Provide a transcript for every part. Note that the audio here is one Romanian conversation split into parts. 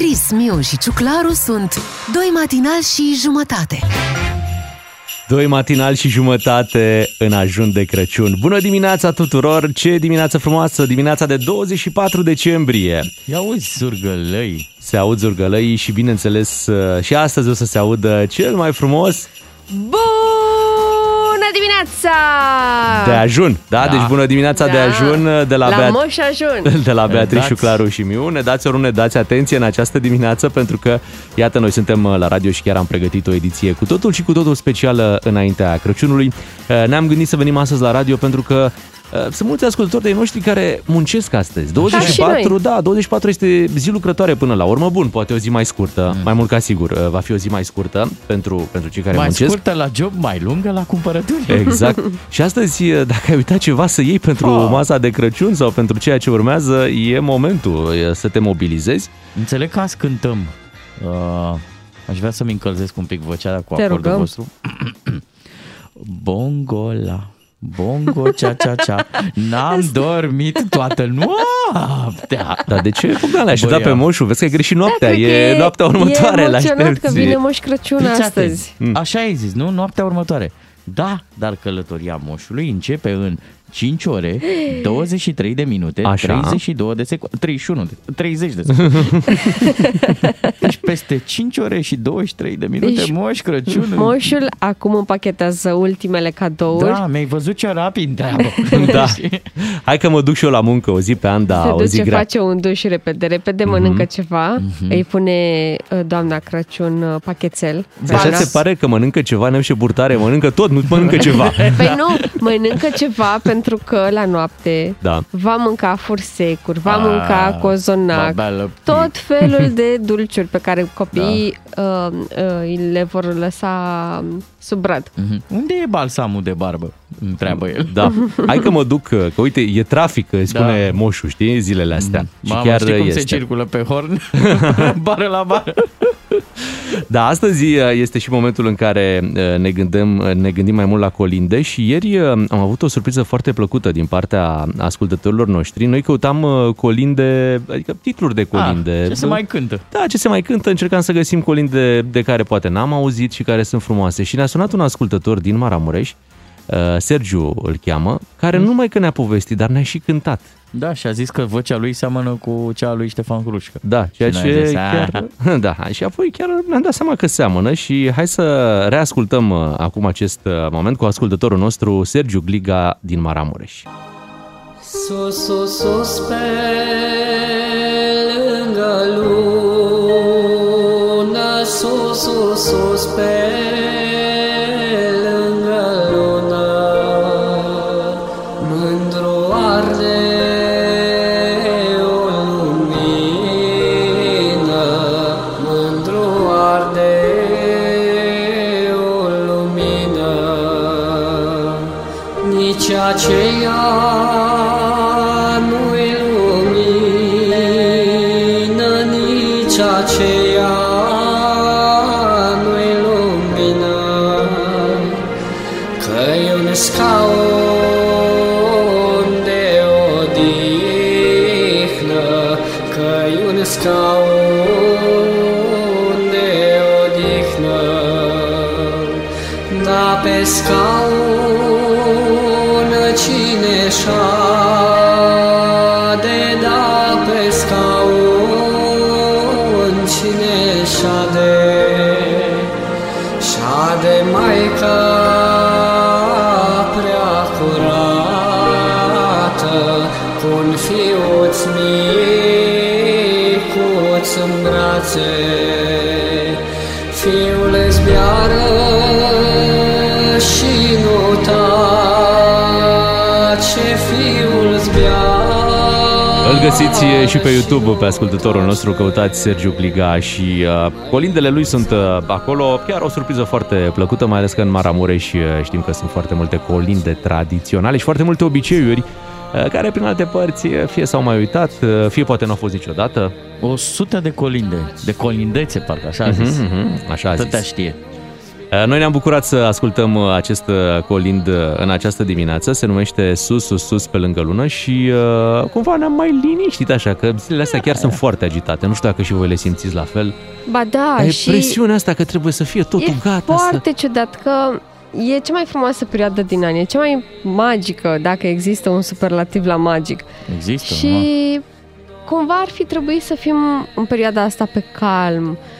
Beatrice, Miu și Ciuclaru sunt Doi matinal și jumătate. Doi matinal și jumătate în ajun de Crăciun. Bună dimineața tuturor! Ce dimineață frumoasă! Dimineața de 24 decembrie. Ia uzi zurgălăi. Se aud zurgălăii și bineînțeles și astăzi o să se audă cel mai frumos Bună dimineața! de ajun. Da? Da. Deci bună dimineața Da. de ajun de la, La Beat- Moș Ajun. de la Beatrice, dați. și Claru și Miu. Ne dați ori nu ne dați atenție în această dimineață pentru că, iată, noi suntem uh, la radio și chiar am pregătit o ediție cu totul și cu totul specială înaintea Crăciunului. Uh, Ne-am gândit să venim astăzi la radio pentru că uh, sunt mulți ascultători de noștri care muncesc astăzi. 24, noi. da, 24 este zi lucrătoare până la urmă. Bun, poate o zi mai scurtă, mai mult ca sigur, uh, va fi o zi mai scurtă pentru, pentru cei care Mai muncesc. scurtă la job, mai lungă la cumpărături. Exact. Și astăzi, dacă ai uitat ceva să iei pentru Oh. masa de Crăciun sau pentru ceea ce urmează, e momentul e, să te mobilizezi. Înțeleg că azi cântăm. Uh, aș vrea să-mi încălzesc un pic vocea cu Te acordul rugăm. vostru. Bongola, bongo, cea, cea, cea. N-am dormit toată noaptea. Dar de ce? Bogdan, l-ai așteptat Băi, pe ia. moșul? Vezi că ai greșit noaptea. Da, cred e că noaptea următoare. E la emoționat că vine Moș Crăciun Fiți astăzi. atenți. Așa ai zis, nu? Noaptea următoare. Da, dar călătoria moșului începe în 5 ore, 23 de minute, Așa. 32 de secunde, 31, de, 30 de secunde. deci peste 5 ore și 23 de minute, Deci, moș Crăciun. Moșul acum împachetează ultimele cadouri. Da, mi-ai văzut ce rapid treabă. Da. Hai că mă duc și eu la muncă o zi pe an, da, se o zi duce, grea. face un duș repede, repede, mănâncă ceva, îi pune uh, doamna Crăciun uh, pachetel. pe Așa nas. se pare că mănâncă ceva, nem și burtare, mănâncă tot, nu mănâncă ceva. Păi nu, mănâncă ceva pentru că la noapte Da. va mânca fursecuri, va Ah, mânca va cozonac, bea lăptic. tot felul de dulciuri pe care copiii uh, uh, le vor lăsa um, sub brad. Mhm. Unde e balsamul de barbă? Întreabă el. Da. Hai că mă duc, că uite, e trafic, îi spune Da. moșul, știi, zilele astea. Și Mama, chiar știi cum este. se circulă pe horn? bară la bară. Da, astăzi uh, este și momentul în care uh, ne gândim, uh, ne gândim mai mult la colinde și ieri uh, am avut o surpriză foarte plăcută din partea ascultătorilor noștri. Noi căutam uh, colinde, adică titluri de colinde. Ah, ce se mai cântă? Da, ce se mai cântă, încercam să găsim colinde de care poate n-am auzit și care sunt frumoase. Și ne-a sunat un ascultător din Maramureș, uh, Sergiu îl cheamă, care nu numai că ne-a povestit, dar ne-a și cântat. Da, și a zis că vocea lui seamănă cu cea a lui Ștefan Hrușcă. Da, ceea Și noi ce am zis, chiar... Da, și apoi chiar ne-am dat seama că seamănă și hai să reascultăm uh, acum acest uh, moment cu ascultătorul nostru, Sergiu Gliga din Maramureș. Sus, sus, sus pe lângă lună, sus, sus, sus pe nici aceea nu-i lumină, nici aceea nu-i lumină, că e un scaun de odihnă, că e un scaun de odihnă, da pe scaun găsiți uh, și pe YouTube pe ascultătorul nostru, căutați Sergiu Gliga și uh, colindele lui sunt uh, acolo. Chiar o surpriză foarte plăcută, mai ales că în Maramureș uh, știm că sunt foarte multe colinde tradiționale și foarte multe obiceiuri uh, care prin alte părți uh, fie s-au mai uitat, uh, fie poate nu au fost niciodată. O sută de colinde, de colindețe, parcă așa a zis. Mhm, mhm, Așa a Tătea zis. știe. Uh, Noi ne-am bucurat să ascultăm uh, acest uh, colind uh, în această dimineață. Se numește Sus, Sus, Sus pe lângă lună și uh, cumva ne-am mai liniștit așa, că zilele astea chiar sunt foarte agitate. Nu știu dacă și voi le simțiți la fel. Ba da, Dar e și presiunea asta că trebuie să fie totul e gata. foarte ciudat că e cea mai frumoasă perioadă din an, e cea mai magică, dacă există un superlativ la magic. Există, și cumva ar fi trebuit să fim în perioada asta pe calm, uh,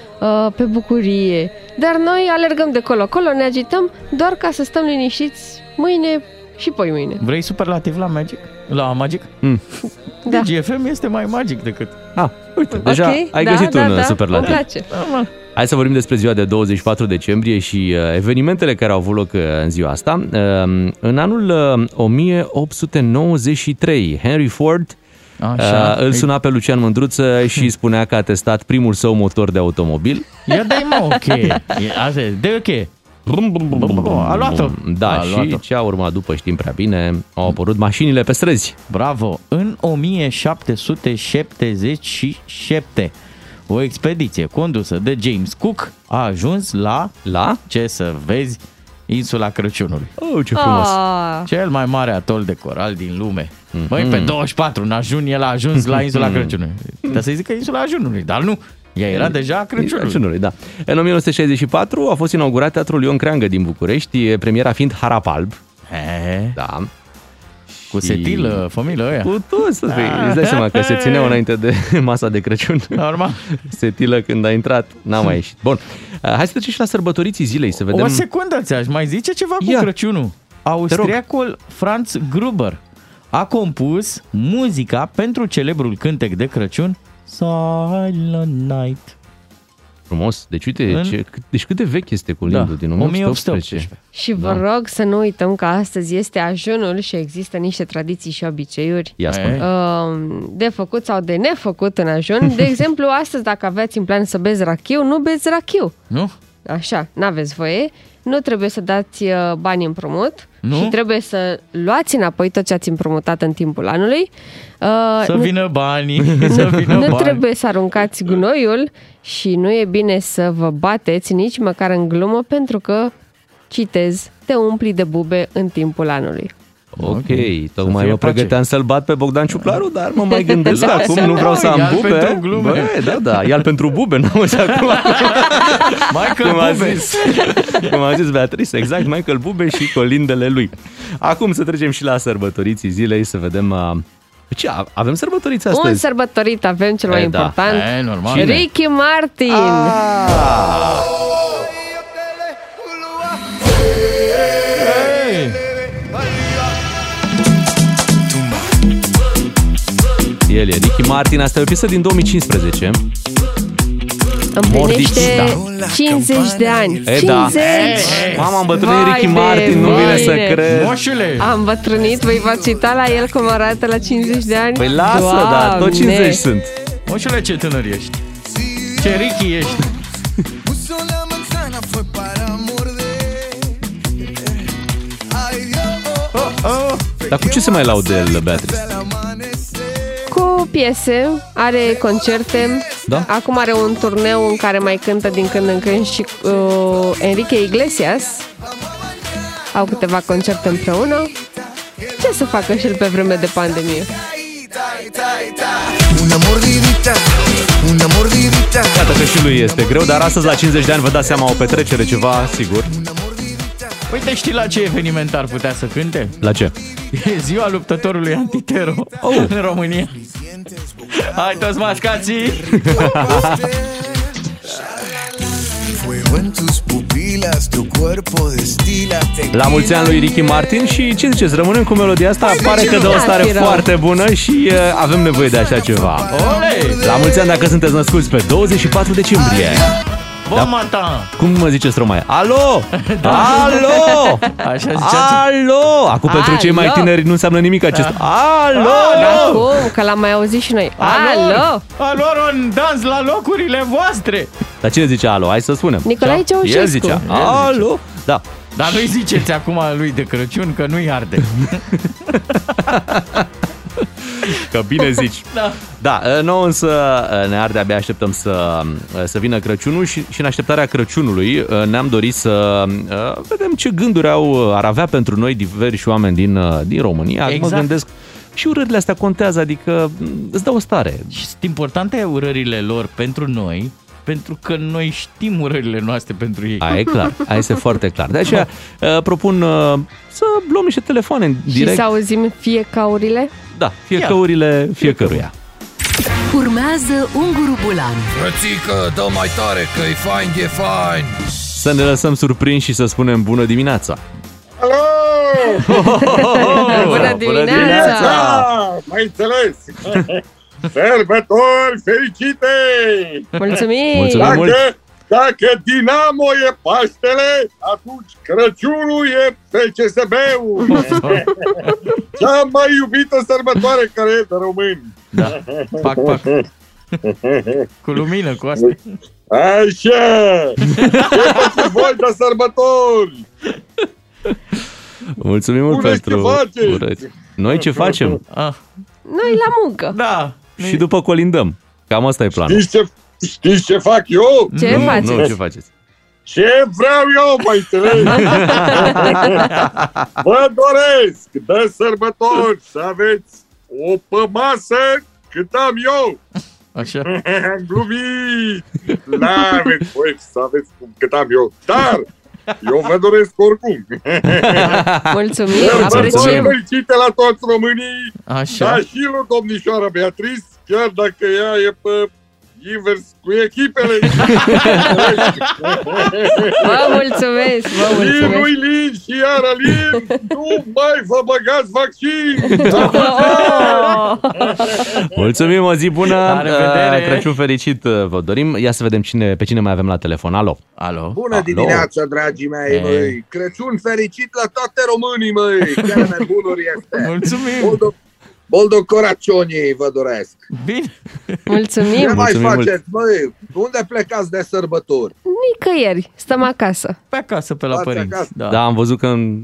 pe bucurie, dar noi alergăm de colo-colo, ne agităm doar ca să stăm liniștiți mâine și poi mâine. Vrei superlativ la Magic? La Magic? Mm. Da. GFM este mai magic decât... Ah, uite, deja Ok, ai da, găsit da, un uh, da, superlativ. Îmi place. Hai să vorbim despre ziua de 24 decembrie și uh, evenimentele care au avut loc uh, în ziua asta. Uh, în anul uh, 1893, Henry Ford Așa. uh, îl suna pe Lucian Mândruță și spunea că a testat primul său motor de automobil. Ia dai mă, ok. E, asta e, de ok. A luat-o. Da, A și luat-o. ce a urmat după știm prea bine, au apărut mașinile pe străzi. Bravo! În 1777, o expediție condusă de James Cook a ajuns la, La? ce să vezi, insula Crăciunului. Oh, ce frumos! Ah, Cel mai mare atol de coral din lume. Mhm. Băi, pe 24 în ajun el a ajuns la insula Crăciunului. Dar să zică insula ajunului, dar nu. Ea era deja Crăciunul. Crăciunului, da. În 1964 a fost inaugurat Teatrul Ion Creangă din București, premiera fiind Harap Alb. E, Da. cu Și- setilă, familia aia. Cu toți, să fii. Îți dai seama că se țineau înainte de masa de Crăciun. Normal. Setilă când a intrat, n-a mai ieșit. Bun, Uh, hai să trecem și la sărbătoriții zilei, să vedem. O secundă ți-aș mai zice ceva cu Ia. Crăciunul. Austriacul Franz Gruber a compus muzica pentru celebrul cântec de Crăciun Silent Night. Frumos. Deci uite, În- ce, deci cât de vechi este colindul Da, din 1818. 1818. și vă Da. rog să nu uităm că astăzi este ajunul și există niște tradiții și obiceiuri Ia spune. E. uh, de făcut sau de nefăcut în ajun. De exemplu, astăzi dacă aveați în plan să beți rachiu, nu beți rachiu. Nu? Așa, n-aveți voie. Nu trebuie să dați uh, bani împrumut Nu? și trebuie să luați înapoi tot ce ați împrumutat în timpul anului. Uh, Să nu, vină banii, să vină nu bani. trebuie să aruncați gunoiul și nu e bine să vă bateți nici măcar în glumă pentru că, citez, te umpli de bube în timpul anului. Ok, Să tocmai fie mă pace. pregăteam să-l bat pe Bogdan Ciuclaru, dar mă mai gândesc Lasă, acum, nu vreau să mă, am ia-l bube. pentru glume. Bă, da, da, ia pentru bube, nu am acum. Michael cum a Bube. zis, cum a zis Beatrice, exact, Michael Bube și colindele lui. Acum să trecem și la sărbătoriții zilei, să vedem... Uh, ce, a- avem sărbătoriți Un astăzi? sărbătorit avem cel mai E, da. important. E, normal. Cine? Ricky Martin. Ah, el e Ricky Martin, asta e o piesă din 2015. Împlinește Mordicita. 50 de ani. E, da. 50! Mama, am bătrânit Vai Ricky de Martin, nu vine să mine. cred. Moșule! Am bătrânit, voi v-ați uitat la el cum arată la 50 de ani? Păi lasă, da, tot 50 sunt. Moșule, ce tânăr ești! Ce Ricky ești! Puso la manzana fue para morder. Ay Dios, Oh, oh. Dar cu ce se mai laudă el, Beatrice? Al amanecer. Cu piese, are concerte. Da. Acum are un turneu în care mai cântă din când în când și uh, Enrique Iglesias. Au câteva concerte împreună. Ce să facă și el pe vreme de pandemie? Una mordidita, una mordidita. Iată că și lui este greu, dar astăzi la 50 de ani vă dați seama o petrecere ceva, sigur. Uite, știi la ce eveniment ar putea să cânte? La ce? E ziua luptătorului antitero Oh. în România. Hai toți mascații! Fuego en tus pupilas, tu cuerpo destila. La mulți ani lui Ricky Martin și ce ziceți, rămânem cu melodia asta? Pare că dă o nu? stare Ar fi rău. foarte bună și uh, avem nevoie de așa ceva. Ole! La mulți ani dacă sunteți născuți pe 24 decembrie. Bun mata! Cum mă ziceți romai? Alo! Alo! Așa ziceați. Alo! Acum pentru cei mai Alo! tineri nu înseamnă nimic acest. Alo! Acum, că l-am mai auzit și noi. Alo! Alor un dans la locurile voastre! Dar cine zice alo? Hai să spunem. Nicolae Ceaușescu. El zicea. El Alo! Da. Dar nu-i ziceți acum lui de Crăciun că nu-i arde. Că bine zici. Da. Da, nouă însă ne arde, abia așteptăm să, să vină Crăciunul și, și în așteptarea Crăciunului ne-am dorit să vedem ce gânduri au, ar avea pentru noi diversi oameni din, din România. Exact. Mă gândesc și urările astea contează, adică îți dă o stare. Și sunt importante urările lor pentru noi, pentru că noi știm urările noastre pentru ei. Aia e clar, aia este foarte clar. De aceea uh, propun uh, să luăm niște telefoane în Și direct. să auzim fie caurile? Da, fie căurile fiecăruia. Urmează Unguru Bulan Frățică, dă mai tare că e fain, e fain Să ne lăsăm surprinși și să spunem bună dimineața. Alo! Bună dimineața! Da, mai înțeles! Sărbători fericite! Mulțumim! Mulțumim Dacă, mult! dacă Dinamo e Paștele, atunci Crăciunul e PCSB-ul! Cea mai iubită sărbătoare care e de români! Da. Pac, pac. Cu lumină, cu asta. Așa! Ce faceți voi de sărbători? Mulțumim mult Bună, pentru ce faceți? urări. Noi ce facem? Ah, Noi la muncă. da. Și după colindăm. Cam asta e planul. Știți ce, știți ce fac eu? Ce nu, faceți? nu, ce faceți? Ce vreau eu, mai înțelegi? Vă doresc de sărbători să aveți o pămasă cât am eu. Așa. Am glumit. N-aveți voi să aveți cum cât am eu. Dar eu vă doresc oricum. Mulțumim, Sărbători apreciem. fericite la toți românii, Așa. dar și lui domnișoara Beatrice, chiar dacă ea e pe invers cu echipele. Vă mulțumesc, vă Lin, mulțumesc. lui Lin și iar Alin, nu mai vă băgați vaccin! Oh! Mulțumim, o zi bună! La revedere! Uh, Crăciun fericit uh, vă dorim. Ia să vedem cine, pe cine mai avem la telefon. Alo! Alo. Bună Alo. dimineața, dragii mei, Ei. măi! Crăciun fericit la toate românii, măi! Chiar mai bunuri este! Mulțumim. Boldo, Boldo Coracionii vă doresc! Bine. Ce Mulțumim. mai Mulțumim mult. faceți, măi? Unde plecați de sărbători? Nicăieri, stăm acasă. Pe acasă, pe la Stați părinți. acasă. Da. Da, am văzut că în,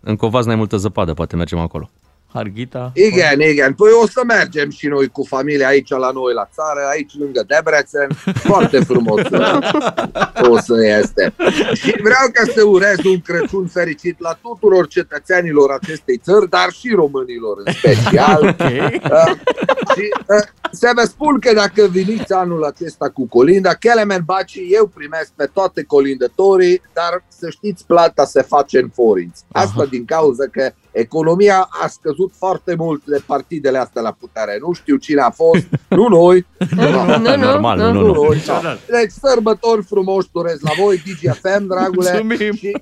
în Covas n-ai multă zăpadă, poate mergem acolo. Harghita. Igen, igen. Păi o să mergem și noi cu familia aici la noi la țară, aici lângă Debrecen. Foarte frumos o să este. Și vreau ca să urez un Crăciun fericit la tuturor cetățenilor acestei țări, dar și românilor în special. Ok. Uh, și uh, să vă spun că dacă veniți anul acesta cu colinda, Kelemen Baci, eu primesc pe toate colindătorii, dar să știți, plata se face în forinți. Asta Aha. din cauza că economia a scăzut foarte mult de partidele astea la putere. Nu știu cine a fost, nu noi. Nu, nu, Normal, nu. nu, Nu nu. noi, da. Deci sărbători frumoși turez la voi, DGFM, dragule. Mulțumim. Și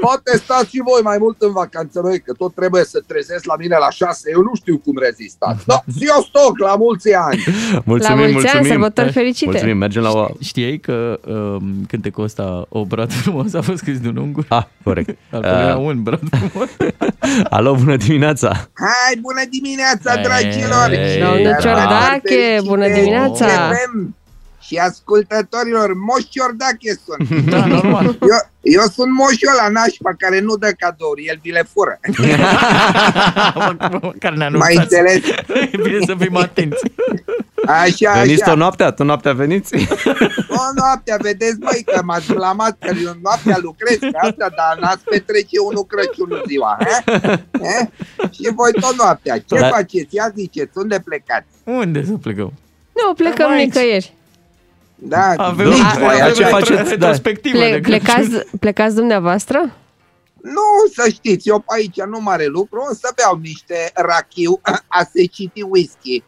poate stați și voi mai mult în vacanță noi, că tot trebuie să trezesc la mine la șase. Eu nu știu cum rezistați. Da, eu stoc la mulți ani. Mulțumim, La mulți ani, mulțumim. sărbători fericite. Mulțumim, mergem la o... Știai că um, cântecul ăsta, o brad frumos, a fost scris de un ungur? Ah, corect. Al doilea Uh, un brad frumos. alo, bună dimineața! Hai, bună dimineața, Ei, dragilor! ei, Domnul ei, Ciordache, Fericite bună dimineața! DGFM Și ascultătorilor, Moș Ciordache sunt. Da, normal. Eu, eu sunt moșul ăla nașpa care nu dă cadouri, el vi le fură. Care ne Mai anunțați. înțeles? E bine să fim atenți. Așa, Veniți așa. tot noaptea? Tot noaptea veniți? O noaptea, vedeți, băi, că m-ați blamat că eu noaptea lucrez pe asta, dar n-ați petrece unul Crăciunul ziua, he? he? Și voi tot noaptea. Ce Da. faceți? Ia ziceți, unde plecați? Unde să plecăm? Nu, plecăm Aici. nicăieri. Da, Avem, nici a- voi, avem așa. ce retro- faceți? Da. retrospectivă Ple- de Crăciun. plecați, plecați dumneavoastră? Nu, să știți, eu pe aici nu mare lucru, o să beau niște rachiu, aseciti whisky.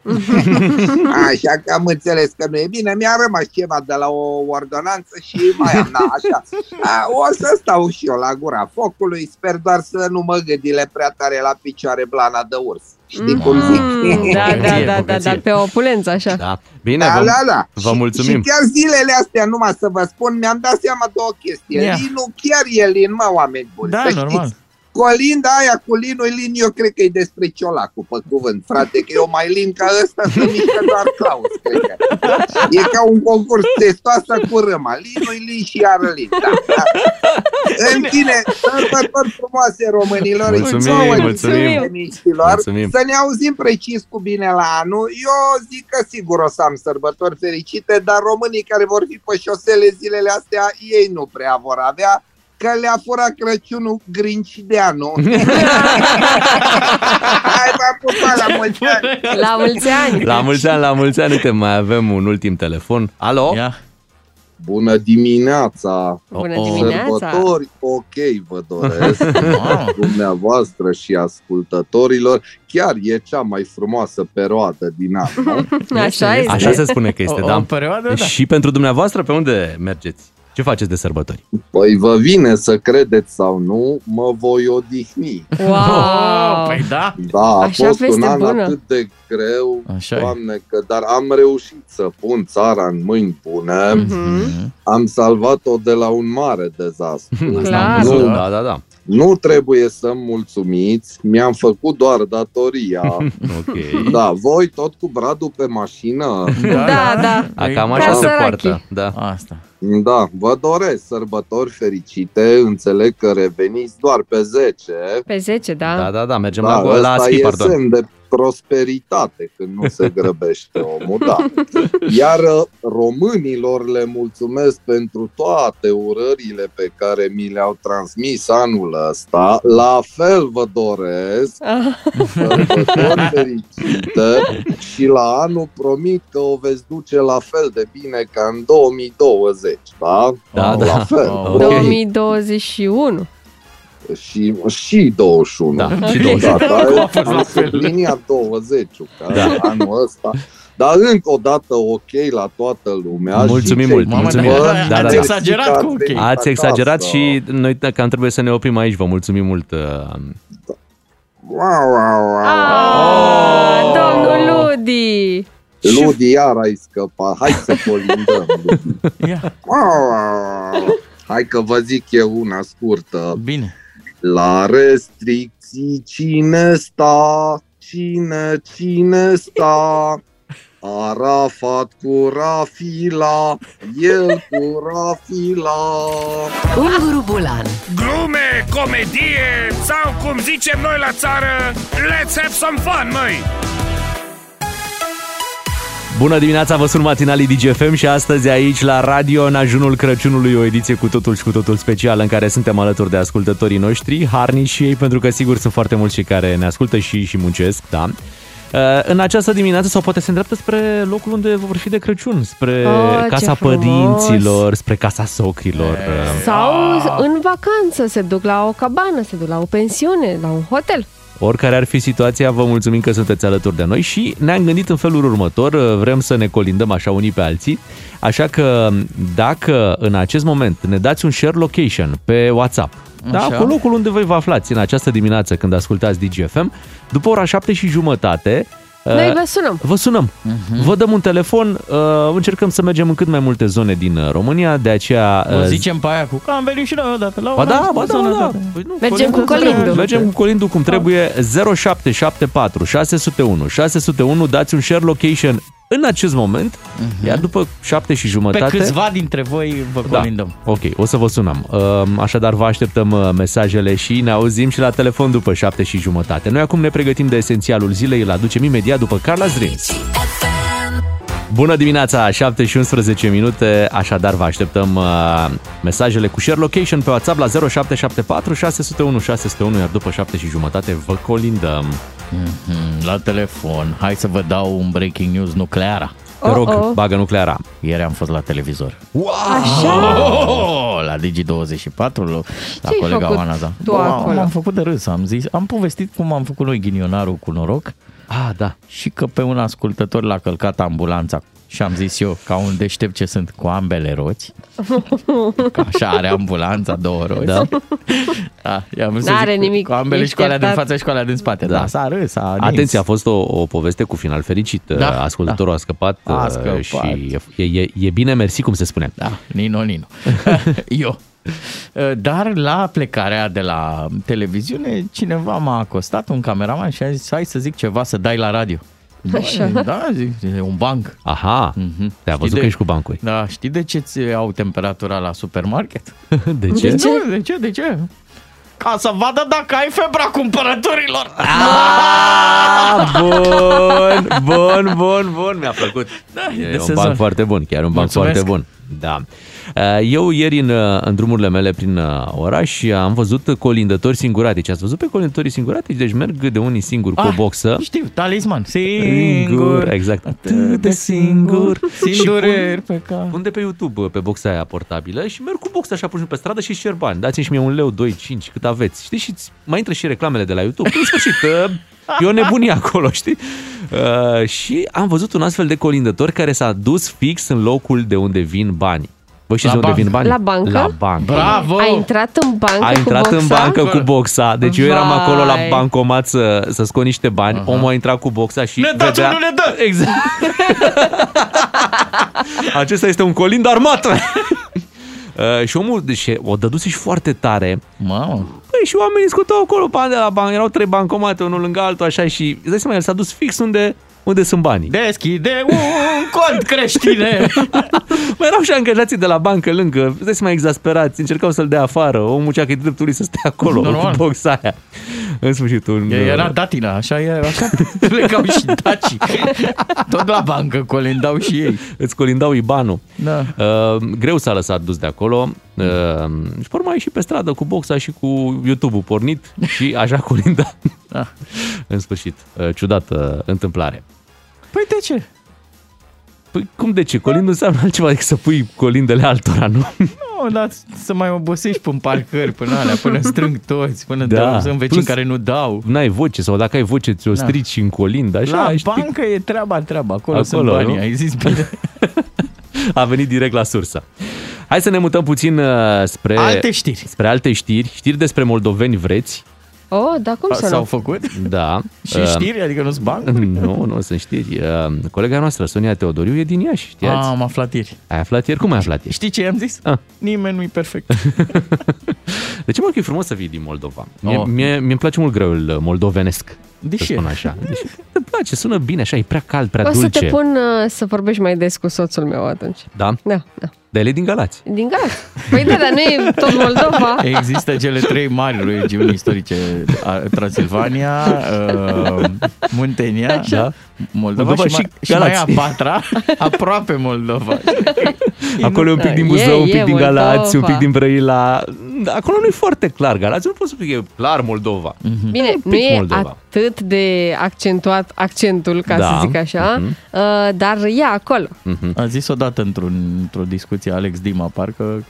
Așa că am înțeles că nu e bine, mi-a rămas ceva de la o ordonanță și mai am, na, așa. A, o să stau și eu la gura focului, sper doar să nu mă gâdile prea tare la picioare blana de urs. Știi cum zic? Mm, da, da, Bogăție, da, da, bogăție. da, pe opulență, așa. Da. Bine, Da, vă, da, da. vă Și- mulțumim. Și chiar zilele astea, numai să vă spun, mi-am dat seama de o chestie. Ia. Linul chiar e lin, mă, oameni buni. Da, să normal. știți. Colinda aia cu linul lin, eu cred că e despre ciolacul, pe cuvânt, frate, că eu mai lin ca ăsta să mișcă doar Claus, cred că. E ca un concurs testoasă cu râma. Linul lin și iară lin. Da, da. În fine, sărbători frumoase românilor. Mulțumim, Nouă mulțumim. româniștilor. Mulțumim. Să ne auzim precis cu bine la anul. Eu zic că sigur o să am sărbători fericite, dar românii care vor fi pe șosele zilele astea, ei nu prea vor avea că le-a furat Crăciunul Grinci de anul. Hai, v-am pupat la mulți ani! La mulți ani! La mulți ani, la mulți ani. Uite, mai avem un ultim telefon. Alo? Ia. Bună dimineața! Bună Oh, oh. dimineața! Sărbători ok vă doresc Wow. dumneavoastră și ascultătorilor. Chiar e cea mai frumoasă perioadă din an, nu? Așa este. Așa se spune că este, O, da. o perioadă, da. Și pentru dumneavoastră, pe unde mergeți? Ce faceți de sărbători? Păi vă vine să credeți sau nu, mă voi odihni. Wow! Păi da. Da, a Așa fost un veste an bună. atât de greu, Așa e. doamne, că, dar am reușit să pun țara în mâini bune. Mhm. Am salvat-o de la un mare dezastru. Clar. Nu, Da, da, da. Nu trebuie să-mi mulțumiți, mi-am făcut doar datoria. Ok. Da, voi tot cu bradul pe mașină. Da, da. A, cam așa Ca se sărachii. poartă. Da. Asta. Da, vă doresc sărbători fericite, înțeleg că reveniți doar pe 10. Pe 10, da. Da, da, da, mergem Da, la, la ăsta schi, e pardon. semn de prosperitate când nu se grăbește omul, da. Iar uh, românilor le mulțumesc pentru toate urările pe care mi le-au transmis anul ăsta. La fel vă doresc Ah, sărbători fericite și la anul promit că o veți duce la fel de bine ca în 2020, da? Da, La da. fel. Oh. Ok. 2021. Și, și 21. Da, și Da, 21. da, A fost la am fel. subliniat 20 că Da. anul ăsta. Dar încă o dată ok la toată lumea. Mulțumim și cei mult, din mulțumim. vă, Da, da, ați da. exagerat cu ok. acasă. Ați exagerat și noi cam trebuie să ne oprim aici. Vă mulțumim mult. uh, Wow, wow, wow. Ah, domnul Ludi! Ludi, iar ai scăpat. Hai să colindăm. Ludi. Ia. Wow, wow, wow. Hai că vă zic eu una scurtă. Bine. La restricții cine sta? Cine, cine sta? Arafat cu Rafila, el cu Rafila. Unguru Bulan Glume, comedie sau cum zicem noi la țară, let's have some fun, măi! Bună dimineața, vă sunt matinalii DGFM și astăzi aici la radio în ajunul Crăciunului o ediție cu totul și cu totul specială în care suntem alături de ascultătorii noștri, harnici și ei, pentru că sigur sunt foarte mulți cei care ne ascultă și, și muncesc, da. Uh, În această dimineață sau poate se îndreaptă spre locul unde vor fi de Crăciun, spre Oh, ce casa frumos! părinților, spre casa socrilor. uh, Sau în vacanță, se duc la o cabană, se duc la o pensiune, la un hotel. Oricare ar fi situația, vă mulțumim că sunteți alături de noi și ne-am gândit în felul următor, vrem să ne colindăm așa unii pe alții, așa că dacă în acest moment ne dați un share location pe WhatsApp, da, Așa. cu locul unde voi vă aflați în această dimineață când ascultați DGFM, după ora 7 și jumătate, Noi uh, vă sunăm. Vă sunăm, Mhm. vă dăm un telefon, uh, încercăm să mergem în cât mai multe zone din uh, România, de aceea... O uh, zicem pe aia cu că am venit și noi odată la Ba un da, an, ba da, sună, ba da. Păi nu, Mergem cu colindul. Mergem cu colindul cum trebuie 0774 601 601 dați un share location în acest moment, iar după 7 și Pe jumătate câțiva dintre voi vă da, colindăm. ok, o să vă sunăm. Um, Așadar, vă așteptăm uh, mesajele și ne auzim și la telefon după 7 și jumătate. Noi acum ne pregătim de esențialul zilei, îl aducem imediat după Carla's Dreams. Bună dimineața, 7 și 11 minute, așadar vă așteptăm uh, mesajele cu share location pe WhatsApp la 0774 601 601, iar după 7 și jumătate vă colindăm. Mhm, La telefon. Hai să vă dau un breaking news nucleara. Te rog, Oh-oh. bagă nucleara. Ieri am fost la televizor. Așa? Oh, la Digi24, la Ce-ai colega făcut Oana. Da. tu Am- acolo? am făcut de râs, am zis. Am povestit cum am făcut noi ghinionarul cu noroc Ah, da. și că pe un ascultător l-a călcat ambulanța și am zis eu, ca un deștept ce sunt, cu ambele roți. Că așa are ambulanța, două roți. Da. da i-am vrut să N-are zic, nimic, Cu ambele ești și cu alea din iertat. față și cu alea din spate. Da. Da, s-a râs, s-a nins. Atenție, a fost o, o poveste cu final fericit. Da, Ascultătorul a scăpat, A uh, scăpat. și e, e, e bine mersi, cum se spune. Da, Nino, Nino. eu. Uh, Dar la plecarea de la televiziune, cineva m-a acostat, un cameraman, și a zis, hai să zic ceva, să dai la radio. Așa. Bă, Da, zic, e un banc. Aha, Mhm. te-a văzut Știi că ești cu bancuri. Da, știi de ce ți au temperatura la supermarket? De ce? De ce? De ce? De ce? Ca să vadă dacă ai febra cumpărăturilor. Ah, bun, bun, bun, bun, mi-a plăcut. Da, E de un sezon. banc foarte bun, chiar un banc Mulțumesc. foarte bun. Da. Uh, Eu ieri în, uh, în drumurile mele prin uh, oraș am văzut colindători singuratici. Ați văzut pe colindătorii singuratici? Deci merg de unii singuri cu o Ah, boxă. Știu, talisman. Singur. exact. Atât de singur. Și Singureri pun, pe cap. pun de pe YouTube pe boxa aia portabilă și merg cu boxa așa pur pe stradă și cer bani. Dați-mi și mie un leu, 2, 5, cât aveți. Știți? Și mai intră și reclamele de la YouTube. În sfârșit, uh, e o nebunie acolo, știi? Uh, și am văzut un astfel de colindător care s-a dus fix în locul de unde vin banii. Vă știți La de unde bancă. vin banii? La bancă? La bancă. Bravo! A intrat în bancă A cu intrat boxa? în bancă cu boxa, deci eu eram Vai. acolo la bancomat să, să scot niște bani, uh-huh. omul a intrat cu boxa și Ne dați, vedea... nu ne dă! Exact. Acesta este un colind armat. Uh, și omul, deci o dăduse și foarte tare. Mamă. Păi și oamenii scutau acolo bani de la bancă, erau trei bancomate, unul lângă altul, așa și îți dai seama, el s-a dus fix unde, unde sunt banii. Deschide un cont creștine. Mai erau și angajații de la bancă lângă, îți dai seama exasperați, încercau să-l dea afară, omul cea că e dreptul lui să stea acolo Normal. cu boxa aia. În sfârșit, un... E- Era datina, așa e, așa plecau și dacii. Tot la bancă colindau și ei. Îți colindau ibanul. Da. Uh, greu s-a lăsat dus de acolo uh, și pe urmă a ieșit pe stradă cu boxa și cu YouTube-ul pornit și așa colinda. Da. În sfârșit, uh, ciudată întâmplare. Păi de ce? Păi cum de ce? Colind nu înseamnă altceva decât să pui colindele altora, nu? Nu, dar să mai obosești până parcări, până alea, până strâng toți, până Da. da. sunt vecini Plus- care nu dau. N-ai voce sau dacă ai voce ți-o Da. strici în colind, așa, la știi? bancă e treaba, treaba. Acolo, Acolo, sunt banii, nu? ai zis bine. A venit direct la sursă. Hai să ne mutăm puțin uh, spre... Alte știri. Spre alte știri. Știri despre moldoveni vreți. Oh, dar cum să S-au nu? făcut? Da. Și Uh, știri, adică nu-s bani? Nu, nu sunt știri. Uh, Colega noastră, Sonia Teodoriu, e din Iași, știați? Ah, am aflat ieri. Ai aflat ieri? Cum ai aflat ieri? Știi ce i-am zis? Ah. Nimeni nu-i perfect. De ce mă că e frumos să fii din Moldova? Mie, Oh. mie, mie îmi place mult grăul moldovenesc. De să ce? spun așa. Deci, îmi place, sună bine așa, e prea cald, prea O să dulce. te pun uh, să vorbești mai des cu soțul meu atunci. Da? Da, da. Dar el e din Galați. Din Galați. Păi da, dar nu e tot Moldova. Există cele trei mari regiuni istorice, a- Transilvania, uh, Muntenia, Așa. da? Moldova, Moldova și, și mai, și mai e a Galați. patra, aproape Moldova. Acolo e un pic Da, din e- Buzău, un e pic din Galați, un Moldova. pic din Brăila. Acolo nu e foarte clar Galați, nu pot să fie clar Moldova. Bine, Un nu pic e Moldova. atât de accentuat accentul, ca Da. să zic așa, Mhm. uh, dar e acolo. A zis odată într-un, într-o discuție Alex Dima, parcă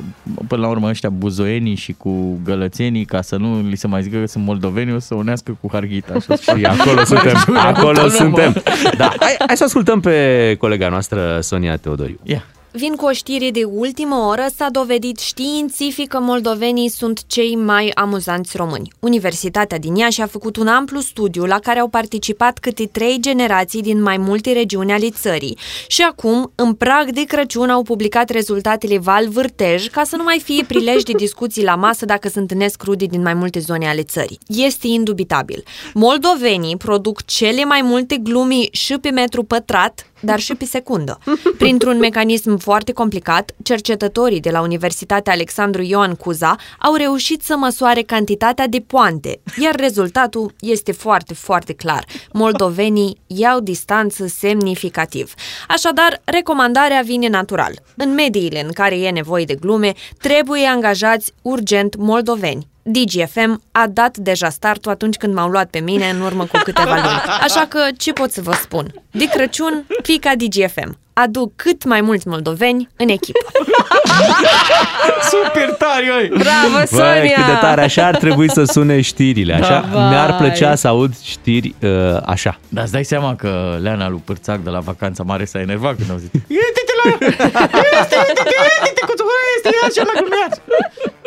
până la urmă ăștia buzoienii și cu gălățenii, ca să nu li se mai zică că sunt moldoveni, o să unească cu Harghita. Așa Și acolo suntem. Regiune Acolo autonomă. suntem. Da, hai, hai să ascultăm pe colega noastră, Sonia Teodoriu. Ia. Vin cu o știre de ultimă oră, s-a dovedit științific că moldovenii sunt cei mai amuzanți români. Universitatea din Iași a făcut un amplu studiu la care au participat câte trei generații din mai multe regiuni ale țării. Și acum, în prag de Crăciun, au publicat rezultatele Val Vârtej ca să nu mai fie prilej de discuții la masă dacă se întâlnesc rude din mai multe zone ale țării. Este indubitabil. Moldovenii produc cele mai multe glumi și pe metru pătrat, dar și pe secundă. Printr-un mecanism foarte complicat, cercetătorii de la Universitatea Alexandru Ioan Cuza au reușit să măsoare cantitatea de poante, iar rezultatul este foarte, foarte clar. Moldovenii iau distanță semnificativ. Așadar, recomandarea vine natural. În mediile în care e nevoie de glume, trebuie angajați urgent moldoveni. DGFM a dat deja startul atunci când m-au luat pe mine în urmă cu câteva luni. Așa că ce pot să vă spun? De Crăciun, fica DGFM. Aduc cât mai mulți moldoveni în echipă. Super tare, oi! Bravo, Băi, Sonia! cât de tare, așa ar trebui să sune știrile, așa? Da. Mi-ar Vai. plăcea să aud știri uh, așa. Dar îți dai seama că Leana lui Pârțac de la vacanța mare s-a enervat când au zis Uite-te la Uite-te, uite-te, uite-te cu tu este așa la glumeaț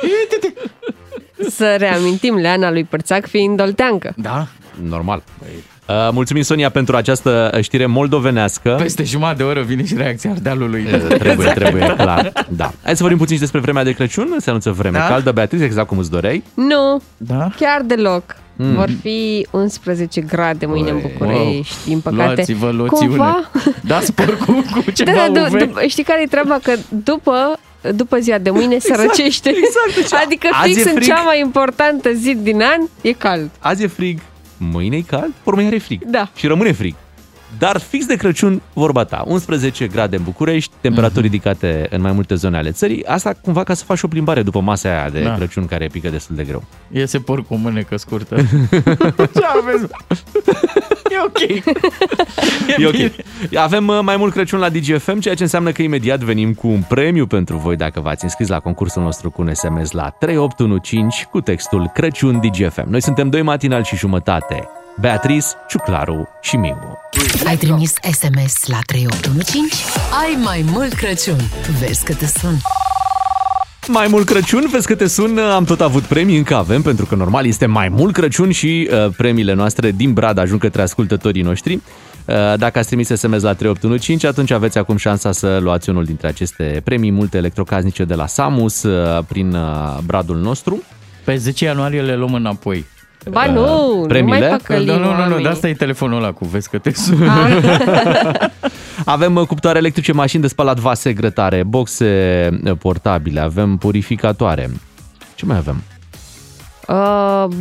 Uite-te Să reamintim Leana lui Părțac fiind dolteancă. Da? Normal. Uh, mulțumim, Sonia, pentru această știre moldovenească. Peste jumătate de oră vine și reacția Ardealului. Uh, Trebuie, trebuie, clar. Da. Hai să vorbim puțin și despre vremea de Crăciun. Se anunță vreme Da? caldă, Beatrice, exact cum îți doreai. Nu, Da? chiar deloc. Mm. Vor fi 11 grade mâine în Băi, București, din păcate. Luați-vă loțiune. Cumva, Dați porcul cu ceva da, da, UV. du- du- știi care e treaba? Că după, după ziua de mâine se răcește. exact, deci adică azi fix e în frig. cea mai importantă zi din an e cald. Azi e frig, mâine e cald, urmă e frig. Da. Și rămâne frig. Dar fix de Crăciun, vorba ta, 11 grade în București, temperaturi Mhm. ridicate în mai multe zone ale țării, asta cumva ca să faci o plimbare după masa aia de Da. Crăciun care pică destul de greu. Iese porc cu o mânecă scurtă. Ce aveți? E ok. E ok. Avem uh, mai mult Crăciun la DGFM, ceea ce înseamnă că imediat venim cu un premiu pentru voi dacă v-ați înscris la concursul nostru cu un SMS la 3815 cu textul Crăciun DGFM. Noi suntem doi matinal și jumătate. Beatrice, Ciuclaru și Miu. Ai trimis SMS la 3815? Ai mai mult Crăciun. Vezi că te sun. Mai mult Crăciun, vezi că te sun, am tot avut premii, încă avem, pentru că normal este mai mult Crăciun și uh, premiile noastre din Brad ajung către ascultătorii noștri. Uh, dacă ați trimis SMS la 3815, atunci aveți acum șansa să luați unul dintre aceste premii, multe electrocasnice de la Samus, uh, prin uh, Bradul nostru. Pe 10 ianuarie le luăm înapoi. Ba nu, nu premiile? mai păcălim nu, nu, nu, nu, oamenii. de asta e telefonul ăla cu vezi că te sună. Avem uh, cuptoare electrice, mașini de spălat vase grătare, boxe uh, portabile, avem purificatoare. Ce mai avem? Uh,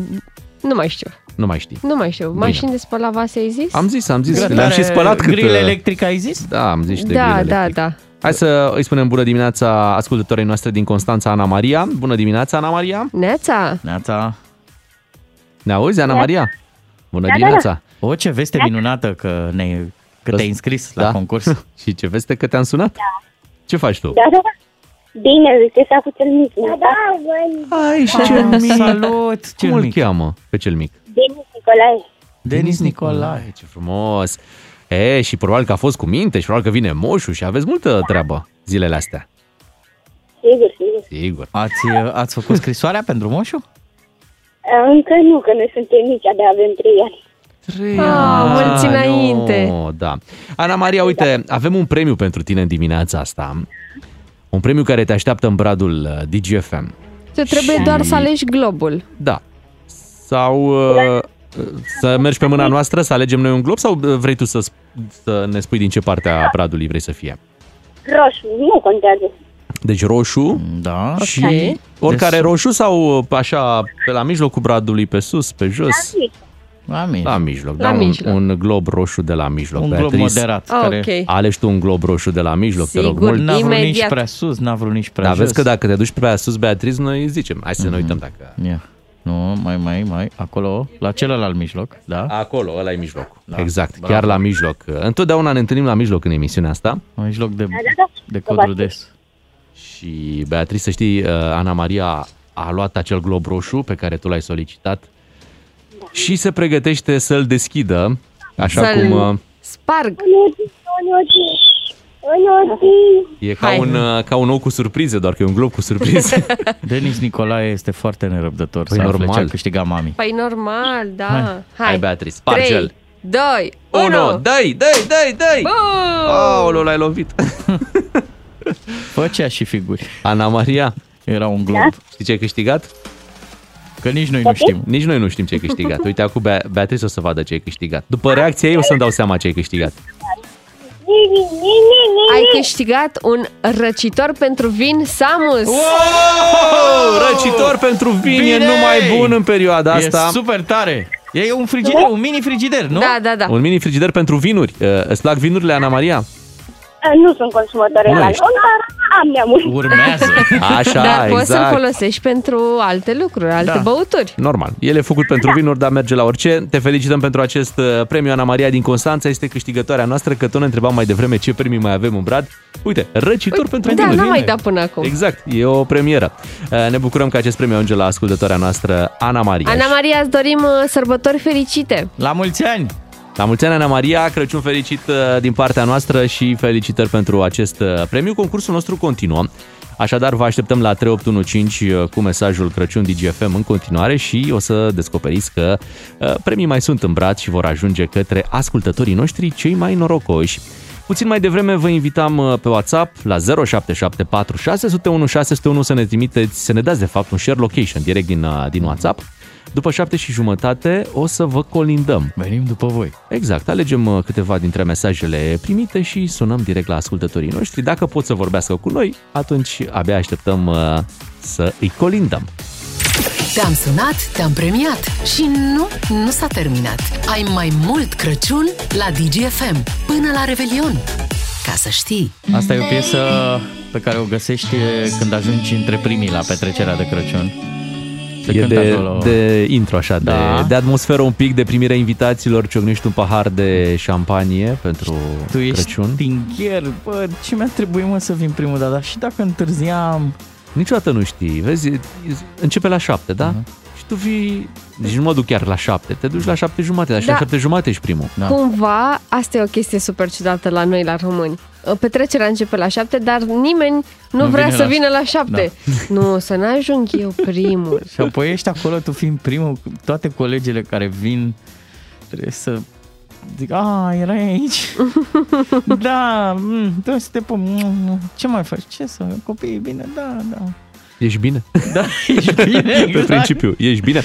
nu mai știu. Nu mai știi. Nu mai știu. Mașini de spălat vase ai zis? Am zis, am zis. Grătare, Le-am și spălat cât... Grill uh, electric ai zis? Da, am zis și de da, grill da, electric. da. Hai să îi spunem bună dimineața ascultătorii noastre din Constanța, Ana Maria. Bună dimineața, Ana Maria. Neața, Neața. Ne auzi, Ana Maria? Bună Da, dimineața. O, ce veste minunată că, ne, că te-ai înscris la Da. concurs. și ce veste că te-am sunat? Ce faci tu? Da, da, da. Bine, uite, s-a făcut cel mic. Da, da, Ai, și cel mic. Salut, cel Cum îl mic. cheamă pe cel mic? Denis Nicolae. Denis Nicolae. Ce frumos. E, și probabil că a fost cu minte și probabil că vine moșul și aveți multă treabă zilele astea. Sigur, sigur. Sigur. Ați, ați făcut scrisoarea pentru moșu? Încă nu, că noi suntem mici, de avem trei ani. Trei Ah, ani. mulți înainte. No, da. Ana Maria, uite, avem un premiu pentru tine în dimineața asta. Un premiu care te așteaptă în bradul uh, DGFM. tu trebuie doar să alegi globul. Da. Sau uh, să mergi pe mâna noastră, să alegem noi un glob sau uh, vrei tu să, sp- să ne spui din ce parte a bradului vrei să fie? Roșu, nu contează. Deci roșu Da. și oricare roșu sau uh, așa pe la mijlocul bradului, pe sus, pe jos? La mine. La mijloc, La da, mijloc. Un, un glob roșu de la mijloc. Un glob Beatrice. moderat. Ah, care ok. Alegi tu un glob roșu de la mijloc, te rog Sigur. mult. N-a vrut nici Imediat. prea sus, n-a vrut nici prea Dar jos. vezi că dacă te duci prea sus, Beatriz, noi îți zicem, hai să ne uităm dacă... Ia. Nu, mai, mai, mai, acolo, la celălalt mijloc, da? Acolo, ăla e mijlocul. Da, exact, bravo. chiar la mijloc. Întotdeauna ne întâlnim la mijloc în emisiunea asta. La mijloc de, Da, da, da. de codru des. Și Beatrice, să știi, uh, Ana Maria a luat acel glob roșu pe care tu l-ai solicitat și se pregătește să-l deschidă, așa Să-l cum uh, Sparg. Onogi, onogi, onogi. e ca Hai. un, uh, ca un ou cu surprize, doar că e un glob cu surprize. Denis Nicolae este foarte nerăbdător Păi să afle normal. ce a câștigat mami. Păi normal, da. Hai. Hai, Beatrice, sparge-l. 2, 1, 1. dai, dai, dai, dai! Aoleu, l-ai lovit. Făcea și figuri. Ana Maria, Era un glob. știi ce ai câștigat? Că nici noi nu știm. Nici noi nu știm ce ai câștigat. Uite, acum Bea- Beatrice o să vadă ce ai câștigat. După reacția ei o să-mi dau seama ce ai câștigat. Ni, ni, ni, ni, ni. Ai câștigat un răcitor pentru vin Samus. Wow! Răcitor pentru vin e Bine! numai bun în perioada E asta. super tare. E un frigider, un mini frigider, nu? Da, da, da. Un mini frigider pentru vinuri. Uh, Îți plac vinurile, Ana Maria? Nu sunt consumatoare Nu de ești. alcool, dar am neamuri. Urmează. Așa, Dar poți să-l exact. folosești pentru alte lucruri, alte Da. băuturi. Normal. El e făcut pentru vinuri, dar merge la orice. Te felicităm pentru acest uh, premiu. Ana Maria din Constanța este câștigătoarea noastră, că tot ne întrebam mai devreme ce premii mai avem în brad. Uite, răcitor pentru Da, vinuri. n-am mai dat până acum. Exact, e o premieră. Uh, Ne bucurăm că acest premiu ajunge la ascultătoarea noastră, Ana Maria. Ana Maria, îți dorim uh, sărbători fericite. La mulți ani! La mulți ani, Ana Maria, Crăciun fericit uh, din partea noastră și felicitări pentru acest uh, premiu. Concursul nostru continuă. Așadar, vă așteptăm la 3815 uh, cu mesajul Crăciun DGFM în continuare și o să descoperiți că uh, premii mai sunt în braț și vor ajunge către ascultătorii noștri cei mai norocoși. Puțin mai devreme vă invitam uh, pe WhatsApp la 0774 601 601 să ne trimiteți, să ne dați de fapt un share location direct din, uh, din WhatsApp. După șapte și jumătate o să vă colindăm. Venim după voi. Exact, alegem uh, câteva dintre mesajele primite și sunăm direct la ascultătorii noștri. Dacă pot să vorbească cu noi, atunci abia așteptăm uh, să îi colindăm. Te-am sunat, te-am premiat și nu, nu s-a terminat. Ai mai mult Crăciun la DGFM până la Revelion. Ca să știi. Asta e o piesă pe care o găsești când ajungi între primii la petrecerea de Crăciun. Se e cântă de, acolo. de intro așa, Da. de, de atmosferă un pic, de primirea invitațiilor, ciocnești un pahar de șampanie pentru Tu ești Crăciun. stingher, bă, ce mi-a trebuit mă să vin primul dată, dar și dacă întârziam... Niciodată nu știi, vezi, începe la șapte, da? Mhm. Și tu vii, deci nu mă duc chiar la șapte, te duci la șapte jumate, dar și Da. la șapte jumate ești primul. Da. Cumva, asta e o chestie super ciudată la noi, la români. Petrecerea începe la șapte, dar nimeni nu, Nu vrea vine să la- vină la șapte. Nu, să n-ajung eu primul. Și apoi ești acolo, tu fiind primul, toate colegele care vin, trebuie să zic, a, erai aici? da, mm, trebuie să te pun, mm, ce mai faci? Ce să, copiii, bine, da, da. Ești bine? Da, ești bine, Pe exact. principiu, ești bine.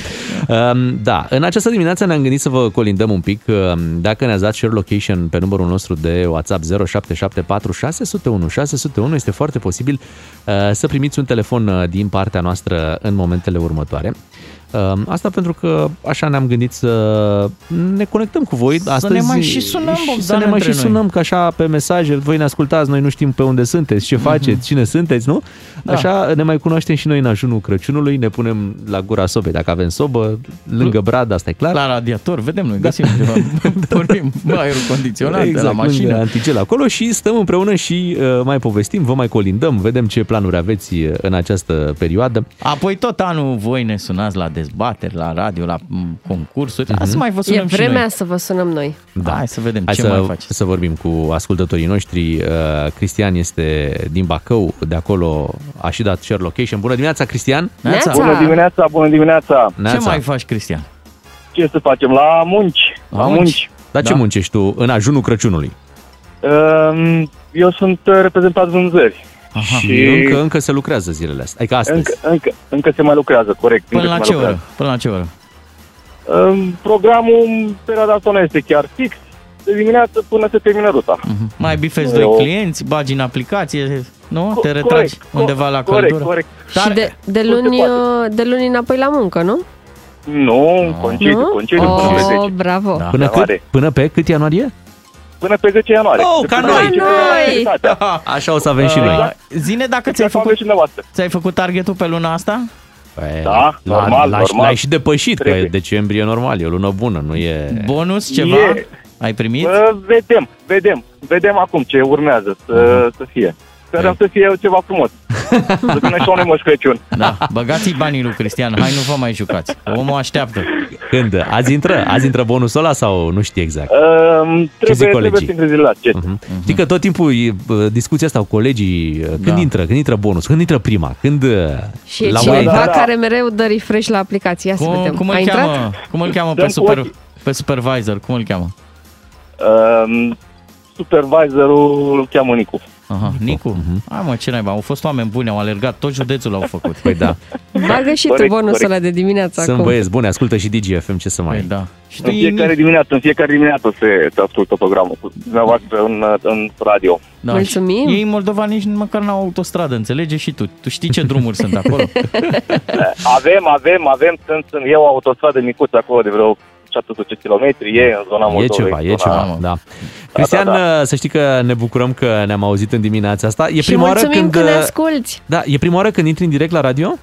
Um, da, în această dimineață ne-am gândit să vă colindăm un pic. Um, Dacă ne-ați dat share location pe numărul nostru de WhatsApp 0774 601 601, este foarte posibil uh, să primiți un telefon uh, din partea noastră în momentele următoare. Um, Asta pentru că așa ne-am gândit să ne conectăm cu voi astăzi ne mai și sunăm, și să Bogdan, ne mai și între noi. sunăm, că așa pe mesaje, voi ne ascultați, noi nu știm pe unde sunteți, ce faceți, cine sunteți, nu? Da. Așa ne mai cunoaștem și noi în ajunul Crăciunului, ne punem la gura sobei dacă avem sobă, lângă brad, asta e clar. La radiator, vedem noi, găsim ceva, pornim aerul condiționat de la Exact, lângă mașină. antigel acolo și stăm împreună și uh, mai povestim, vă mai colindăm, vedem ce planuri aveți uh, în această perioadă. Apoi tot anul voi ne sunați la dezbateri, la radio, la m, concursuri. Mhm. Asta mai vă E sunăm și vremea noi. să vă sunăm noi. Da. Hai să vedem Hai ce să, mai faci. să vorbim cu ascultătorii noștri. Uh, Cristian este din Bacău, de acolo a și dat share location. Bună dimineața, Cristian! Neața. Bună dimineața, bună dimineața! Ce Neața. mai faci, Cristian? Ce să facem? La munci. La, munci? munci. Dar ce Da. muncești tu în ajunul Crăciunului? Um, Eu sunt uh, reprezentant vânzări. Aha. Și Încă, încă se lucrează zilele astea, adică astăzi. încă, încă, încă se mai lucrează, corect. Până încă la se ce mai oră? lucrează. Până la ce oră? Um, Programul în perioada asta nu este chiar fix. De dimineață până se termină ruta. Mhm. Mai bifezi Eu- doi clienți, bagi în aplicație, nu? Co- Te retragi corect, co- undeva la corect, căldură. corect. Și de, de, Nu se luni, poate. uh, de luni înapoi la muncă, nu? Nu, concediu, nu? concediu până pe Oh, 10. bravo. Da. Până, cât, Ianuarie. până pe cât ianuarie? Până pe 10 ianuarie. Oh, De ca până noi! aici, Ca noi! realitatea. Așa o să avem și Uh, noi. Zine dacă Ce ți-ai faceți făcut, și dumneavoastră? ți-ai făcut targetul pe luna asta? Păi, Da, normal, l-ai, normal. L-ai și depășit, că Trebuie. e decembrie normal, e o lună bună, nu e... Bonus, ceva? E. Ai primit? Uh, vedem, vedem. Vedem acum ce urmează să, să fie. Sperăm să fie ceva frumos. Să vină și un Moș Crăciun. Da, băgați banii lui Cristian, hai nu vă mai jucați. Omul așteaptă. Când? Azi intră? Azi intră bonusul ăla sau nu știi exact? Uh, zic trebuie, colegii? trebuie să intre zilele acestea. Mhm. Știi că tot timpul e bă, discuția asta cu colegii, când Da. intră, când intră bonus, când intră prima, când uh, Și e la cineva Wave. Da, da. care mereu dă refresh la aplicație. Ia să Cum, vedem. cum, A îl intrat? cheamă, cum îl cheamă pe, Dăm cu super, ochii. pe supervisor? Cum îl cheamă? Uh, supervisorul îl cheamă Nicu. Aha, Nicu? Hai mă, ce naiba, au fost oameni buni, au alergat, tot județul l-au făcut. Păi da, Bagă și tu Corect, bonusul corect. ăla de dimineață sunt acum. băieți buni, ascultă și DGFM, ce să mai... Păi da. Și tu În fiecare dimineață, în fiecare dimineață se, se ascultă programul cu dumneavoastră în, în radio. da. Mulțumim. Ei în Moldova nici măcar n-au autostradă, înțelege și tu. Tu știi ce drumuri sunt acolo? Avem, avem, avem, sunt, sunt eu autostradă micuță acolo de vreo 700 km, e în zona E Moldovei. ceva, e zona- ceva, mă. da. Cristian, da. să știi că ne bucurăm că ne-am auzit în dimineața asta. E Și prima oară mulțumim când... că ne asculti. Da, e prima oară când intri în direct la radio?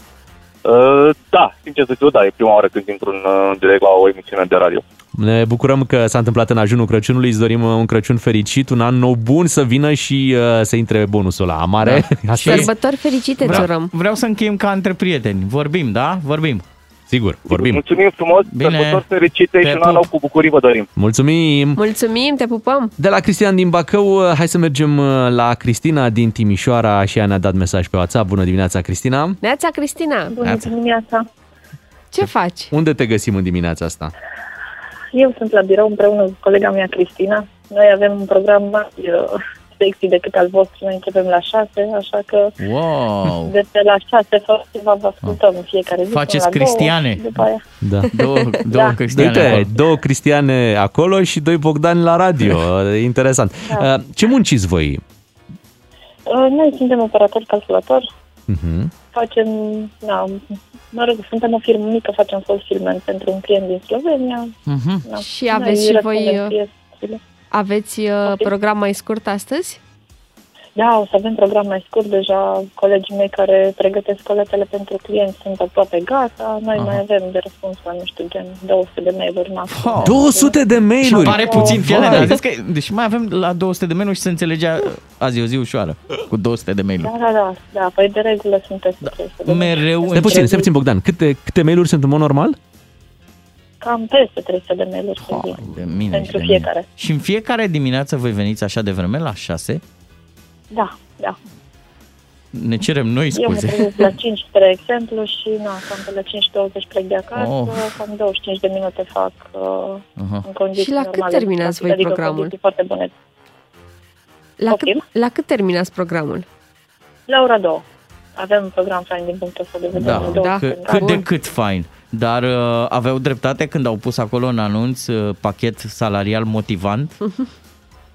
Uh, da, sincer să fiu, da, e prima oară când intru în, uh, direct la o emisiune de radio. Ne bucurăm că s-a întâmplat în ajunul Crăciunului, îți dorim uh, un Crăciun fericit, un an nou bun să vină și uh, să intre bonusul ăla mare. Da. Asta e. Sărbători fericite îți Vreau, urăm. vreau să încheiem ca între prieteni. Vorbim, da? Vorbim. Sigur, vorbim. Mulțumim frumos, Bine. sărbători fericite Te și un pup. an nou cu bucurii vă dorim. Mulțumim! Mulțumim, te pupăm! De la Cristian din Bacău, hai să mergem uh, la Cristina din Timișoara și ea ne-a dat mesaj pe WhatsApp. Bună dimineața, Cristina! Neața Cristina, Bună dimineața! ce faci? Unde te găsim în dimineața asta? Eu sunt la birou împreună cu colega mea, Cristina. Noi avem un program mai uh, sexy decât al vostru. Noi începem la 6, așa că Wow! de pe la 6 fără ceva vă ascultăm în fiecare zi. Faceți până la două, cristiane. După aia. Da. Două, două Da. cristiane Uite, acolo. două Cristiane acolo și doi Bogdani la radio. Interesant. Da. Uh, Ce munciți voi? Uh, Noi suntem operatori calculatori. Uh-huh. Facem, na, mă rog, suntem o firmă mică, facem fulfillment pentru un client din Slovenia. Mhm. Na, Și noi aveți și voi, răspundem uh, piețele. Aveți uh, program mai scurt astăzi? Da, o să avem program mai scurt. Deja colegii mei care pregătesc coletele pentru clienți sunt aproape gata. Noi mai avem de răspuns la, nu știu, gen 200 de mail-uri maxim. 200 de Și mail-uri! pare puțin, fii atent, Vai. a zis că, deci mai avem la 200 de mail și se înțelegea azi e o zi ușoară, cu 200 de mail Da, da, da, da, păi de regulă sunt peste 300 de mail. Mereu Stai puțin, stai puțin, Bogdan. Câte, câte mail-uri sunt în mod normal? Cam peste 300 de mail-uri pe zi. de mine Pentru și de fiecare. Mine. Și în fiecare dimineață voi veniți așa de vreme la 6? Da, da. Ne cerem noi Eu mă scuze. trezesc la 5, spre exemplu, și na, cam pe la 5.20 plec de acasă, Oh. cam 25 de minute fac uh, Aha. în condiții Și la cât normale, terminați voi adică programul? condiții foarte bune. La cât, la cât terminați programul? La ora 2. Avem un program fain din punctul ăsta de vedere. Da, Două da. săptămâni. Cât de cât fain. Dar uh, aveau dreptate când au pus acolo în anunț uh, pachet salarial motivant?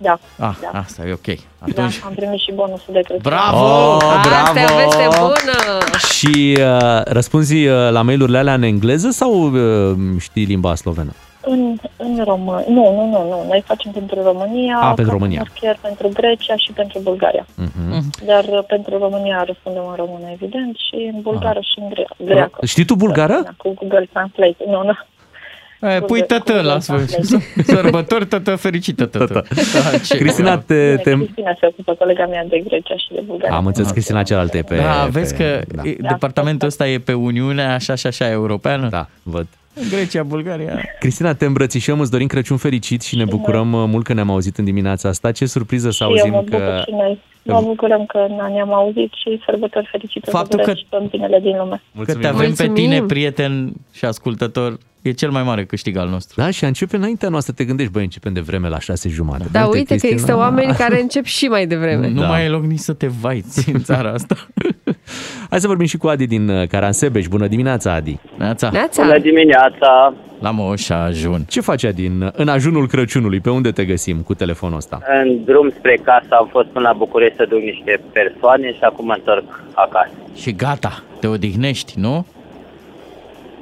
Da, Ah, da. asta e ok. da, Atunci, am primit și bonusul de Crăciun. Bravo! Oh, Asta e o veste bravo! bună! Și uh, răspunzi uh, la mail-urile alea în engleză sau uh, știi limba slovenă? În, în România. Nu, nu, nu, nu. Noi facem pentru România, Ah, pentru customer România. care pentru Grecia și pentru Bulgaria. Uh-huh. Dar uh, pentru România răspundem în română, evident, și în bulgară și în gre- greacă. Știi tu bulgară? Da, Cu Google Translate. Nu, nu. e, pui tătă la sfârșit. Sărbători, tătă fericită, tătă. Da, ce Cristina, bravo. te, te... Cristina se ocupă colega mea de Grecia și de Bulgaria. Am înțeles, Cristina cealaltă e pe... Da, pe, vezi că Da, e- departamentul ăsta e pe Uniunea așa și așa europeană? da văd. Grecia, Bulgaria. Cristina, te îmbrățișăm, îți dorim Crăciun fericit și ne bucurăm uh, mult că ne-am auzit în dimineața asta. Ce surpriză să Și eu mă auzim bucur că... și noi. Mă bucurăm că na, ne-am auzit și sărbători fericite Faptul vă că- doresc și tot binele din lume. Că te avem pe tine, prieten și ascultător, e cel mai mare câștig al nostru. Da, și a începe înaintea noastră, te gândești, băi, începem de vreme la șase jumate. Dar Uite, uite că Cristina- există oameni care încep și mai devreme. Nu Da. mai e loc nici să te vaiți în țara asta. Hai să vorbim și cu Adi din uh, Caransebeș. Bună dimineața, Adi! Neața. Neața. Bună dimineața! La Moș Ajun. Ce faci, Adi, în, în ajunul Crăciunului? Pe unde te găsim cu telefonul ăsta? În drum spre casă am fost până la București să duc niște persoane și acum mă întorc acasă. Și gata, te odihnești, nu?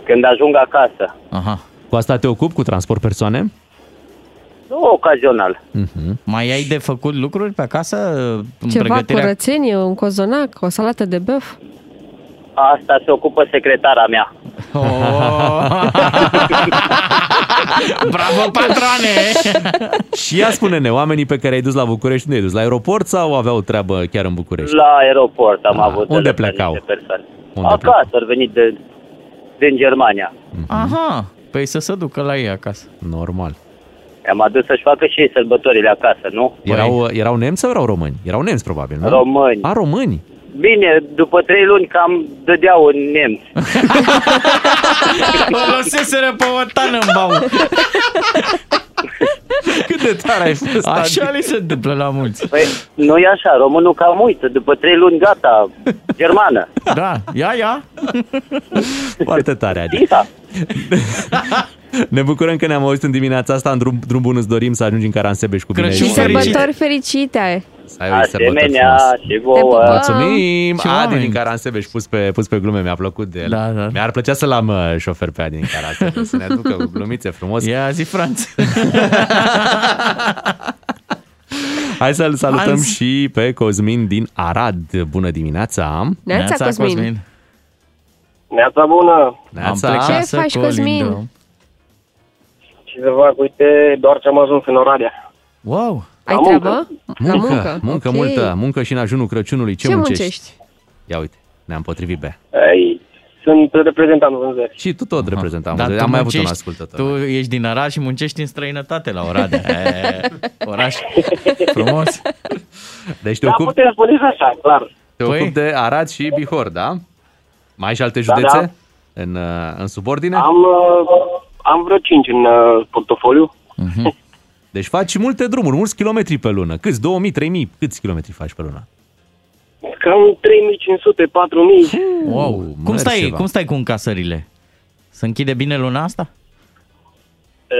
Când ajung acasă, Aha. Cu asta te ocupi, cu transport persoane? Nu ocazional. Uh-huh. Mai ai de făcut lucruri pe acasă? În Ceva pregătirea... curățenie, un cozonac, o salată de băf. Asta se ocupă secretara mea. Oh. Bravo, patrone! și ea spune-ne, oamenii pe care ai dus la București, unde ai dus? La aeroport sau aveau treabă chiar în București? La aeroport am Ah, avut unde de la plecau? niște persoane. Unde acasă, au venit de, din Germania. Aha, păi să se ducă la ei acasă. Normal. Am adus să-și facă și ei sărbătorile acasă, nu? Erau, erau nemți sau erau români? Erau nemți, probabil, nu? Români. A, români. Bine, după trei luni cam dădeau în nemți. Mă lăseseră pe o tană în bau. Cât de tare ai fost, Așa li se întâmplă la mulți. Păi, nu e așa, românul cam uită, după trei luni gata, germană. Da, ia, ia. Foarte tare, Adi. Da. Ne bucurăm că ne-am auzit în dimineața asta. În drum, drum bun îți dorim să ajungi în Caransebeș cu bine. Crăciun Și sărbători fericite! Să ai o sărbători Asemenea frumoase. și vouă. Mulțumim! Ce Adi oameni. din Caransebeș pus pe, pus pe glume, mi-a plăcut de el. Da, da. Mi-ar plăcea să-l am uh, șofer pe Adi din Caransebeș, să ne aducă cu glumițe frumos. Ia zi, Franț. Hai să-l salutăm Hans. și pe Cosmin din Arad. Bună dimineața! Neața, Cosmin. Neața bună! Neața. Am plecat Ce să faci, Cosmin? colindăm. Și să fac, uite, doar ce am ajuns în Oradea. Wow! Ai La treabă? Muncă, La muncă. muncă Ok. multă, muncă și în ajunul Crăciunului. Ce, Ce muncești? muncești? Ia uite, ne-am potrivit, Bea. Ei, sunt reprezentant în vânzări. Și tu tot reprezentam. Dar tu Am mai avut un muncești- ascultător. Tu ești din Arad și muncești în străinătate la Oradea. E, oraș frumos. Deci te Da, ocupi, putem spune și așa, clar. te Păi- ocupi de Arad și Bihor, da? Mai ai și alte Da, județe da. În, uh, în subordine? Am, uh, am vreo 5 în uh, portofoliu. Deci faci multe drumuri, mulți kilometri pe lună. Câți? 2000, 3000? Câți kilometri faci pe lună? Cam 3500, 4000. Wow. Cum mergi stai, ceva. cum stai cu încasările? Se închide bine luna asta?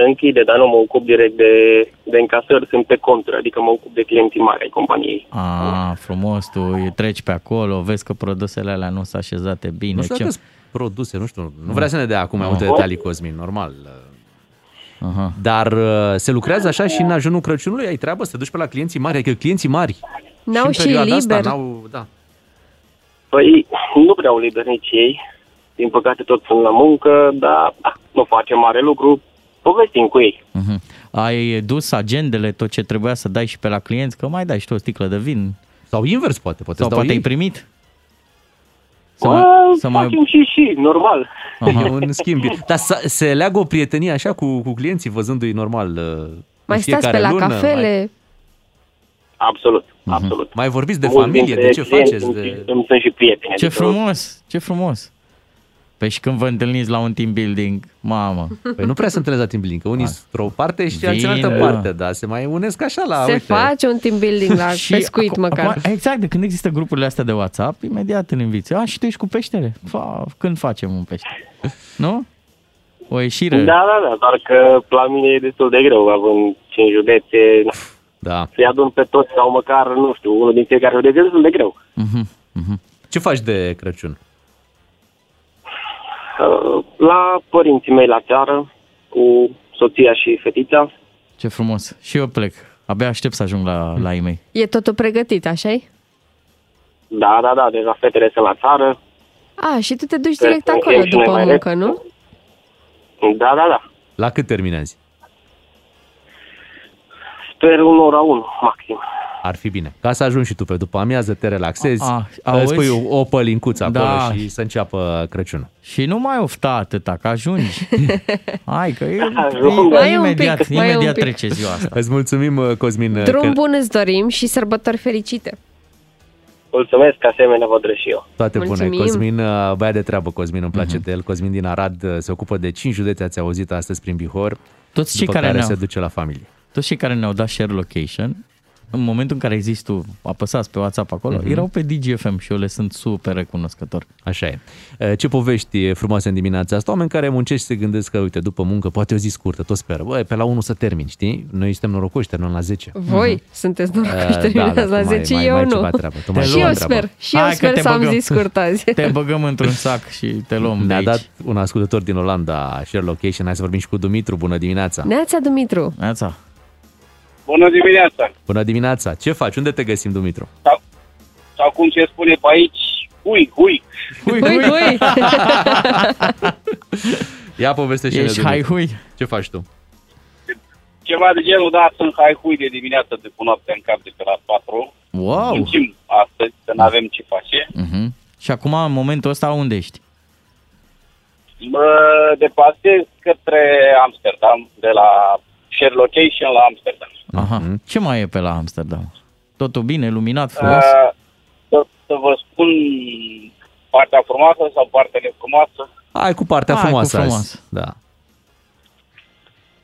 Închide, dar nu mă ocup direct de, de încasări, sunt pe contră, adică mă ocup de clienții mari ai companiei. Ah, frumos, tu treci pe acolo, vezi că produsele alea nu sunt așezate bine. Nu știu Ce- dacă sunt produse, nu știu. Nu vrea să ne dea acum mai multe Ah. detalii, Cosmin, normal. Aha. Dar uh, se lucrează așa și în ajunul Crăciunului? Ai treabă să te duci pe la clienții mari? Adică clienții mari N-au în și perioada asta liber. n-au, da. Păi, nu prea au liber nici ei. Din păcate tot sunt la muncă, dar da, nu facem mare lucru. Povestim cu ei. Mhm. Ai dus agendele, tot ce trebuia să dai și pe la clienți, că mai dai și tu o sticlă de vin. Sau invers, poate. poate Sau îți dau poate ai ei. primit. Să Să mai, să facem mai... și și, normal. Aha. Un schimb. Dar să- se leagă o prietenie așa cu, cu clienții, văzându-i normal uh, Mai în stați pe fiecare la lună, cafele. Mai, Absolut, absolut. mai vorbiți de Mulți familie, de dintre ce clienți faceți? Sunt, De... sunt, sunt și prieteni. Ce adică frumos, ce frumos. Păi și când vă întâlniți la un team building, mamă. Păi nu prea se întâlnează la team building, că unii sunt într-o parte și alții în altă Vin, parte, dar se mai unesc așa la, Se uite. face un team building la pescuit acum, măcar. Acum, exact, de când există grupurile astea de WhatsApp, imediat îl inviți. A, și tu ești cu peștele? Fa, când facem un pește? Nu? O ieșire? Da, da, da, doar că la mine e destul de greu, având 5 județe, Da. să-i adun pe toți sau măcar, nu știu, unul din fiecare județ e destul de greu. Mhm, Ce faci de Crăciun? Uh, La părinții mei la țară, cu soția și fetița, Ce frumos. Și eu plec. Abia aștept să ajung la, la ei mei. E totul pregătit, așa da, da, da, deja fetele sunt la țară, A, și tu te duci Pe- direct pe- acolo și noi după mai muncă, nu? da, da, da, La cât terminezi? sper un ora 1 maxim. Ar fi bine. Ca să ajungi și tu pe după amiază, te relaxezi, A, a, auzi? îți pui o, o pălincuță acolo Da. și să înceapă Crăciunul. Și nu mai ofta atâta, că ajungi. Hai, că e, Ajung. e, Mai un imediat, pic, mai un imediat pic. trece ziua asta. Îți mulțumim, uh, Cosmin. Drum că bun îți dorim și sărbători fericite. Mulțumesc, asemenea vă doresc și eu. Toate bune. Mulțumim. Cosmin, uh, băiat de treabă, Cosmin, îmi Mhm. place de el. Cosmin din Arad uh, se ocupă de 5 județe, ați auzit astăzi prin Bihor. Toți cei după care care ne-au- se duce la familie. Toți cei care ne-au dat share location, în momentul în care ai zis tu, apăsați pe WhatsApp acolo, Mhm. erau pe DGFM și eu le sunt super recunoscător. Așa e. Uh, Ce povești frumoase în dimineața asta? Oameni care muncesc și se gândesc că, uite, după muncă, poate o zi scurtă, tot speră. Băi, pe la 1 să termin, știi? Noi suntem norocoși, terminăm la 10. Voi sunteți Uh, norocoși, da, terminați da, la tu mai- 10, mai- eu mai ai nu. ceva treabă, tu mai ai și ceva eu treabă. sper, și eu Hai că sper te să am băgăm. zi scurt azi. Te băgăm într-un sac și te luăm de Ne-a aici. dat un ascultător din Olanda share location. Hai să vorbim și cu Dumitru. Bună dimineața! Neața Dumitru. Neața. Bună dimineața! Bună dimineața! Ce faci? Unde te găsim, Dumitru? Sau cum se spune pe aici, hui, hui. Hui, Hui, hui. Ia povestește-ne, Ești Dumitru. hai hui. Ce faci tu? Ceva de genul, da, sunt hai hui de dimineață de cu noaptea în cap de pe la 4. Wow. Muncim astăzi, că nu avem ce face. Uh-huh. Și acum, în momentul ăsta, unde ești? Mă deplasez către Amsterdam, de la share location la Amsterdam. Aha. Mhm. Ce mai e pe la Amsterdam? Totul bine, luminat, frumos? Uh, să, să vă spun partea frumoasă sau partea nefrumoasă, Hai cu partea Hai cu frumoasă, frumoasă. azi. Da.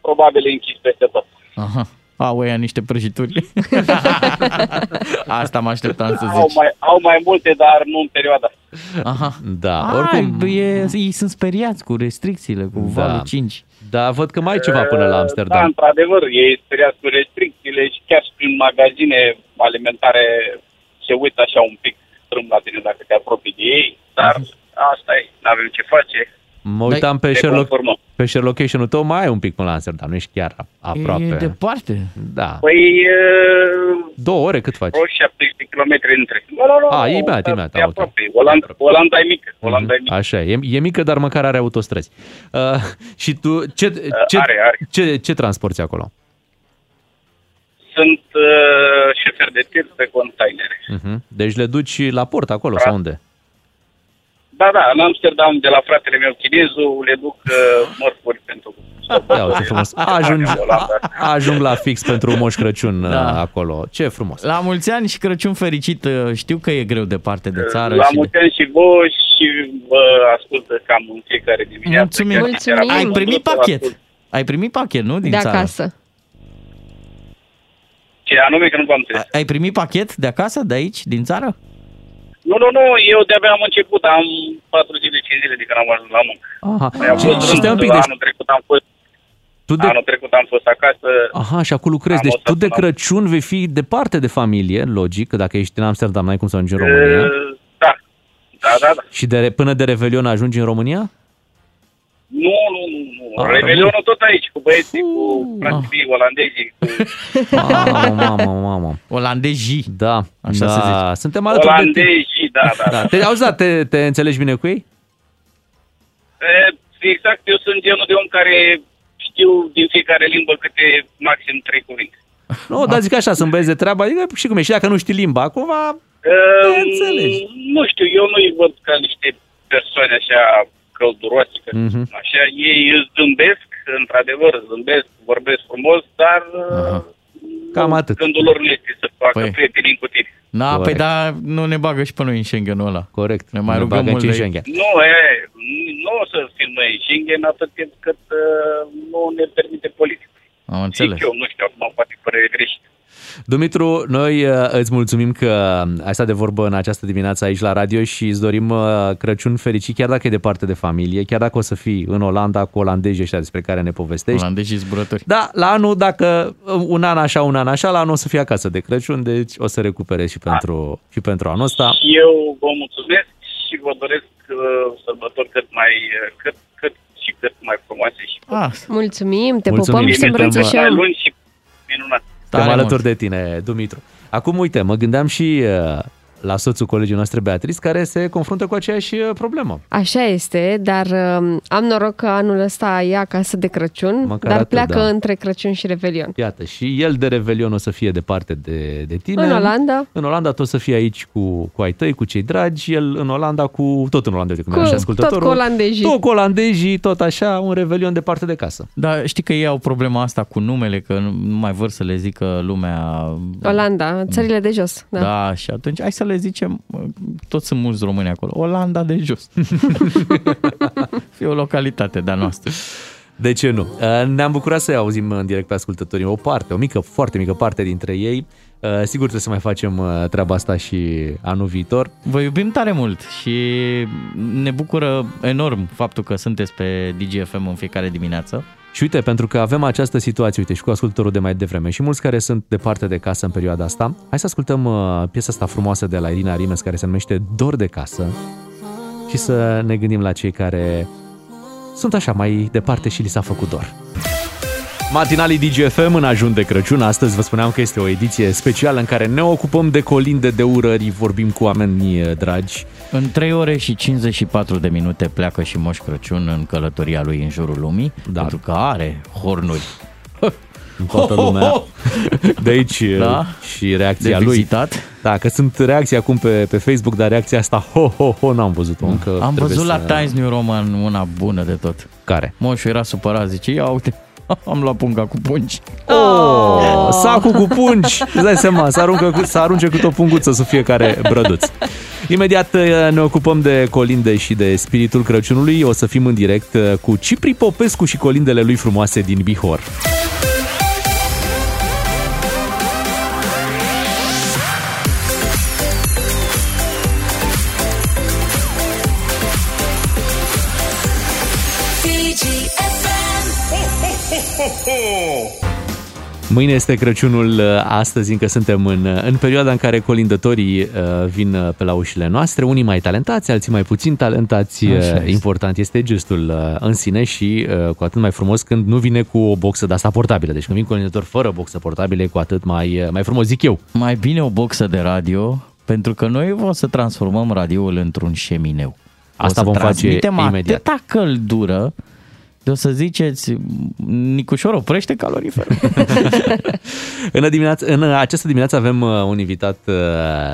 probabil e închis peste tot. Aha. Au ăia niște prăjituri. Asta mă așteptam să Au zici. mai, au mai multe, dar nu în perioada asta. Aha. Da, Ai, oricum... e, ei sunt speriați cu restricțiile, cu Da. valul 5. Da, văd că mai ai ceva până la Da, Amsterdam. într-adevăr, e speriat cu restricțiile și chiar și prin magazine alimentare se uită așa un pic strâm la tine dacă te apropii de ei, dar asta e, nu avem ce face. Mă uitam pe ne share, lo- conformăm. pe share location-ul tău, mai ai un pic până la Amsterdam, nu ești chiar aproape. E departe. Da. Păi, uh, Două ore cât faci? vreo 70 km între. Nu, nu, nu, A, nu, imediat, dar imediat, e ok. aproape. Olanda, Olanda e mică. Olanda e mică. Așa, e, e mică, dar măcar are autostrăzi. Uh, și tu, ce, ce, are, are. ce, ce transporti acolo? Sunt uh, șofer de tir pe containere. Uh-huh. Deci le duci la port acolo sau unde? Da, da, în Amsterdam, de la fratele meu chinezul, le duc uh, mărfuri pentru... Ia uite frumos. Ajung, a, ajung la fix pentru Moș Crăciun Da. da. acolo. Ce frumos. La mulți ani și Crăciun fericit. Uh, Știu că e greu departe de țară. La și de... mulți ani și voi și vă ascultă cam în fiecare dimineață. Mulțumim. Chiar sincer, am Ai văzut, primit vă pachet. ascult. Ai primit pachet, nu? Din de țară. acasă. Ce anume că nu v-am înțeles. Ai primit pachet de acasă, de aici, din țară? Nu, nu, nu, eu de-abia am început, am 4 zile, 5 zile de când am ajuns la muncă. Aha. Mai am Și, fost și stai un pic, rândul, deci anul trecut am fost, tu de... anul trecut am fost acasă. Aha, și acolo lucrezi. Am Deci o tu de săptămână. Crăciun vei fi departe de familie, logic, că dacă ești în Amsterdam n-ai cum să ajungi în România. Uh, Da, da, da, da. Și de, până de Revelion ajungi în România? Nu, nu, nu, nu. Ah, Revelionul tot aici, cu băieții, cu frații mei, olandezii, cu Mamă, mamă, mamă. Olandezi. Da, Așa da. se zice. Suntem alături de tine. olandezii, da, da. Da. Te, auzi, da, te, te înțelegi bine cu ei? E, Exact, eu sunt genul de om care știu din fiecare limbă câte maxim trei cuvinte. Nu, dar zic așa, sunt băieți de treabă, adică și cum e, și dacă nu știi limba, cumva... Uh, înțelegi. Nu știu, eu nu-i văd ca niște persoane așa călduroase, că Mhm. așa, ei îți zâmbesc, într-adevăr, zâmbesc, vorbesc frumos, dar uh, Cam atât. gândul lor nu este să facă Păi. prieteni cu tine. Da, Corect. păi da, nu ne bagă și pe noi în Schengen-ul ăla. Corect. Ne mai Ne rugăm bagă mult și în de ei. Schengen. Nu, e, nu o să fim noi în Schengen atât timp cât uh, nu ne permite politica. Am înțeles. Zic eu, nu știu, acum poate părere greșită. Dumitru, noi uh, îți mulțumim că ai stat de vorbă în această dimineață aici la radio și îți dorim uh, Crăciun fericit, chiar dacă e departe de familie, chiar dacă o să fii în Olanda cu olandezii ăștia despre care ne povestești. Olandezii zburători. Da, la anul, dacă uh, un an așa, un an așa, la anul o să fie acasă de Crăciun, deci o să recuperezi și pentru, și pentru anul ăsta. Și eu vă mulțumesc și vă doresc uh, sărbători cât mai, uh, cât, cât și cât mai frumoase și Ah, Mulțumim, te Mulțumim pupăm și te și suntem, mai îmbrățișăm. Lungi și minunate. Suntem Tare alături mult. de tine, Dumitru. Acum, uite, mă gândeam și uh, la soțul colegii noastre, Beatrice, care se confruntă cu aceeași uh, problemă. Așa este, dar um, am noroc că anul ăsta e acasă de Crăciun, Măcar dar atât, pleacă da. între Crăciun și Revelion. Iată, și el de Revelion o să fie departe de, de tine. În Olanda, În Olanda tu o să fii aici cu, cu ai tăi, cu cei dragi, el în Olanda cu, tot în Olanda, uite cum Cu- era și tot ascultătorul. cu olandezii. Tot cu olandezii, tot așa, un Revelion departe de casă. Da, știi că ei au problema asta cu numele, că nu nu mai vor să le zică lumea... Olanda, țările de jos. Da. Da, și atunci hai să le zicem, toți sunt mulți români acolo, Olanda de jos. Fie o localitate de-a noastră. De ce nu? Uh, Ne-am bucurat să auzim în direct pe ascultătorii o parte, o mică, foarte mică parte dintre ei. Uh, Sigur trebuie să mai facem uh, treaba asta și anul viitor. Vă iubim tare mult și ne bucură enorm faptul că sunteți pe DGFM în fiecare dimineață. Și uite, pentru că avem această situație, uite, și cu ascultătorul de mai devreme și mulți care sunt departe de casă în perioada asta, hai să ascultăm uh, piesa asta frumoasă de la Irina Rimes care se numește Dor de casă și să ne gândim la cei care sunt așa mai departe și li s-a făcut dor. Matinalii DGFM în ajun de Crăciun. Astăzi vă spuneam că este o ediție specială în care ne ocupăm de colinde, de urări, vorbim cu oameni uh, dragi. În 3 ore și 54 de minute pleacă și Moș Crăciun în călătoria lui în jurul lumii, da. pentru că are hornuri. În toată lumea. De aici Da? da? și reacția De lui. vizitat. Da, că sunt reacții acum pe, pe Facebook, dar reacția asta, ho, ho, ho, n-am văzut-o încă. Am trebuie văzut la să... Times New Roman una bună de tot. Care? Moșul era supărat, zice, ia uite, am luat punga cu pungi. Oh, sacul cu pungi. Îți dai seama, să, aruncă cu, să arunce cu o punguță să fiecare brăduț. Imediat uh, ne ocupăm de colinde și de spiritul Crăciunului. O să fim în direct uh, cu Cipri Popescu și colindele lui frumoase din Bihor. Mâine este Crăciunul, uh, astăzi încă suntem în, uh, în perioada în care colindătorii uh, vin uh, pe la ușile noastre, unii mai talentați, alții mai puțin talentați. Așa Uh, este. Important este gestul uh, în sine și uh, cu atât mai frumos când nu vine cu o boxă de asta portabilă. Deci când vin colindători fără boxă portabilă, e cu atât mai, uh, mai frumos, zic eu. Mai bine o boxă de radio, pentru că noi o să transformăm radioul într-un șemineu. Asta o să vom face transmitem imediat. atâta căldură de o să ziceți, Nicușor, oprește caloriferul. În, dimineață, în această dimineață avem uh, un invitat uh,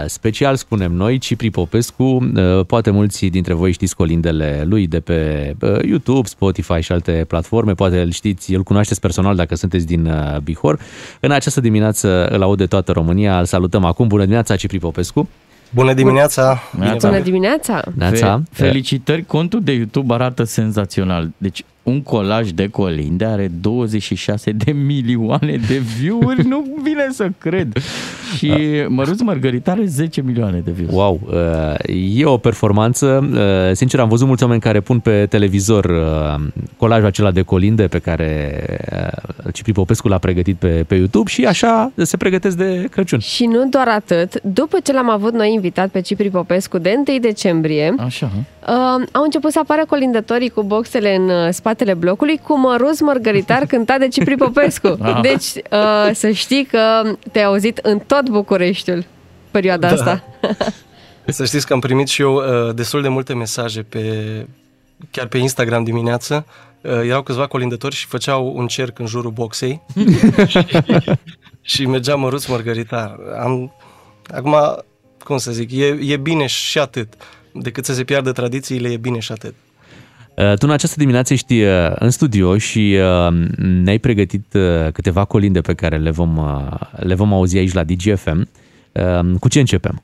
special, spunem noi, Cipri Popescu. Uh, Poate mulți dintre voi știți colindele lui de pe uh, YouTube, Spotify și alte platforme. Poate îl știți, îl cunoașteți personal dacă sunteți din uh, Bihor. În această dimineață îl aude toată România. Îl salutăm acum. Bună dimineața, Cipri Popescu! Bună dimineața! Bună dimineața! Neața. Fe- felicitări, contul de YouTube arată senzațional. Deci un colaj de colinde are 26 de milioane de view-uri, nu vine să cred. Și Măruț Mărgăritar are 10 milioane de view Wow, uh, e o performanță. Uh, Sincer, am văzut mulți oameni care pun pe televizor uh, colajul acela de colinde pe care uh, Cipri Popescu l-a pregătit pe, pe YouTube și așa se pregătesc de Crăciun. Și nu doar atât, după ce l-am avut noi invitat pe Cipri Popescu de 1 decembrie, Așa. Uh, au început să apară colindătorii cu boxele în uh, spatele blocului cu Măruz Mărgăritar cântat de Cipri Popescu. Ah. Deci uh, să știi că te-ai auzit în tot Bucureștiul perioada Da. asta. Să știți că am primit și eu uh, destul de multe mesaje pe chiar pe Instagram dimineață. Uh, erau câțiva colindători și făceau un cerc în jurul boxei și, și mergea măruț mărgăritar. Am, acum, cum să zic, e, e bine și atât. Decât să se piardă tradițiile, e bine și atât. Uh, Tu în această dimineață ești uh, în studio și uh, ne-ai pregătit uh, câteva colinde pe care le vom, uh, le vom auzi aici la DGFM. Uh, Cu ce începem?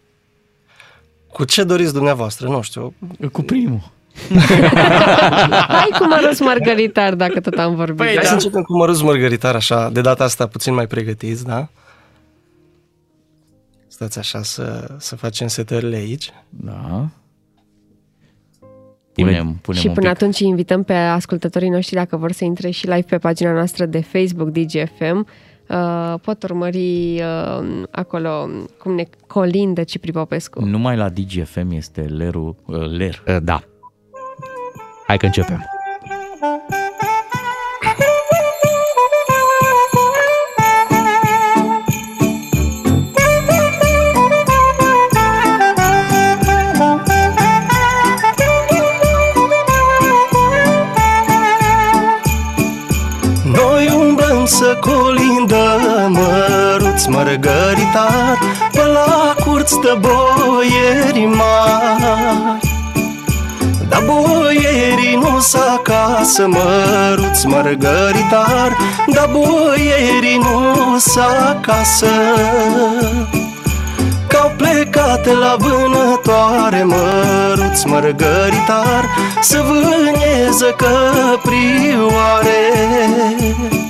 Cu ce doriți dumneavoastră? Nu știu. Cu primul. Hai cu Măruz Mărgăritar, dacă tot am vorbit. Păi, Hai să începem cu măruț mărgăritar, așa, de data asta puțin mai pregătiți, da? Stați așa să, să facem setările aici. Da. Punem, punem și un până pic. atunci îi invităm pe ascultătorii noștri dacă vor să intre și live pe pagina noastră de Facebook DGFM. Uh, pot urmări uh, acolo cum ne colindă Cipri Popescu. Numai la DGFM este lerul, uh, ler. Uh, Da. Hai că începem. Umblăm să colindăm măruț mărgăritar Pe la curți de boieri mari. Dar boierii nu s acasă măruț mărgăritar Dar boierii nu s acasă. Că-au plecat la vânătoare măruț mărgăritar Să vâneză căprioare Căprioare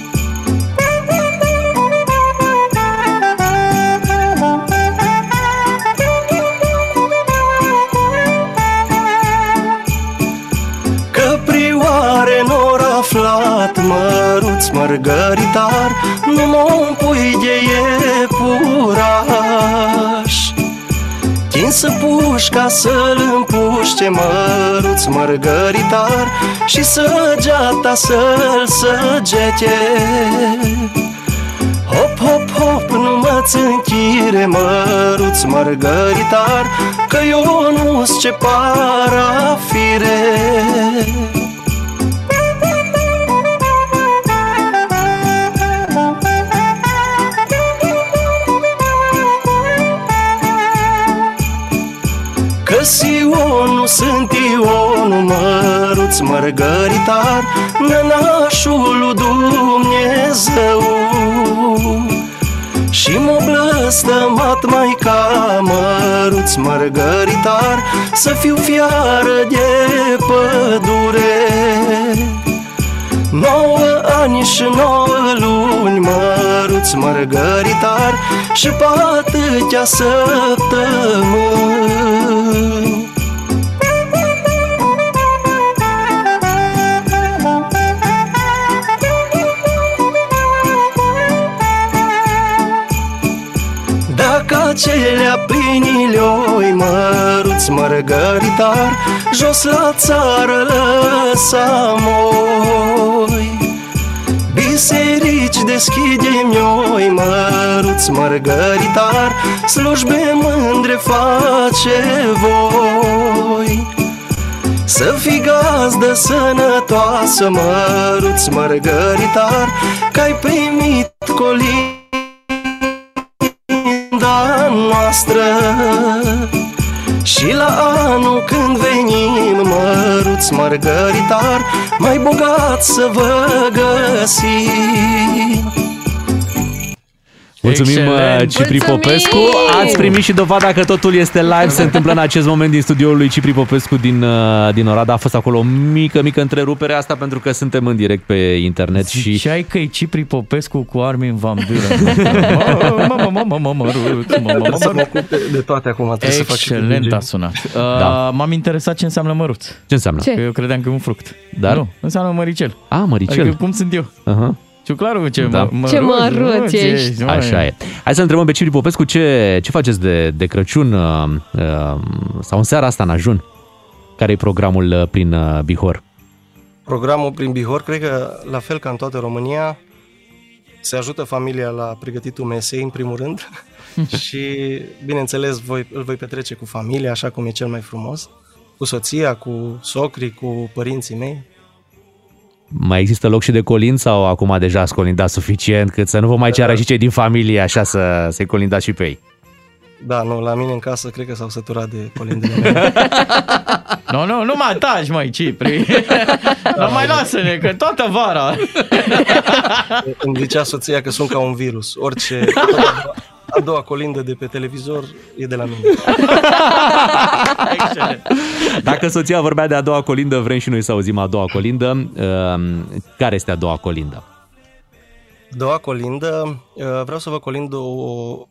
mărgăritar Numai un pui de iepuraș. Tinsă pușca să-l împuște măruț mărgăritar Și săgeata să-l săgete. Hop, hop, hop, nu mă închire măruț mărgăritar Că eu nu-s ce parafire Că Sionul sunt Ionul măruț mărgăritar Nănașul lui Dumnezeu. Și mă blăstămat mai ca măruț mărgăritar Să fiu fiară de pădure Nouă ani și nouă luni măruț mărgăritar Și pe atâtea săptămâni Dacă acelea pâinile-oi măruț mărgăritar Jos la țară lăsam-oi Biserici deschidem noi măruț mărgăritar Slujbe mândre face voi. Să fii gazdă sănătoasă, măruț mărgăritar Că ai primit colinda noastră și la anul când venim măruț mărgăritar Mai bogat să vă găsim Mulțumim, Excelent. uh, Cipri Mulțumim! Popescu. Ați primit și dovada că totul este live. Se întâmplă în acest moment din studioul lui Cipri Popescu din, uh, din Oradea. A fost acolo o mică, mică întrerupere asta pentru că suntem în direct pe internet și... Ziceai că e Cipri Popescu cu Armin Van Buren. Mă, mă, mă, mă, mă, mă, ruț, mă, mă, Trebuie mă, să mă mă. ocup de- de toate acum Trebuie să fac și Excelent DJ. a sunat. Uh, Da. M-am interesat ce înseamnă măruț. Ce înseamnă? Ce? Că eu credeam că e un fruct. Dar? Nu, înseamnă măricel. A, măricel. Adică cum sunt eu. Aha. Ciuclaru, ce, Da. mă, măruț, Ce măruț ești. măi. Așa e. Hai să întrebăm pe Cipri Popescu ce, ce faceți de, de Crăciun uh, uh, sau în seara asta în ajun? Care e programul uh, prin uh, Bihor? Programul prin Bihor, cred că la fel ca în toată România, se ajută familia la pregătitul mesei, în primul rând, și, bineînțeles, voi, îl voi petrece cu familia, așa cum e cel mai frumos, cu soția, cu socrii, cu părinții mei. Mai există loc și de colind sau acum deja ați colindat suficient cât să nu vă mai ceară și cei din familie așa să se colindați și pe ei? Da, nu, la mine în casă cred că s-au săturat de colindele mele. Nu, nu, nu mai taci, mai Cipri. Nu mai lasă-ne, că toată vara. Îmi zicea soția că sunt ca un virus. Orice a doua colindă de pe televizor e de la mine. Excelent. Dacă soția vorbea de a doua colindă, vrem și noi să auzim a doua colindă. Uh, Care este a doua colindă? Doua colindă, uh, vreau să vă colind o...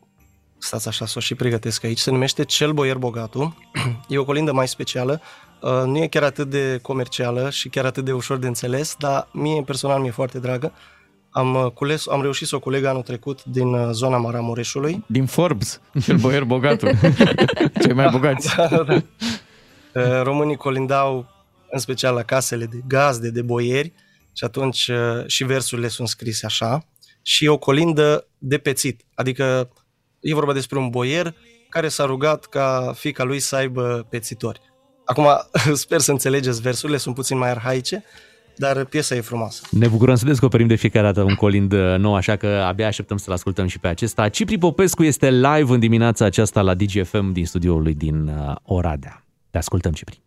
Stați așa, să o și pregătesc aici. Se numește Cel Boier Bogatul. E o colindă mai specială. Uh, Nu e chiar atât de comercială și chiar atât de ușor de înțeles, dar mie personal mi-e foarte dragă. Am, uh, cules, am reușit să o coleg anul trecut din uh, zona Maramureșului. Din Forbes, cel boier bogatul. Cei mai bogați. Da, da. Uh, Românii colindau în special la casele de gazde, de boieri și atunci uh, și versurile sunt scrise așa și e o colindă de pețit, adică e vorba despre un boier care s-a rugat ca fica lui să aibă pețitori. Acum sper să înțelegeți versurile, sunt puțin mai arhaice, dar piesa e frumoasă. Ne bucurăm să descoperim de fiecare dată un colind uh, nou, așa că abia așteptăm să-l ascultăm și pe acesta. Cipri Popescu este live în dimineața aceasta la DGFM din studioul lui din uh, Oradea. Te ascultăm, Cipri.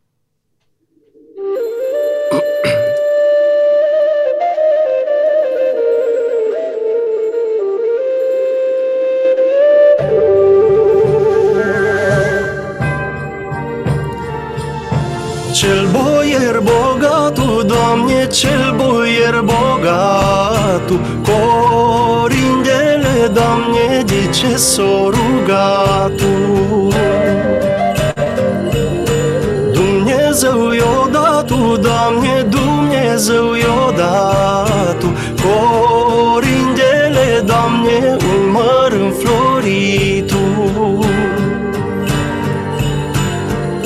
Cel boier bogatul, Doamne, cel boier bogatul Corindele, Doamne, de ce s-o rugatul Dumnezeu i-o datu, Doamne, Dumnezeu i-o datu Corindele, Doamne, un măr înfloritul.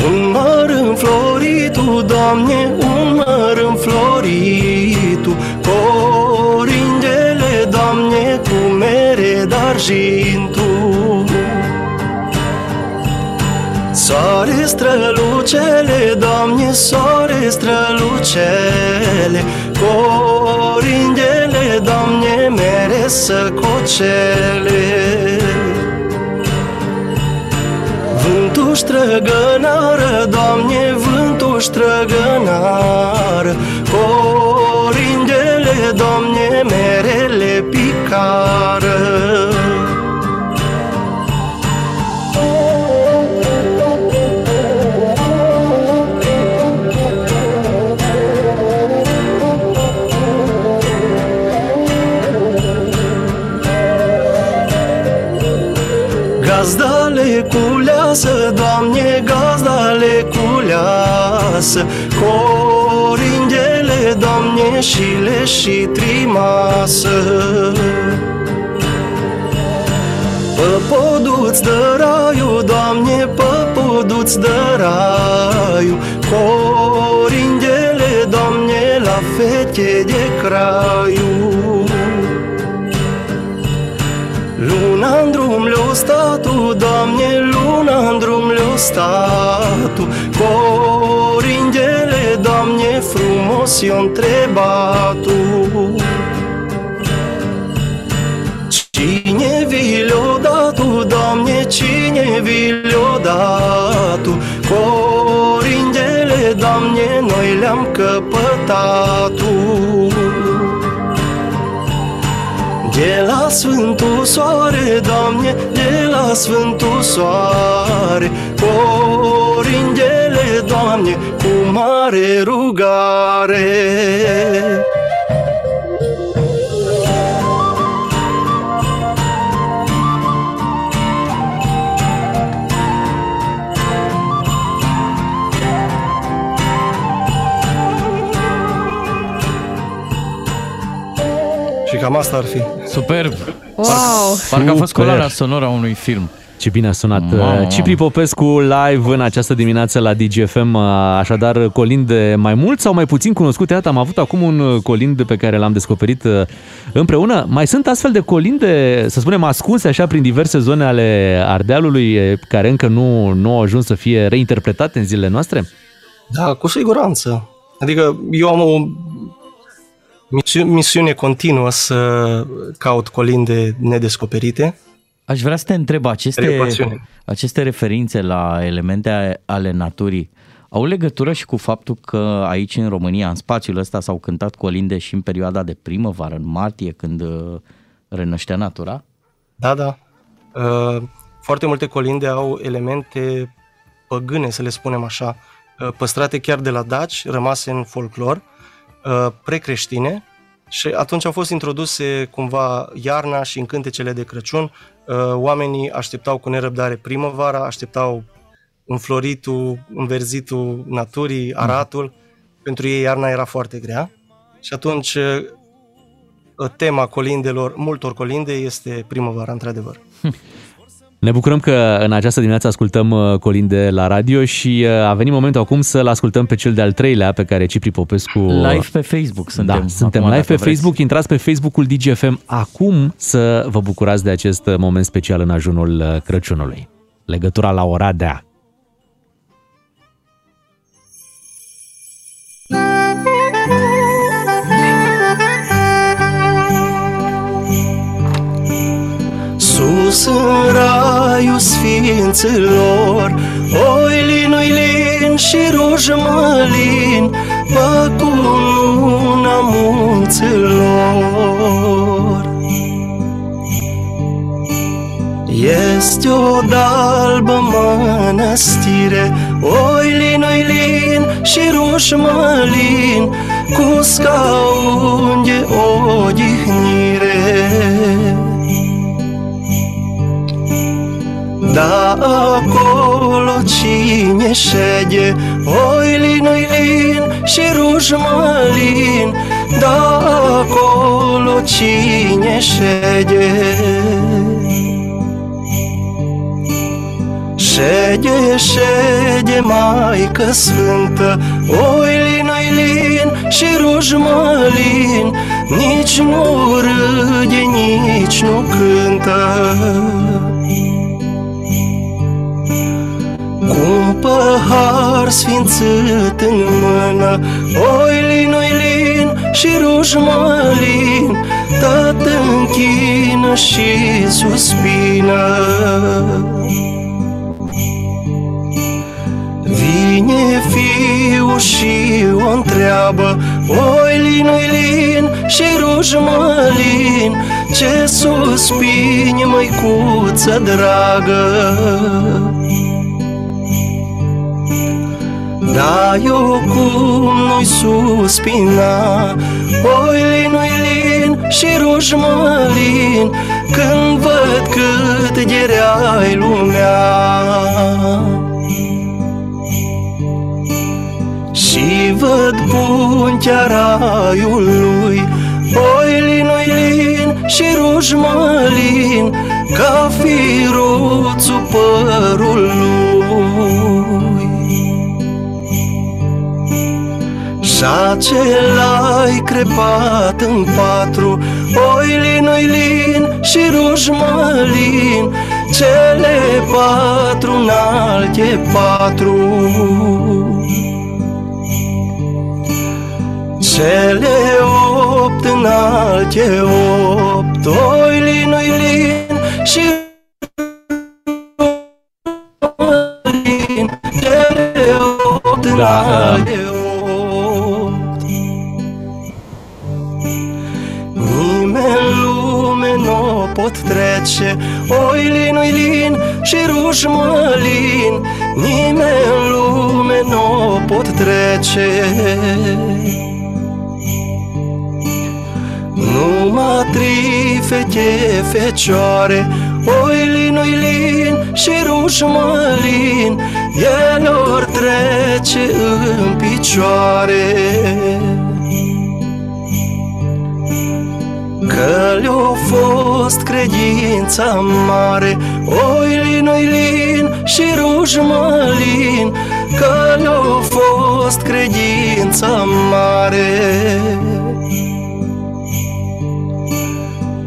Un măr înfloritu, Doamne, un măr înfloritu, Corindele, Doamne, cu mere d'argintu. Soare strălucele, Doamne, soare strălucele, Corindele, Doamne, mere săcocele. Vântul străgănară, Doamne, shtrëgënar. Korindele domnje merele pikarë Gazdale kula së domnje culeasă Corindele, Doamne, și le și trimasă. Păpoduț de raiu, Doamne, păpoduț de raiu. Corindele, Doamne, la fete de craiu. Luna în drum le-o statu, Doamne, luna în drum le-o statu. Corindele, si o întreba tu Cine vi le-o dat tu, Doamne, cine vi le-o dat tu? Corindele, Doamne, noi le-am căpătat tu. De la Sfântul Soare, Doamne, de la Sfântul Soare, Corindele, Doamne, cu mare rugare. Și cam asta ar fi. Superb! Wow! Parcă a fost Super. coloarea sonoră a unui film. Ce bine a sunat. Mamă. Cipri Popescu live în această dimineață la DGFM, așadar colinde mai mult sau mai puțin cunoscute. Iată, am avut acum un colind pe care l-am descoperit uh, împreună. Mai sunt astfel de colinde, să spunem, ascunse așa prin diverse zone ale Ardealului, eh, care încă nu, nu au ajuns să fie reinterpretate în zilele noastre? Da, cu siguranță. Adică eu am o misiu- misiune continuă să caut colinde nedescoperite. Aș vrea să te întreb, E aceste, pasiune. aceste referințe la elemente a- ale naturii au legătură și cu faptul că aici în România, în spațiul ăsta, s-au cântat colinde și în perioada de primăvară, în martie, când uh, renăștea natura? Da, da. Uh, Foarte multe colinde au elemente păgâne, să le spunem așa, uh, păstrate chiar de la daci, rămase în folclor, uh, precreștine și atunci au fost introduse cumva iarna și în cântecele de Crăciun. Uh, Oamenii așteptau cu nerăbdare primăvara, așteptau înfloritul, înverzitul naturii, aratul. Pentru ei iarna era foarte grea și atunci uh, tema colindelor, multor colinde este primăvara, într-adevăr. Ne bucurăm că în această dimineață ascultăm uh, colinde la radio și uh, a venit momentul acum să-l ascultăm pe cel de-al treilea pe care Cipri Popescu... Live pe Facebook suntem. Da, suntem acum, live dacă pe vreți. Facebook, intrați pe Facebook-ul DGFM acum să vă bucurați de acest uh, moment special în ajunul uh, Crăciunului. Legătura la Oradea. Sus în raiul sfinților Oi lin, oi lin și ruj mălin Bă cu luna munților. Este o dalbă mănăstire Oi lin, oi lin și ruj mălin Cu scaun de odihnire Da acolo cine șede Oi lin, oi lin și ruj mălin. Da acolo cine șede. Șede, șede, Maică Sfântă Oi lin, oi lin și ruj mălin. Nici nu râde, nici nu cântă cu un pahar sfințit în mână Oi lin, oi lin și ruj mălin Tot închină și suspină. Vine fiul și o întreabă Oi lin, oi lin și ruj mălin Ce suspini, măicuță dragă Da, eu cum nu-i suspina Oi lin, oi lin și ruj mălin Când văd cât de rea lumea. Și văd puntea raiului Oi lin, oi lin și ruj mălin Ca firuțul părului Și acela-i crepat în patru Oi lin, oi lin și ruj mălin Cele patru în alte patru. Cele opt în alte opt Oilin, oilin și trece Numai tri fete fecioare Oilin, oilin și ruș mălin. El or trece în picioare. Că le-a fost credința mare Oilin, oilin și ruș mălin Că le-a fost credința mare.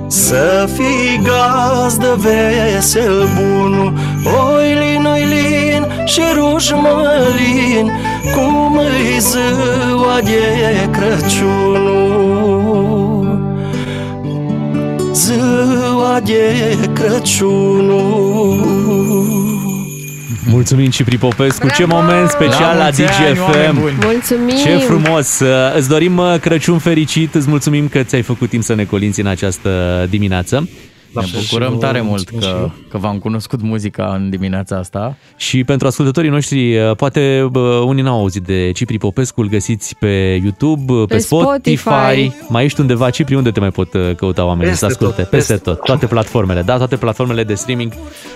Să fii gazdă vesel bunul Oilin, oilin și ruș mălin Cum îi ziua de Crăciunul. Ziua de Crăciunul Mulțumim Cipri Popescu, ce Bravo! moment special La la mulți ani, oameni DGFM. buni. Mulțumim! Ce frumos! Uh, Îți dorim uh, Crăciun fericit, îți mulțumim că ți-ai făcut timp să ne colinți în această dimineață. Ne bucurăm tare mult că, că v-am cunoscut muzica în dimineața asta. Și pentru ascultătorii noștri, uh, poate bă, unii n-au auzit de Cipri Popescu, îl găsiți pe YouTube, pe, Pe Spotify. Spotify. Mai ești undeva, Cipri, unde te mai pot uh, căuta oamenii Peste să asculte? tot, peste peste tot, toate platformele, da, toate platformele de streaming.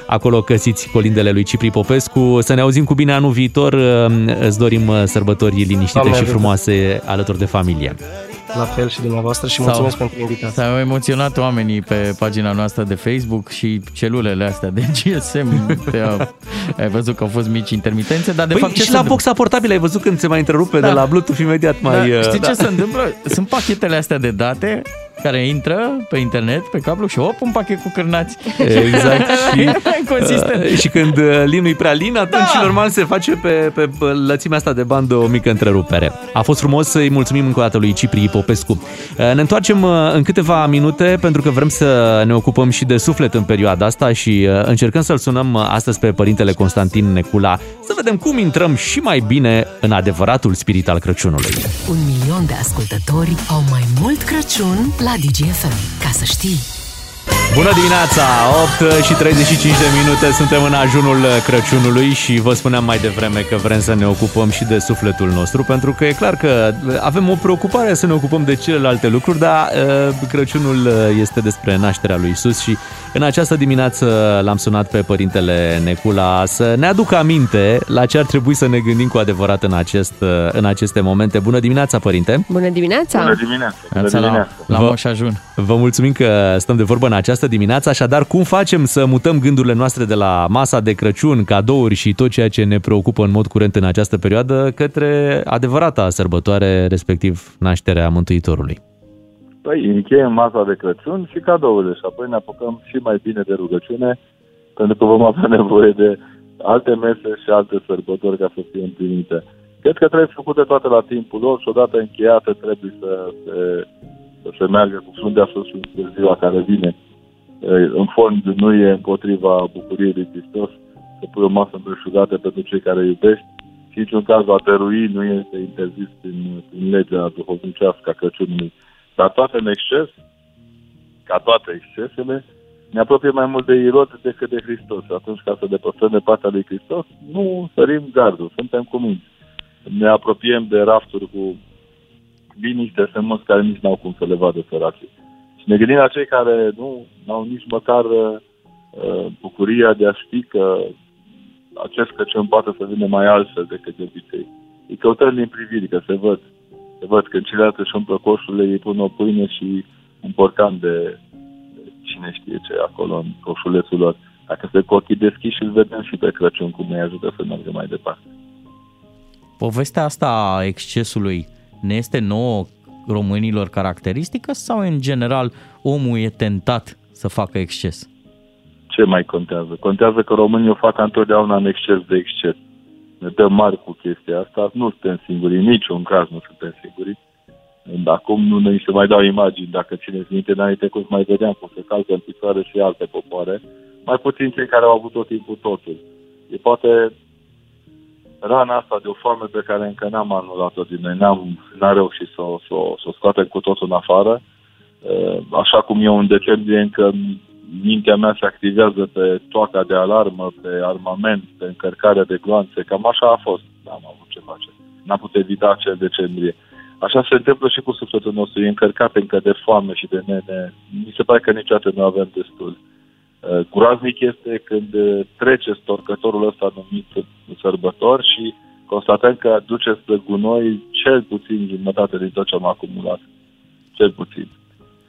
Acolo găsiți colindele lui Cipri Popescu. Să ne auzim cu bine anul viitor. Uh, Îți dorim uh, sărbători liniștite Doamne și ajută. frumoase alături de familie. La fel și dumneavoastră și Sau- mulțumesc pentru invitație. S-au emoționat oamenii pe pagina noastră de Facebook și celulele astea de GSM. Te- ai văzut că au fost mici intermitențe, dar de păi fapt ce și se la întâmplă? boxa portabilă ai văzut când se mai întrerupe Da. de la Bluetooth imediat mai... Da, uh, știi da. ce se întâmplă? Sunt pachetele astea de date care intră pe internet, pe cablu și op, un pachet cu cârnați. Exact. și, Consistent. uh, și când uh, linul e prea lin, atunci Da. normal se face pe, pe pe lățimea asta de bandă o mică întrerupere. A fost frumos să-i mulțumim încă o dată lui Cipri Popescu. Uh, Ne întoarcem uh, în câteva minute pentru că vrem să ne ocupăm și de suflet în perioada asta și uh, încercăm să-l sunăm uh, astăzi pe părintele Constantin Necula să vedem cum intrăm și mai bine în adevăratul spirit al Crăciunului. Un milion de ascultători au mai mult Crăciun la DGFM. Ca să știi! Bună dimineața! 8 și 35 de minute, suntem în ajunul Crăciunului și vă spuneam mai devreme că vrem să ne ocupăm și de sufletul nostru, pentru că e clar că avem o preocupare să ne ocupăm de celelalte lucruri, dar uh, Crăciunul este despre nașterea lui Isus și în această dimineață l-am sunat pe părintele Necula să ne aducă aminte la ce ar trebui să ne gândim cu adevărat în, acest, în aceste momente. Bună dimineața, părinte! Bună dimineața! Bună dimineața! Bună Neața la, dimineața! la Vă- Moș Ajun. Vă mulțumim că stăm de vorbă în această dimineață, așadar cum facem să mutăm gândurile noastre de la masa de Crăciun, cadouri și tot ceea ce ne preocupă în mod curent în această perioadă către adevărata sărbătoare, respectiv nașterea Mântuitorului? Păi încheiem masa de Crăciun și cadourile și apoi ne apucăm și mai bine de rugăciune pentru că vom avea nevoie de alte mese și alte sărbători ca să fie împlinite. Cred că trebuie făcute toate la timpul lor și odată încheiate trebuie să se, să se meargă cu fruntea sus de ziua care vine. Eh, În fond nu e împotriva bucuriei lui Hristos să pui o masă împreșugată pentru cei care iubești și niciun caz a dărui nu este interzis prin, prin legea duhovnicească a Crăciunului. Dar toate în exces, ca toate excesele, ne apropie mai mult de Irod decât de Hristos. Și atunci, ca să depăstăm de partea lui Hristos, nu sărim gardul, suntem cuminți. Ne apropiem de rafturi cu vinici de sămânți care nici n-au cum să le vadă săracii. Și ne gândim la cei care nu au nici măcar uh, bucuria de a ști că acest Crăciun poate să vină mai altfel decât de obicei. Îi căutăm din priviri, că se văd. Se văd că celelalte își umplă coșurile, ei pun o pâine și un porcan de, de cine știe ce e acolo în coșulețul lor. Dacă se cu ochii deschiși, îl vedem și pe Crăciun cum ne ajută să meargă mai departe. Povestea asta a excesului ne este nouă românilor caracteristică sau în general omul e tentat să facă exces? Ce mai contează? Contează că românii o fac întotdeauna în exces de exces. Ne dăm mari cu chestia asta, nu suntem singuri, în niciun caz nu suntem singuri. Acum nu ne se mai dau imagini, dacă țineți minte, înainte cum mai vedeam cum se calcă în picioare și alte popoare, mai puțin cei care au avut tot timpul totul. E poate rana asta de o foame pe care încă n-am anulat-o din noi, n-am, n-am reușit să, o- să, o- să o scoatem cu totul în afară. Uh, Așa cum eu în decembrie încă mintea mea se activează pe toaca de alarmă, pe armament, pe încărcarea de gloanțe, cam așa a fost. N-am avut ce face. N-am putut evita acel decembrie. Așa se întâmplă și cu sufletul nostru, e încărcat încă de foame și de nene. Mi se pare că niciodată nu avem destul. Uh, Groaznic este când uh, trece storcătorul ăsta numit sărbător și constatăm că aduce spre gunoi cel puțin jumătate din tot ce am acumulat. Cel puțin.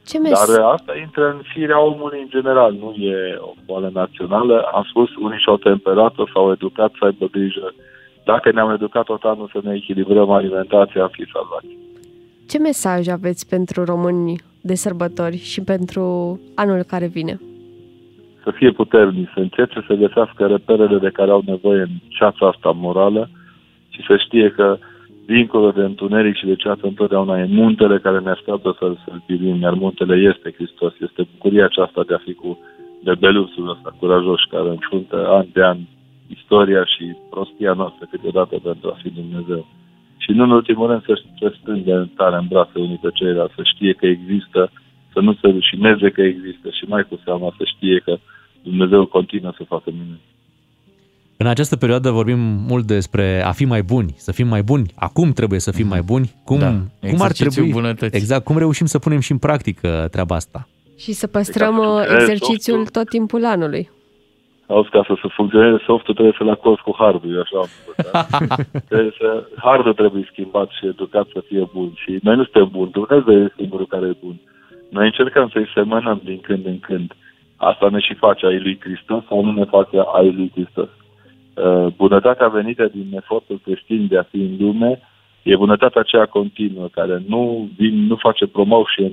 Ce mes- Dar uh, asta intră în firea omului în general, nu e o boală națională. Am spus, unii și-au temperat-o, s-au educat să aibă grijă. Dacă ne-am educat tot anul să ne echilibrăm alimentația, am fi salvați. Ce mesaj aveți pentru români de sărbători și pentru anul care vine? Să fie puternici, să încerce să găsească reperele de care au nevoie în ceața asta morală și să știe că dincolo de întuneric și de ceață întotdeauna e muntele care ne așteaptă să-l să privim, iar muntele este Hristos, este bucuria aceasta de a fi cu bebelusul ăsta curajos care înfruntă an de an istoria și prostia noastră câteodată pentru a fi Dumnezeu. Și nu în ultimul rând să se strângă tare în brațe unii pe ceilalți, să știe că există, să nu se rușineze că există și mai cu seama să știe că Dumnezeu continuă să facă minuni. În această perioadă vorbim mult despre a fi mai buni, să fim mai buni. Acum trebuie să fim mai buni. Cum, Da, cum ar exercițiul trebui? bunătății. Exact, cum reușim să punem și în practică treaba asta? Și să păstrăm uh, funcționeze exercițiul tot timpul anului. Auzi, ca să, să funcționeze softul trebuie să-l acorzi cu hardul, eu așa am învățat. trebuie să, hardul trebuie schimbat și educat să fie bun. Și noi nu suntem buni, Dumnezeu e singurul care e bun. Noi încercăm să-i semănăm din când în când. Asta ne și face ai lui Hristos sau nu ne face ai lui Hristos. Uh, Bunătatea venită din efortul creștin de a fi în lume e bunătatea aceea continuă, care nu, vin, nu face promotion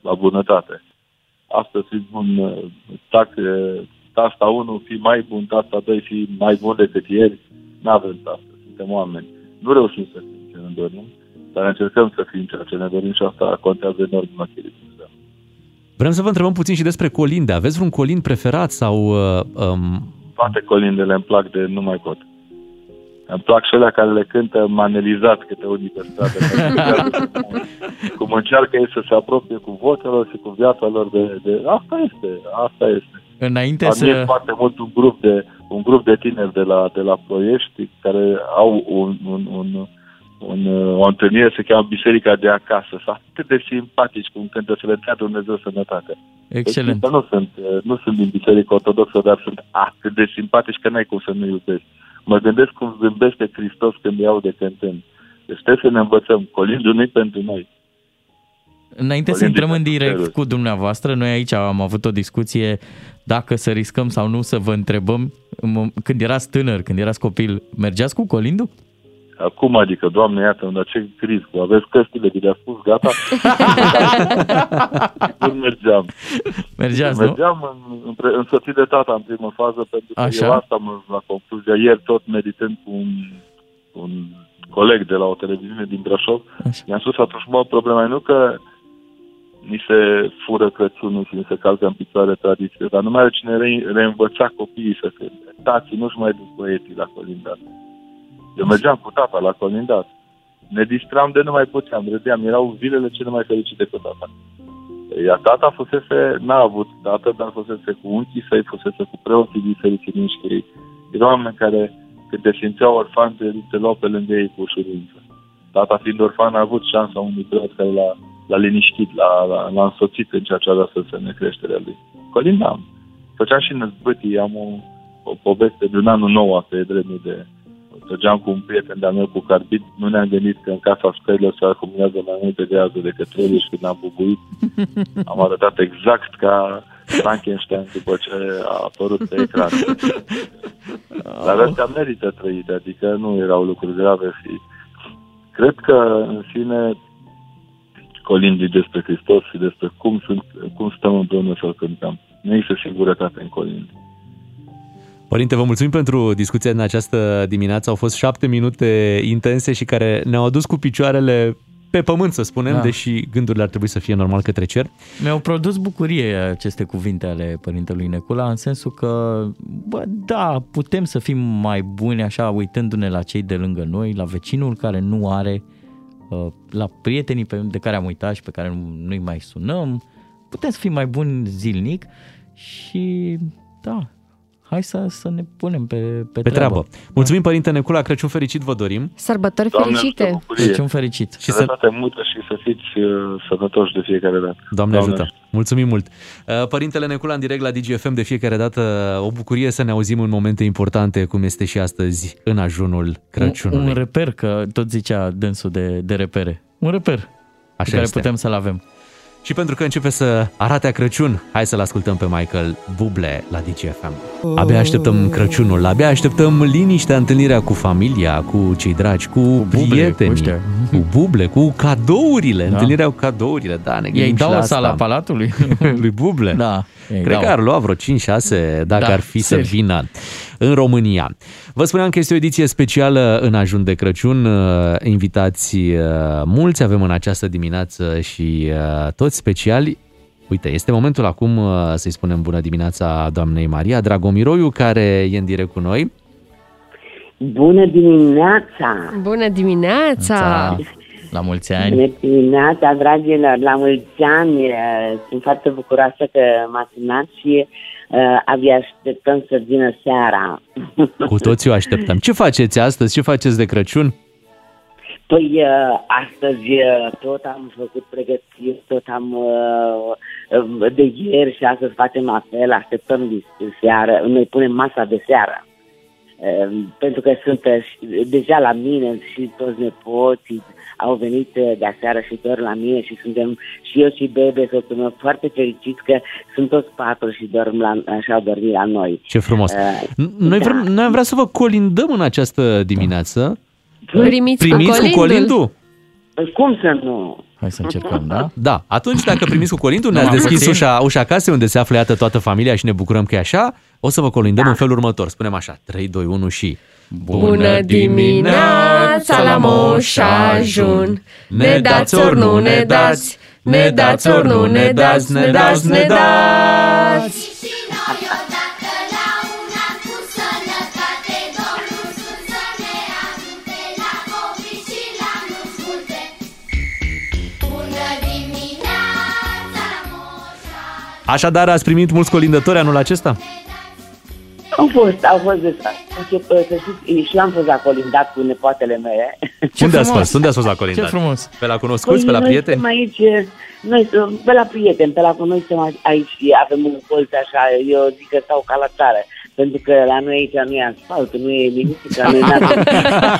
la bunătate. Astăzi fi bun, uh, tac, uh, tasta 1, fi mai bun, tasta 2, fi mai bun decât ieri. Nu avem asta, suntem oameni. Nu reușim să fim ce ne dorim, dar încercăm să fim ceea ce ne dorim și asta contează enorm în ochii lui Dumnezeu. Vrem să vă întrebăm puțin și despre colinde. Aveți vreun colind preferat sau... Uh, um, Toate colindele îmi plac de nu mai pot. Îmi plac și alea care le cântă manelizat câte unii pe stradă. care cum, cum încearcă ei să se apropie cu votelor și cu viața lor de, de... Asta este, asta este. Înainte Admir să... foarte mult un grup de, un grup de tineri de la, de la Ploiești care au un, un, un, un, o întâlnire, se cheamă Biserica de Acasă. Sunt atât de simpatici cum cântă să le dea Dumnezeu sănătate. Excelent. Deci, nu sunt, nu sunt din Biserica Ortodoxă, dar sunt atât de simpatici că n-ai cum să nu iubești. Mă gândesc cum zâmbește Hristos când iau de cântând. Deci trebuie să ne învățăm. Colindul nu pentru noi. Înainte să Colindul intrăm în pentru direct ceruri. cu dumneavoastră, noi aici am avut o discuție dacă să riscăm sau nu să vă întrebăm. în mom- Când erați tânăr, când erați copil, mergeați cu colindul? Acum, adică, Doamne, iată, dar ce risc? Aveți căstile, vi le-a spus, gata? nu mergeam. Mergeați, nu? Mergeam în, în, însoțit de tata în primă fază, pentru că Așa. eu asta am ajuns la concluzia. Ieri tot meditând cu un, un coleg de la o televiziune din Brașov, Așa. i-am spus atunci, mă, problema e nu că ni se fură Crăciunul și ni se calcă în picioare tradiție, dar nu mai are cine re- reînvăța copiii să cânte. Tații nu-și mai duc băieții la colindat. Eu mergeam cu tata la colindat. Ne distram de nu mai puteam, râdeam, erau zilele cele mai fericite cu tata. Iar tata fusese, n-a avut tată, dar fusese cu unchii săi, fusese cu preoții bisericii mișcării. Erau oameni care, când te simțeau orfan, te, te luau pe lângă ei cu ușurință. Tata fiind orfan a avut șansa unui preot care l-a, l-a liniștit, l-a, l-a, l-a însoțit în ceea ce avea să se creșterea lui. Colindam. Făceam și năzbâtii, am o, o poveste de un anul nou a pe dreptul de Mergeam cu un prieten de-al meu cu carbid, nu ne-am gândit că în casa scărilor se acumulează mai multe gază decât trebuie și când am bubuit, am arătat exact ca Frankenstein după ce a apărut pe ecran. Dar astea merită trăite, adică nu erau lucruri grave și cred că în sine colindii despre Hristos și despre cum, sunt, cum stăm împreună să-L cântăm. Nu există singurătate în colindi. Părinte, vă mulțumim pentru discuția din această dimineață. Au fost șapte minute intense și care ne-au adus cu picioarele pe pământ, să spunem, Da. deși gândurile ar trebui să fie normal către cer. Mi-au produs bucurie aceste cuvinte ale părintelui Necula, în sensul că, bă, da, putem să fim mai buni așa, uitându-ne la cei de lângă noi, la vecinul care nu are, uh, la prietenii pe, de care am uitat și pe care nu- nu-i mai sunăm. Putem să fim mai buni zilnic și, da, hai să, să ne punem pe, pe, Pe treabă. Mulțumim, Părinte Necula, Crăciun fericit vă dorim. Sărbători Doamne, fericite! ajută bucurie. Crăciun fericit. Și să, Sănătate multă și să fiți uh, sănătoși de fiecare dată. Doamne ajută! Mulțumim mult! Uh, Părintele Necula în direct la DGFM de fiecare dată, o bucurie să ne auzim în momente importante, cum este și astăzi, în ajunul Un, Crăciunului. un reper, că tot zicea dânsul de, de repere. Un reper Așa pe care este. putem să-l avem. Și pentru că începe să arate a Crăciun, hai să-l ascultăm pe Michael Buble la DGFM. Abia așteptăm Crăciunul, abia așteptăm liniștea, întâlnirea cu familia, cu cei dragi, cu, cu buble, prietenii, cu ăștia. cu buble, cu cadourile, Da. întâlnirea cu cadourile, da, ne gândim Ei și dau la o asta. sala Palatului? lui Buble? Da. Ei Cred dau. că ar lua vreo 5-6 dacă Da, ar fi să serios. vină în România. Vă spuneam că este o ediție specială în ajun de Crăciun. Uh, Invitați uh, mulți avem în această dimineață și uh, toți speciali. Uite, este momentul acum uh, să-i spunem bună dimineața doamnei Maria Dragomiroiu, care e în direct cu noi. Bună dimineața! Bună dimineața! La mulți ani. Bună dimineața, dragilor! La mulți ani! eh, Sunt foarte bucuroasă că m-ați sunat și uh, abia așteptăm să vină seara. Cu toții o așteptăm. Ce faceți astăzi? Ce faceți de Crăciun? Păi, uh, astăzi uh, tot am făcut pregătiri, tot am uh, uh, de ieri și astăzi facem la fel, așteptăm de seară, noi punem masa de seară. Uh, Pentru că sunt uh, și- deja la mine și toți nepoții au venit uh, de aseară și doar la mine și suntem și eu și Bebe, soțul meu, foarte fericiți că sunt toți patru și dorm la, așa au dormit la noi. Ce frumos! Uh, N- Noi, vrem, noi am vrea să vă colindăm în această dimineață. Primiți, Primiți cu colindul? Cum să nu? Hai să încercăm, da? Da, atunci dacă primiți cu colindul, Nu, ne-ați am deschis puțin. ușa, ușa casei unde se află, iată, toată familia și ne bucurăm că e așa, o să vă colindăm în felul următor. Spunem așa, 3, 2, 1 și... Bună dimineața la Moș Ajun Ne dați ori nu ne dați Ne dați ori nu ne dați Ne dați, ne dați. Așadar, ați primit mulți colindători anul acesta? Au fost, au fost de Încep, să știți, și eu am fost la colindat cu nepoatele mele. Unde ați fost? Unde ați fost la colindat? Ce frumos! Pe la cunoscuți, pe la noi prieteni? suntem aici, noi, pe la prieteni, pe la noi suntem aici și avem un colț așa, eu zic că stau ca la țară. Pentru că la noi aici nu e asfalt, nu e nimic, că noi n-avem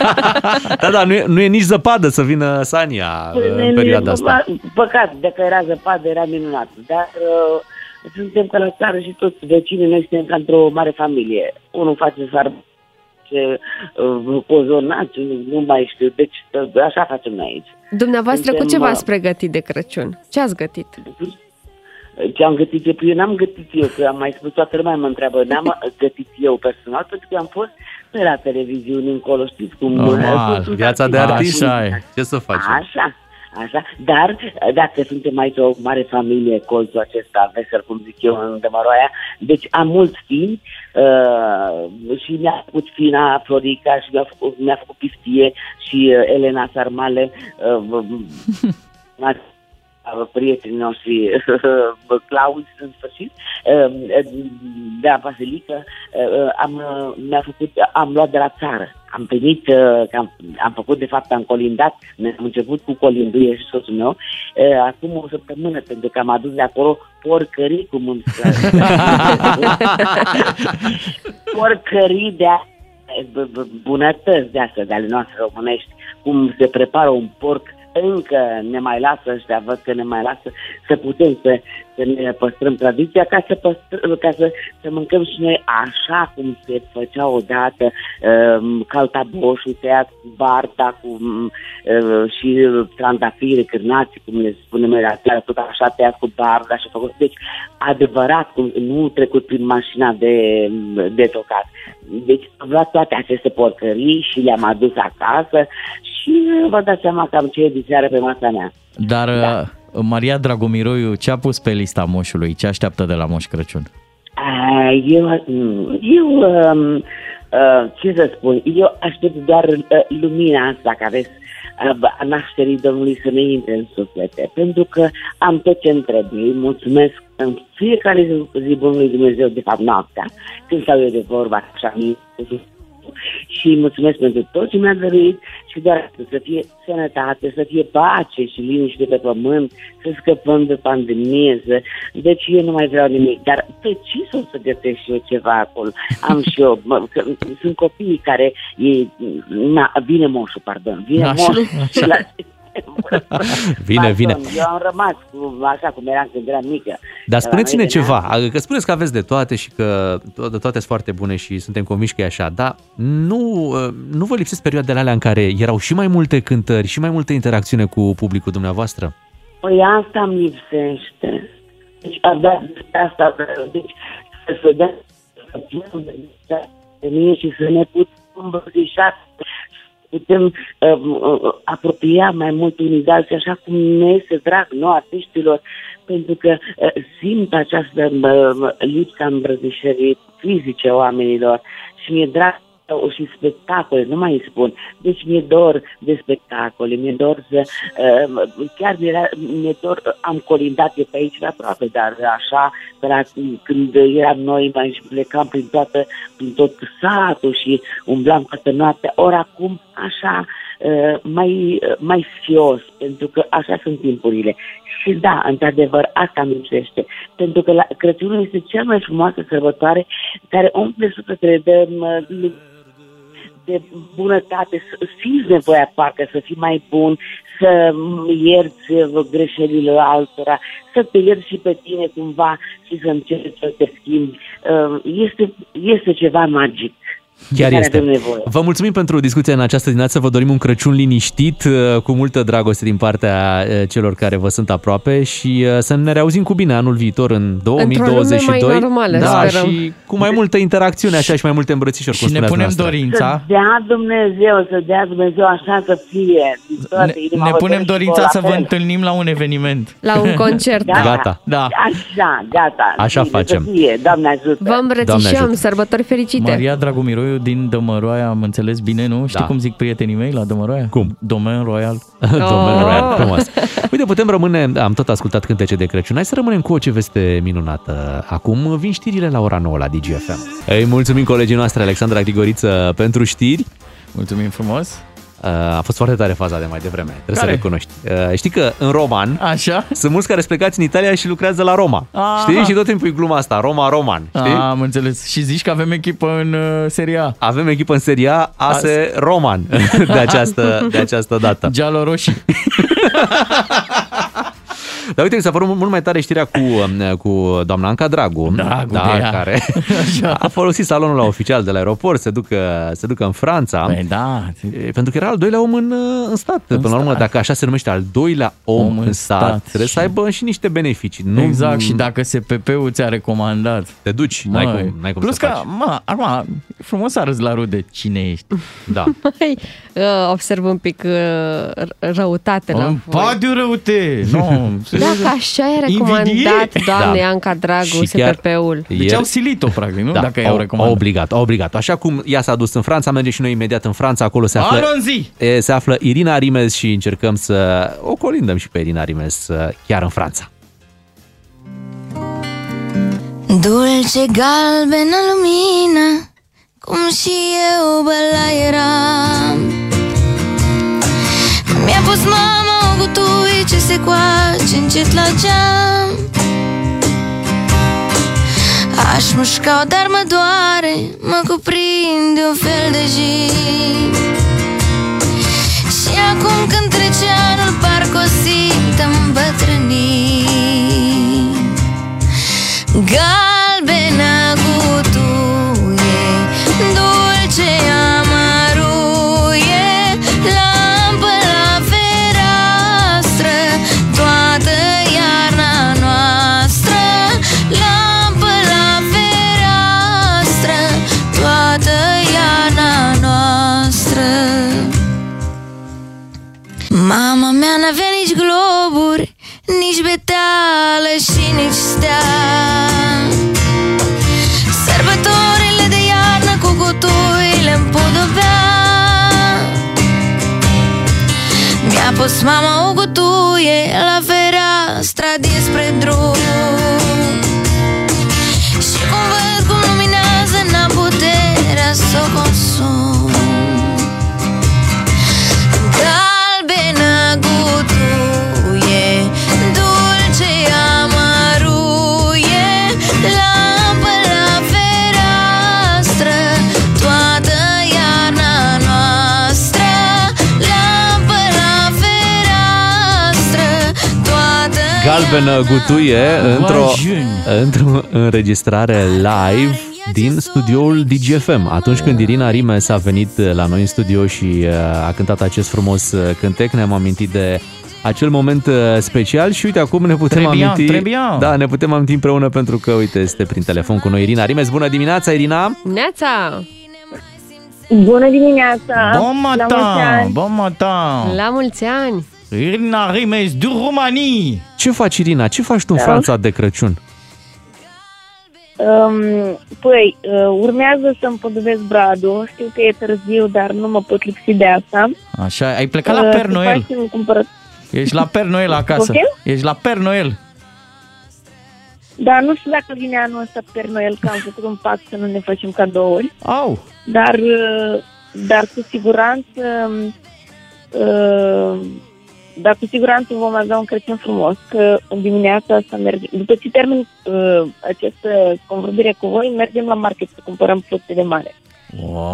Da, da, nu e, nu e nici zăpadă să vină Sania în perioada asta. Păcat, dacă era zăpadă, era minunat. Dar uh, suntem ca la țară și toți vecinii, noi suntem ca într-o mare familie. Unul face sar ce uh, cozonați, unul nu mai știu. Deci uh, așa facem noi aici. Dumneavoastră cu ce Suntem, v-ați pregătit de Crăciun? Ce ați gătit? Ce am gătit eu? Eu n-am gătit eu, că am mai spus, toată lumea mă întreabă, n-am gătit eu personal, pentru că am fost pe la televiziune încolo, știți cum... Normal, sunt viața de artiști. artist. Așa e. Ce să facem? Așa, așa. Dar dacă suntem aici o mare familie, colțul acesta, vesel, cum zic eu, în Demaroaia, deci am mulți fini uh, și mi-a făcut fina Florica și mi-a făcut, mi-a făcut piftie și uh, Elena Sarmale, uh, uh, prietenii noștri, Claus, în sfârșit, de la Basilică, am, mi-a făcut, am luat de la țară. Am primit, că am, am făcut, de fapt, am colindat, am început cu colinduie și soțul meu, acum o săptămână, pentru că am adus de acolo porcării, cum îmi porcării de a bunătăți de astea, de ale noastre românești, cum se prepară un porc încă ne mai lasă ăștia, văd că ne mai lasă să putem să, să ne păstrăm tradiția ca să, păstrăm, ca să, să mâncăm și noi așa cum se făcea odată um, caltaboșul tăiat cu barta cu, um, uh, și trandafiri, cârnați, cum le spunem noi la țară, tot așa tăiat cu barda și făcut. Deci, adevărat, cum, nu trecut prin mașina de, de tocat. Deci, am luat toate aceste porcării și le-am adus acasă și vă dați seama cam ce de seară pe masa mea. Dar da. Maria Dragomiroiu, ce a pus pe lista moșului? Ce așteaptă de la Moș Crăciun? A, Eu, eu um, uh, ce să spun, eu aștept doar uh, lumina asta care uh, a nașterii Domnului să ne intre în suflete, pentru că am tot ce îmi trebuie. Îi mulțumesc în fiecare zi, zi bunului Dumnezeu, de fapt noaptea, când stau eu de vorba, așa, și îi mulțumesc pentru tot ce mi-a dăruit și doar să fie sănătate, să fie pace și liniște pe pământ, să scăpăm de pandemie, să... deci eu nu mai vreau nimic, dar pe ce să găsesc și eu ceva acolo? Am și eu, mă, că, sunt copiii care, e, na, vine moșul, pardon, vine Așa, moșul așa. la, Vine, Pardon, vine. Eu am rămas cu, așa cum eram când eram mică. Dar spuneți-ne La noi ceva, că spuneți că aveți de toate și că to- de toate sunt foarte bune și suntem convinși că e așa, dar nu, uh, nu vă lipsesc perioadele alea în care erau și mai multe cântări și mai multe interacțiune cu publicul dumneavoastră? Păi asta îmi lipsește. Deci abia despre asta vreau. Deci să se dea să putem de mine și să ne putem îmbrățișa, să putem uh, uh, apropia mai mult unii de alții, așa cum ne este drag, nu artiștilor, pentru că uh, simt această uh, lipsa îmbrățișării fizice a oamenilor. Și mi-e drag și spectacole, nu mai îi spun. Deci mi-e dor de spectacole, mi-e dor să... Uh, chiar mi-era, mi-e dor, am colindat eu pe aici pe aproape, dar așa, pe la, când eram noi, mai plecam prin, toată, prin tot satul și umblam toată noaptea, ori acum așa, uh, mai, uh, mai sfios, pentru că așa sunt timpurile. Și da, într-adevăr, asta îmi lipsește. Pentru că la, Crăciunul este cea mai frumoasă sărbătoare care umple sufletele de, mă, de bunătate, să simți nevoia parcă să fii mai bun, să ierți uh, greșelile altora, să te ierți și pe tine cumva și să încerci să te schimbi. Uh, Este, este ceva magic. De Chiar care este. avem nevoie. Vă mulțumim pentru discuția în această dimineață, vă dorim un Crăciun liniștit, uh, cu multă dragoste din partea uh, celor care vă sunt aproape și uh, să ne reauzim cu bine anul viitor în 2022. lume mai normală, da, sperăm. și cu mai multă interacțiune așa și mai multe îmbrățișori, cum Și ne spuneați punem dumneavoastră. dorința, Să dea Dumnezeu, să dea Dumnezeu așa să fie. din toată ne, inima ne vă punem doresc și dorința vouă să la vă fel. întâlnim la un eveniment. La un concert. Gata. Gata. Da. Așa, gata. Așa Bine, facem. Să fie, Doamne ajută. Vă îmbrățișăm, ajută. sărbători fericite! Maria Dragomiroiu din Dămăroaia, am înțeles bine, nu? Știi Da. cum zic prietenii mei la Dămăroaia? Cum? Domen Royal. Domnul Oh. Royal, frumos. Uite, putem rămâne, am tot ascultat cântece de Crăciun, hai să rămânem cu o ce veste minunată. Acum vin știrile la ora 9 la DGFM. Îi mulțumim colegii noastre, Alexandra Grigoriță, pentru știri. Mulțumim frumos. Uh, A fost foarte tare faza de mai devreme, trebuie Care? să recunoști. Uh, Știi că în roman Așa? sunt mulți care sunt plecați în Italia și lucrează la Roma. Aha. Știi? Și tot timpul e gluma asta, Roma-Roman. Știi? A, am înțeles. Și zici că avem echipă în uh, Serie A. Avem echipă în Serie A, ASE Roman de această, de această dată. Giallo roșii. Dar uite, mi s-a părut mult mai tare știrea cu, um, cu doamna Anca Dragu, Dragu da, de ea. care a folosit salonul la oficial de la aeroport, se ducă, se ducă în Franța. Păi da. E, Pentru că era al doilea om în, uh, în stat. Până la urmă, stat. dacă așa se numește al doilea om, în stat, stat. trebuie să aibă și niște beneficii. Nu, Exact, și dacă SPP-ul ți-a recomandat. Te duci, n-ai Măi, cum, n-ai cum Plus să că, faci. mă, acum, e frumos să arăți la rude cine ești. Da. Hai, uh, observ un pic uh, r- răutate la Îmi voi. pade răute. Nu. Dacă așa e recomandat, Invidie. doamne Da. Anca Dragu, Și chiar- SPP-ul. Deci Ieri- au silit-o, practic, nu? Da, Dacă au, i-au au recomandat. obligat, au obligat. Așa cum ea s-a dus în Franța, mergem și noi imediat în Franța, acolo se află, Alonzi! e, se află Irina Rimes și încercăm să o colindăm și pe Irina Rimes uh, chiar în Franța. Dulce galbenă lumină Cum și eu băla eram Mi-a pus mama o gutuie ce se coace încet la geam. Aș mușca dar mă doare Mă cuprinde un fel de jig Și acum când trece anul Parcă o simt îmbătrâni Galbenă noaptea Sărbătorile de iarnă cu gutuile împodobea Mi-a pus mama o gutuie la fereastra dinspre drum. Și cum văd cum luminează, n-am puterea să o consum. Galbenă gutuie într-o, într-o înregistrare live din studioul DGFM. Atunci când Irina Rimes a venit la noi în studio și uh, a cântat acest frumos uh, cântec, ne-am amintit de acel moment uh, special și uite acum ne putem Trebuie, aminti. trebuie. Da, ne putem aminti împreună pentru că uite, este prin telefon cu noi Irina Rimes. Bună dimineața, Irina! Neața! Bună dimineața! Bomba La mulți ta, ani! bomba ta. La mulți ani! Irina Rimes din România. Ce faci, Irina? Ce faci tu în Da. Franța de Crăciun? Um, păi, uh, urmează să împodobesc bradul. Știu că e târziu, dar nu mă pot lipsi de asta. Așa, ai plecat la Uh, Per să Noel. facem cumpărăt- Ești la Per Noel acasă. Poftim? Ești la Per Noel. Dar nu știu dacă vine anul ăsta Per Noel, că am făcut un pact să nu ne facem cadouri. Au! Dar, uh, dar cu siguranță uh, dar cu siguranță vom avea un Crăciun frumos, că în dimineața asta mergem, după ce termin uh, această convorbire cu voi, mergem la market să cumpărăm fructe de mare.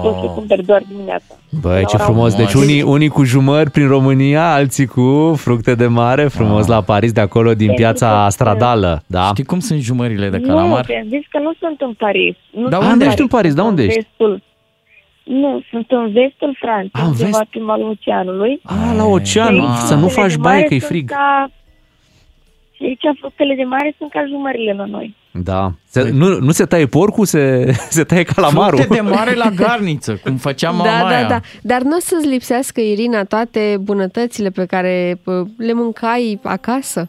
Pot să cumpăr doar dimineața. Băi, La ce ora frumos! Deci 11. unii, unii cu jumări prin România, alții cu fructe de mare, frumos la Paris, de acolo din Pentru piața că- stradală, da? Știi cum sunt jumările de Nu, calamar? te-am zis că nu sunt în Paris. Nu Dar sunt unde ești în Paris? Dar unde sunt ești? Vestul. Nu, sunt în vestul Franței, Ah, în undeva vest? pe malul oceanului. Ah, la ocean, Și să nu fructele faci de baie mare că e sunt frig. Ca... Și aici fructele de mare sunt ca jumările la noi. Da. Se, nu, nu se taie porcul, se, se taie calamarul. Fructe de mare la garniță, cum făcea mama Da, da, aia. da. Dar nu o să-ți lipsească, Irina, toate bunătățile pe care pă, le mâncai acasă?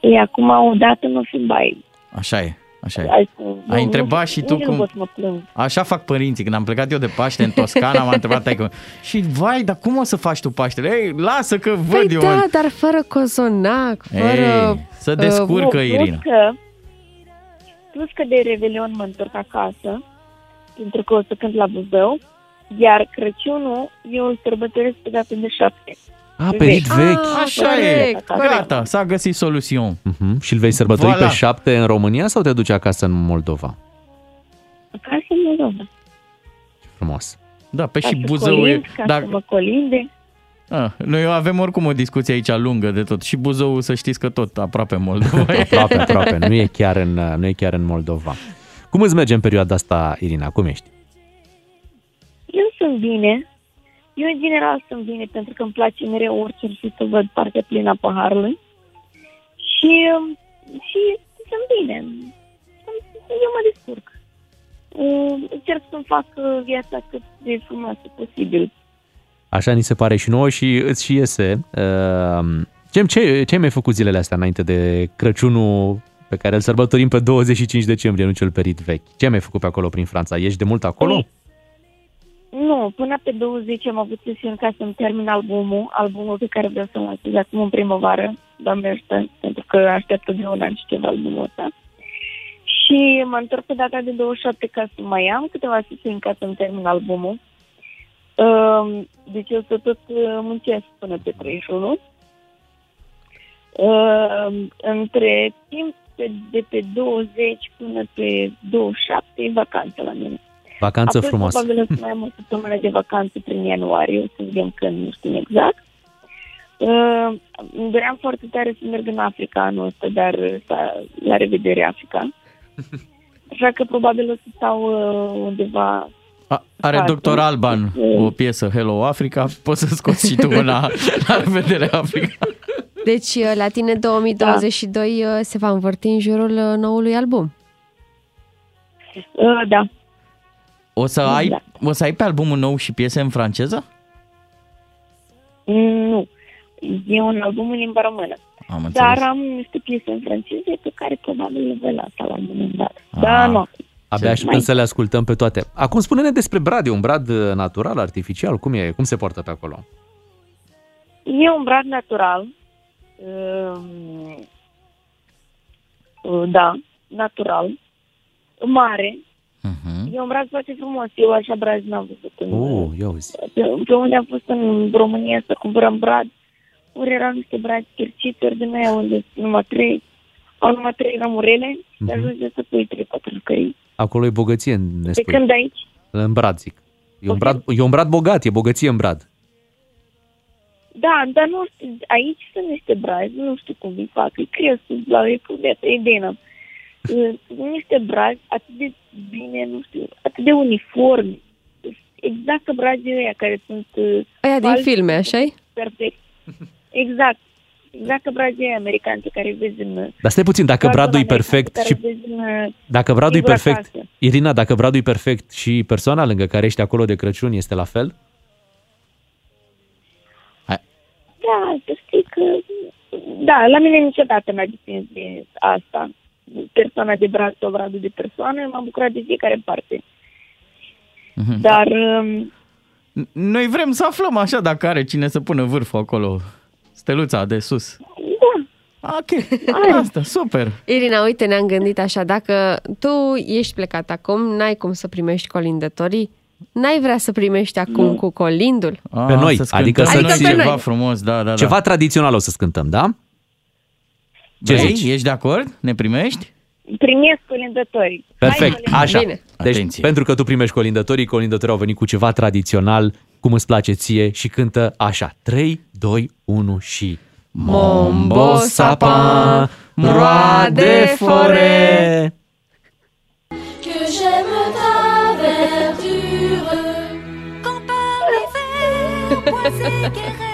E, acum odată nu fi bai. Așa e, așa e. Ai, nu- Ai întrebat nu- și tu nici Nu cum- pot să mă plâng. Așa fac părinții. Când am plecat eu de Paște în Toscana, m-a întrebat taică Și vai, dar cum o să faci tu Paștele? Ei, lasă că văd Păi eu. da, dar fără cozonac, fără... Ei, să descurcă, Nu, Irina. Plus că, plus că de Revelion mă întorc acasă, pentru că o să cânt la Buzău, iar Crăciunul eu îl sărbătoresc pe data de șapte. A, pe rit vechi. Ah, Așa e, gata, s-a găsit soluțion. Mhm. Și îl vei sărbători Voilà. pe șapte în România sau te duci acasă în Moldova? Acasă în Moldova. Frumos. Da, pe Ca și să Buzău e... colind, Ca Da, să mă colinde. a, noi avem oricum o discuție aici lungă de tot. Și Buzău, să știți că tot aproape Moldova. e. Aproape, aproape. Nu e chiar în, nu e chiar în Moldova. Cum îți merge în perioada asta, Irina? Cum ești? Eu sunt bine. Eu, în general, sunt bine pentru că îmi place mereu orice și să văd partea plină a paharului. Și, um, și sunt bine. Eu mă descurc. Uh, Încerc să-mi fac uh, viața cât de frumoasă posibil. Așa ni se pare și nouă și îți și iese. Uh, Ce, ce, ce ai mai făcut zilele astea înainte de Crăciunul pe care îl sărbătorim pe 25 decembrie, nu cel perit vechi? Ce ai mai făcut pe acolo prin Franța? Ești de mult acolo? Nu, până pe 20 am avut sesiuni ca să-mi termin albumul, albumul pe care vreau să-l lansez acum în primăvară, doamne ajută, pentru că așteaptă de un an și ceva albumul ăsta. Și mă întorc pe data de 27 ca să mai am câteva sesiuni ca să-mi termin albumul. Um, Deci eu să tot uh, muncesc până pe 31. Um, Între timp, pe- de pe 20 până pe 27 e vacanță la mine. Vacanță Apoi, frumoasă. probabil o să mai am o săptămână de vacanță prin ianuarie, o să vedem când, nu știm exact. Uh, îmi doream foarte tare să merg în Africa anul ăsta, dar s-a, la revedere Africa. Așa că probabil o să stau uh, undeva A, are Foarte. Doctor Alban o piesă Hello Africa, poți să scoți și tu una la revedere Africa. Deci, uh, la tine 2022 da. se va învârti în jurul uh, noului album. Uh, da. O să, ai, Exact. o să ai pe albumul nou și piese în franceză? Nu. E un album în limba română. Am înțeles. Dar am niște piese în franceză pe care probabil le voi lăsa la un moment dat. Da, nu. Abia așteptăm să le ascultăm pe toate. Acum spune-ne despre brad. E un brad uh, natural, artificial? Cum e? Cum se poartă pe acolo? E un brad natural. Um, uh, da, natural. Mare. Mhm. E un brad foarte frumos. Eu așa brad n-am văzut. În, Oh, ia uzi. pe, pe unde am fost în România să cumpărăm brad, ori erau niște brazi chircituri din aia unde sunt numai trei, au numai trei ramurele și Mhm. ajunge să pui trei, patru jucării. Acolo e bogăție, ne De spui. când aici? În brad, zic. E un brad, e un brad bogat, e bogăție în brad. Da, dar nu știu, aici sunt niște brazi, nu știu cum îi fac, îi cresc la Republica Edena. Sunt niște brazi atât de bine, nu știu, atât de uniformi. Exact ca brazii ăia care sunt... uh, Aia din falsi, filme, așa Perfect. Exact. Exact ca brazii ăia americanți pe care îi vezi în... Dar stai puțin, dacă Bradul bradul e american perfect pe care și îl vezi în, uh, dacă bradul e sigur perfect, acasă. Irina, dacă bradul e perfect și persoana lângă care ești acolo de Crăciun este la fel? Da, să știi că... Da, la mine niciodată n-a depins de asta. Persoana de brad sau bradul de persoană. M-am bucurat de fiecare în parte. Mhm. Dar... um, Noi vrem să aflăm așa dacă are cine să pună vârful acolo. Steluța de sus. Da. Ok, asta, super. Irina, uite, ne-am gândit așa, dacă tu ești plecat acum, n-ai cum să primești colindătorii, n-ai vrea să primești acum cu colindul? Pe noi, să scântăm adică să noi ți- ceva noi. frumos, da, da, da. Ceva tradițional o să scântăm, da? Ce Vrei? zici? Ești de acord? Ne primești? primesc colindătorii. Perfect, așa. Bine. Deci, Atenție. pentru că tu primești colindătorii, colindătorii au venit cu ceva tradițional, cum îți place ție și cântă așa. 3, 2, 1 și... Mombo sapin, roade fore. Que j'aime ta verdure Quand par l'hiver bois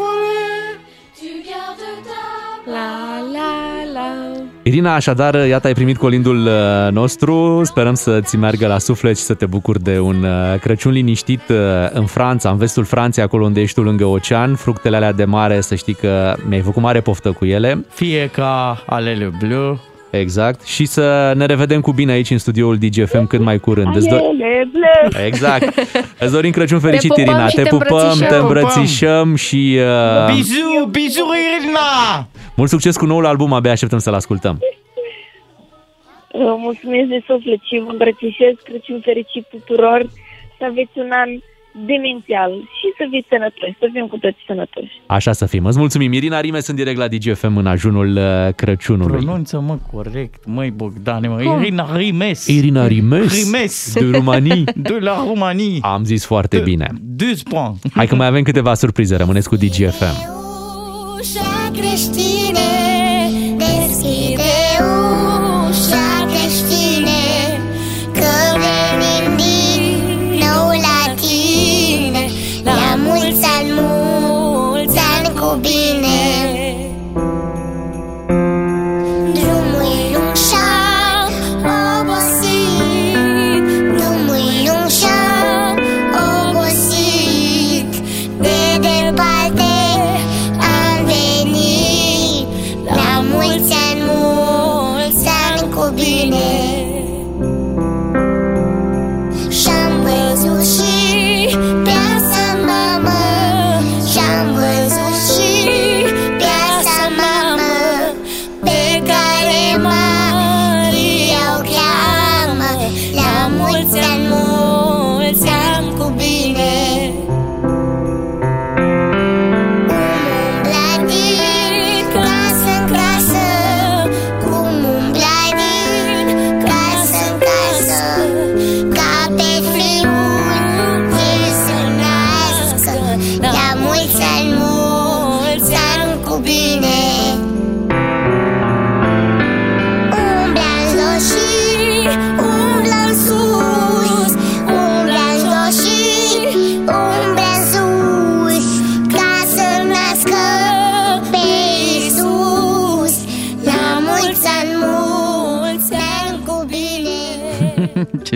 roi des forêts Tu gardes ta La, la, la. Irina, așadar, iată, ai primit colindul uh, nostru. Sperăm să-ți meargă la suflet și să te bucuri de un uh, Crăciun liniștit uh, în Franța, în vestul Franței, acolo unde ești tu lângă ocean. Fructele alea de mare, să știi că mi-ai făcut mare poftă cu ele. Fie ca alele bleu. Exact. Și să ne revedem cu bine aici în studioul DGFM cât mai curând. Îți do- Alele, bleu. Exact. Îți dorim Crăciun fericit, Te pupăm Irina. și te te pupăm, îmbrățișăm. te îmbrățișăm și uh, Bizu, bizu, Irina! mult succes cu noul album. Abia așteptăm să-l ascultăm. Vă mulțumesc de suflet și vă îmbrățișez Crăciun fericit tuturor. Să aveți un an demențial și să fiți sănătoși, să fim cu toți sănătoși. Așa să fim. Îți mulțumim. Irina Rime sunt direct la DGFM în ajunul uh, Crăciunului. Pronunță-mă corect, măi Bogdane, mă. Cum? Irina Rimes. Irina Rimes, Rimes. de România. De la România. Am zis foarte bine. 12 points. Hai că mai avem câteva surprize. Rămâneți cu DGFM. Ușa creștine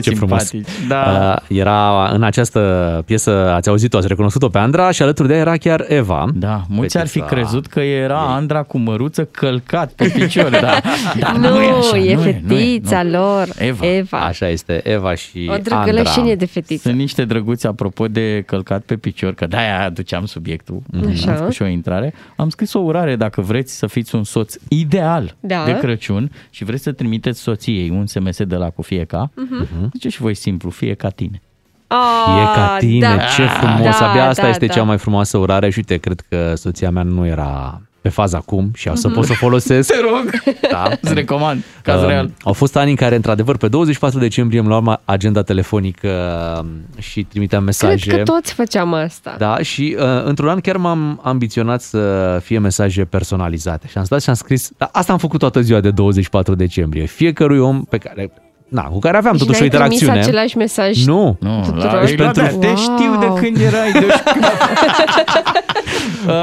Ce, Ce frumos. simpatici. Da. Uh, era în această piesă, ați auzit-o, ați recunoscut-o pe Andra și alături de ea era chiar Eva. Da, mulți ar fi Fetița. crezut că era Andra cu măruță călcat pe picior, da. Dar nu, nu, e așa, e nu fetița nu e, nu. lor. Eva. Eva. Așa este, Eva și O drăgălășenie de fetiță. Sunt niște drăguți apropo de călcat pe picior, că de-aia aduceam subiectul. Așa. Am făcut și o intrare. Am scris o urare dacă vreți să fiți un soț ideal Da. de Crăciun și vreți să trimiteți soției un SMS de la cu fie ca, Mhm. ziceți și voi simplu, fie ca tine. Fie ca tine, da. ce frumos. Da, Abia asta da, este da. cea mai frumoasă urare și uite, cred că soția mea nu era pe fază acum și o să Mhm. pot să o folosesc. Te rog, Da. îți recomand, caz Uh, real. Au fost ani în care, într-adevăr, pe 24 decembrie îmi luam agenda telefonică um, și trimiteam mesaje. Cred că toți făceam asta. Da, și uh, într-un an chiar m-am ambiționat să fie mesaje personalizate. Și am stat și am scris, da, asta am făcut toată ziua de 24 decembrie. Fiecărui om pe care, na, cu care aveam Și totuși o n-ai trimis interacțiune. același mesaj Nu, Nu, tuturor? la, Deci pentru- te știu de când erai de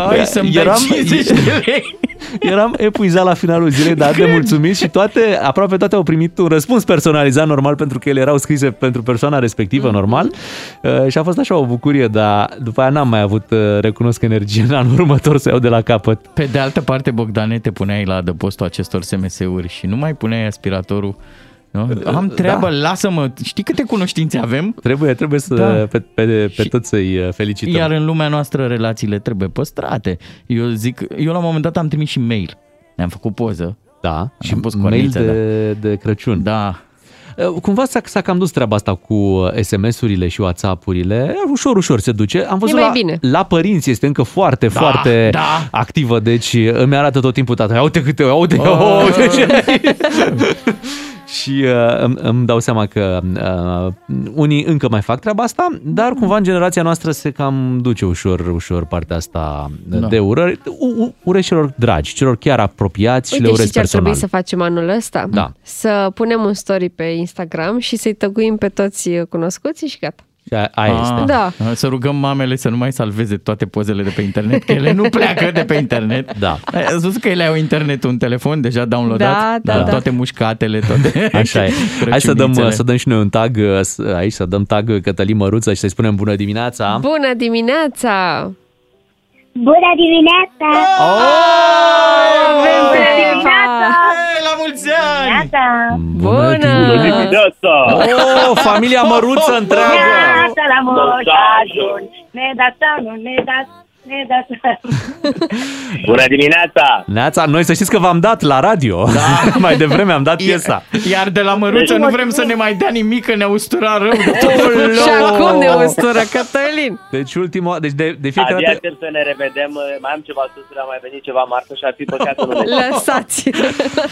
Hai să-mi dai Eram- 50 de lei. Eram epuizat la finalul zilei, dar de mulțumit și toate, aproape toate au primit un răspuns personalizat normal pentru că ele erau scrise pentru persoana respectivă Mhm. normal Uh, și a fost așa o bucurie, dar după aia n-am mai avut, uh, recunosc energie în anul următor să iau de la capăt. Pe de altă parte, Bogdane, te puneai la adăpostul acestor SMS-uri și nu mai puneai aspiratorul. Nu? Am treabă, da. lasă-mă. Știi câte cunoștințe avem? Trebuie, trebuie să Da. pe, pe, pe toți să-i uh, felicităm. Iar în lumea noastră relațiile trebuie păstrate. Eu zic, eu la un moment dat am trimis și mail. Ne-am făcut poză. Da, și am pus mail corniță, de, de Crăciun. Da. Uh, Cumva s-a, s-a cam dus treaba asta cu uh, SMS-urile și WhatsApp-urile. Ușor, ușor se duce. Am văzut mai la, bine. la părinți este încă foarte, Da, foarte da. activă. Deci uh, îmi arată tot timpul tata. Ia uite câte, ia uite, Oh. oh. uite ce... Și uh, îmi, îmi dau seama că uh, unii încă mai fac treaba asta, dar cumva în generația noastră se cam duce ușor, ușor partea asta Da. da. de urări. U- u- Urez celor dragi, celor chiar apropiați și le Uite, urez știi ce ar personal. trebui să facem anul ăsta? Da. Să punem un story pe Instagram și să-i tăguim pe toți cunoscuții și gata. Și a- aia Ah, este. Da. Să rugăm mamele să nu mai salveze toate pozele de pe internet, că ele nu pleacă de pe internet. Da. Ați văzut că ele au internetul în telefon deja downloadat? Da, da, da. Toate mușcatele, toate Așa e. Hai să dăm, crăciunițele. să dăm și noi un tag uh, s- aici, să dăm tag Cătălin Măruță și să-i spunem bună dimineața. Bună dimineața! Bună dimineața! Avem Bună pe dimineața! Hey, la mulți ani! Dimineața! Bună! dimineața! Oh, familia Măruță întreagă! Dimineața la Moș Ajun! Ne dați sau nu ne dați? Ne dați Bună dimineața! Neața, noi să știți că v-am dat la radio. Da. Mai devreme am dat piesa. Iar de la măruță nu vrem să ne mai dea nimic, că ne ustura rău de tot. Și acum ne ustură Cătălin! Deci ultima, deci de, de fiecare Abia dată... aștept să ne revedem. Mai am ceva sus, a mai venit ceva marfă și ar fi păcat să nu ne Lăsați!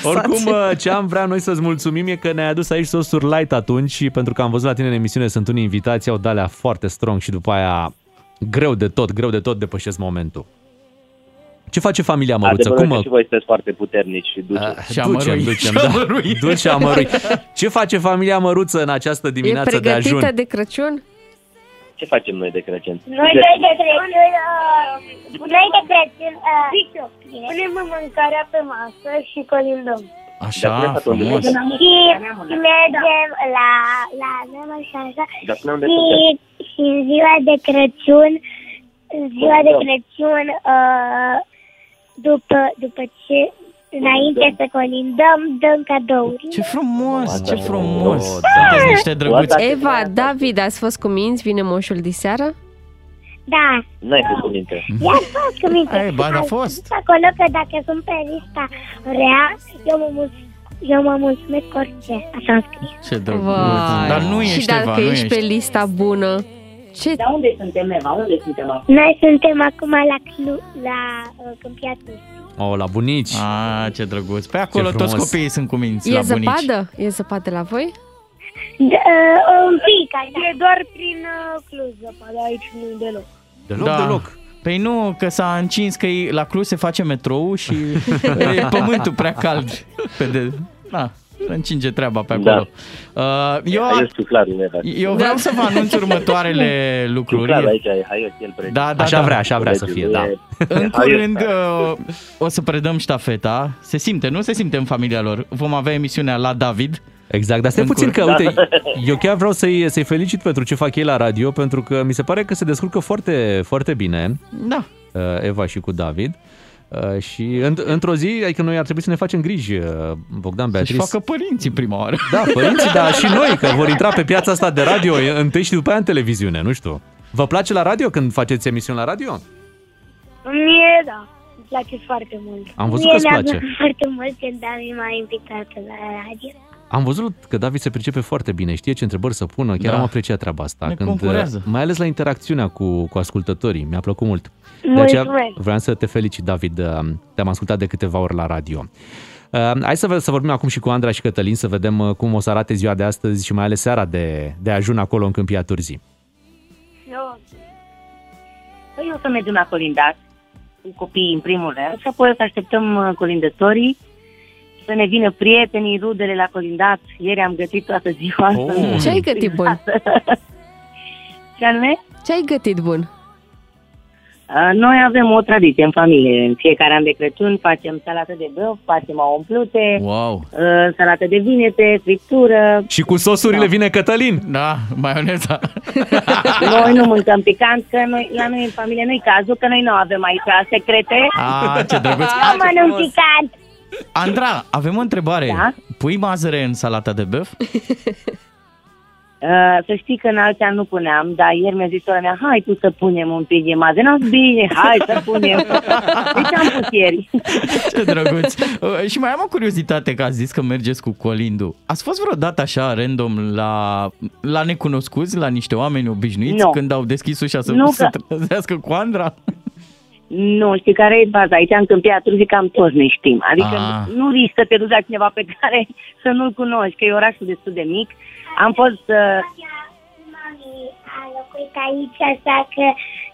Oricum, uh, ce am vrea noi să-ți mulțumim e că ne-ai adus aici sosuri light atunci și pentru că am văzut la tine în emisiune sunt unii invitații, au de alea foarte strong și după aia greu de tot, greu de tot depășesc momentul. Ce face familia Măruță? Adevărul Cum că mă... și voi sunteți foarte puternici și duceți. Ah, Și Ducem, amărui. ducem, Și da. amărui. Dulce amărui. Ce face familia Măruță în această dimineață e de ajun? pregătită de Crăciun? Ce facem noi de Crăciun? Noi de Crăciun, uh, noi de Crăciun, uh, punem mâncarea pe masă și colindăm. Așa, Dar cum e frumos. Și mergem la, la neamă și așa. Dar spune unde Și, suntem. Și în ziua de Crăciun, în ziua de Crăciun, uh, după, după ce, înainte să colindăm, dăm cadouri. Ce frumos, ce frumos. da. Sunteți niște drăguți. Eva, David, ați fost cu minți? Vine moșul diseară? Da, N-ai fost cu minte. i-am fost cu minte. Ei, ba, da, Am fost. zis acolo că dacă sunt pe lista rea, eu mă, mulț- eu mă mulțumesc cu orice. Așa am scris. Ce drăguț. Vai. Dar nu și ești, dacă Eva, nu ești ești. pe lista bună, ce Dar unde suntem, Eva? Unde suntem acum? Noi suntem acum la, Clu- la uh, Câmpia Tursii. Oh, la bunici. Ah, ce drăguț. Pe acolo Ce toți frumos. copiii sunt cu minți e la bunici. zăpadă? E zăpadă la voi? D- uh, un pic, așa. E doar prin uh, Cluj, zăpadă, aici nu e deloc. Deloc, Da. deloc. Păi nu, că s-a încins că e- la Cluj se face metrou și e pământul prea cald. Pe de... Na, se încinge treaba pe acolo. Da. Uh, eu, Hai, eu sunt clar, Eva. eu vreau să vă anunț următoarele Sunt lucruri. clar, aici e haios, el predă. Da, da, Așa da. vrea, așa vrea să fie, da. În Hai, curând eu- uh, o să predăm ștafeta. Se simte, nu se simte în familia lor. Vom avea emisiunea la David Exact, dar stai În puțin că, cur- uite, Da. eu chiar vreau să-i, să-i felicit pentru ce fac ei la radio, pentru că mi se pare că se descurcă foarte, foarte bine. Da. uh, Eva și cu David. Uh, Și în, într-o zi, adică noi ar trebui să ne facem griji, uh, Bogdan, Să-și Beatrice. facă părinții prima oară. Da, părinții, dar și noi, că vor intra pe piața asta de radio întâi și după aia în televiziune, nu știu. Vă place la radio când faceți emisiuni la radio? Mie, da. Îmi place foarte mult. Am văzut Mie că-ți mi-a place. plăcut foarte mult când Dani m-a invitat la radio. Am văzut că David se pricepe foarte bine, știe ce întrebări să pună, chiar Da. am apreciat treaba asta. Ne când, concurează. mai ales la interacțiunea cu, cu ascultătorii, mi-a plăcut mult. De Mulțumesc. aceea vreau să te felicit, David, uh, te-am ascultat de câteva ori la radio. Uh, Hai să, ve- să vorbim acum și cu Andra și Cătălin, să vedem uh, cum o să arate ziua de astăzi și mai ales seara de, de ajun acolo în Câmpia Turzii. Păi o să mergem la colindat cu copiii în primul rând și apoi o să așteptăm uh, colindătorii să ne vină prietenii, rudele la colindat. Ieri am gătit toată ziua asta. Oh. Ce ai gătit bun? Ce anume? Ce ai gătit bun? Uh, Noi avem o tradiție în familie. În fiecare an de Crăciun facem salată de băf, facem o umplute, Wow. uh, salată de vinete, friptură. Și cu sosurile vine Cătălin. Da, maioneza. Noi nu mâncăm picant, că noi, la noi în familie nu-i cazul, că noi nu avem aici secrete. Ah, ce drăguț. Nu mănânc picant. Andra, avem o întrebare. Da? Pui mazăre în salata de băf? Uh, să știi că în alți ani nu puneam, dar ieri mi-a zis sora mea, hai tu să punem un pic de mază. n bine, hai să punem. Deci am pus ieri. Ce drăguț. Uh, și mai am o curiozitate că ați zis că mergeți cu colindu. Ați fost vreodată așa random la, la necunoscuți, la niște oameni obișnuiți Nu. când au deschis ușa să Nu, se că- trezească cu Andra? Nu, știi care e baza? Aici în Câmpia Turzii cam toți ne știm. Adică Ah. nu risc să te duci la cineva pe care să nu-l cunoști, că e orașul destul de mic. Am fost... Uh, Mami a locuit aici, așa că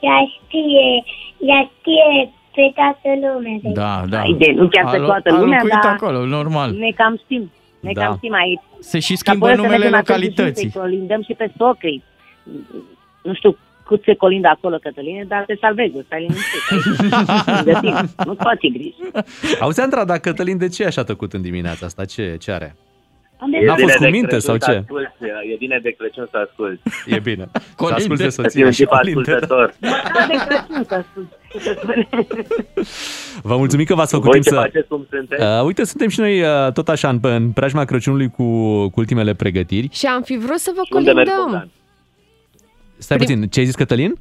ea știe, ea știe pe toată lumea. de Da, da. Haide, nu chiar pe A lo- toată a lumea, locuit dar- acolo, normal. ne cam știm. Ne Da. cam știm aici. Se și Și schimbă apoi o să numele mergem la Târgu localității. Jiu Să-i colindăm și pe socrii. Nu știu cât se colindă acolo, Cătăline, dar te salvezi, stai liniștit. Gătim, nu-ți faci griji. Auzi, Andra, dar Cătălin, de ce e așa tăcut în dimineața asta? Ce, ce are? E N-a bine fost cu de minte Crăciun sau să ce? Asculti, e bine de Crăciun să asculti. E bine. Să Colinde. asculte Să fii soția un și tip colinde. ascultător. Măcar de Crăciun să asculti. Vă mulțumim că v-ați făcut Voi timp ce să... faceți, cum sunteți? Uh, uite, suntem și noi uh, tot așa în, în preajma Crăciunului cu, cu ultimele pregătiri. Și am fi vrut să vă Unde mergi, colindăm. Bogdan? Stai puțin, ce ai zis, Cătălin?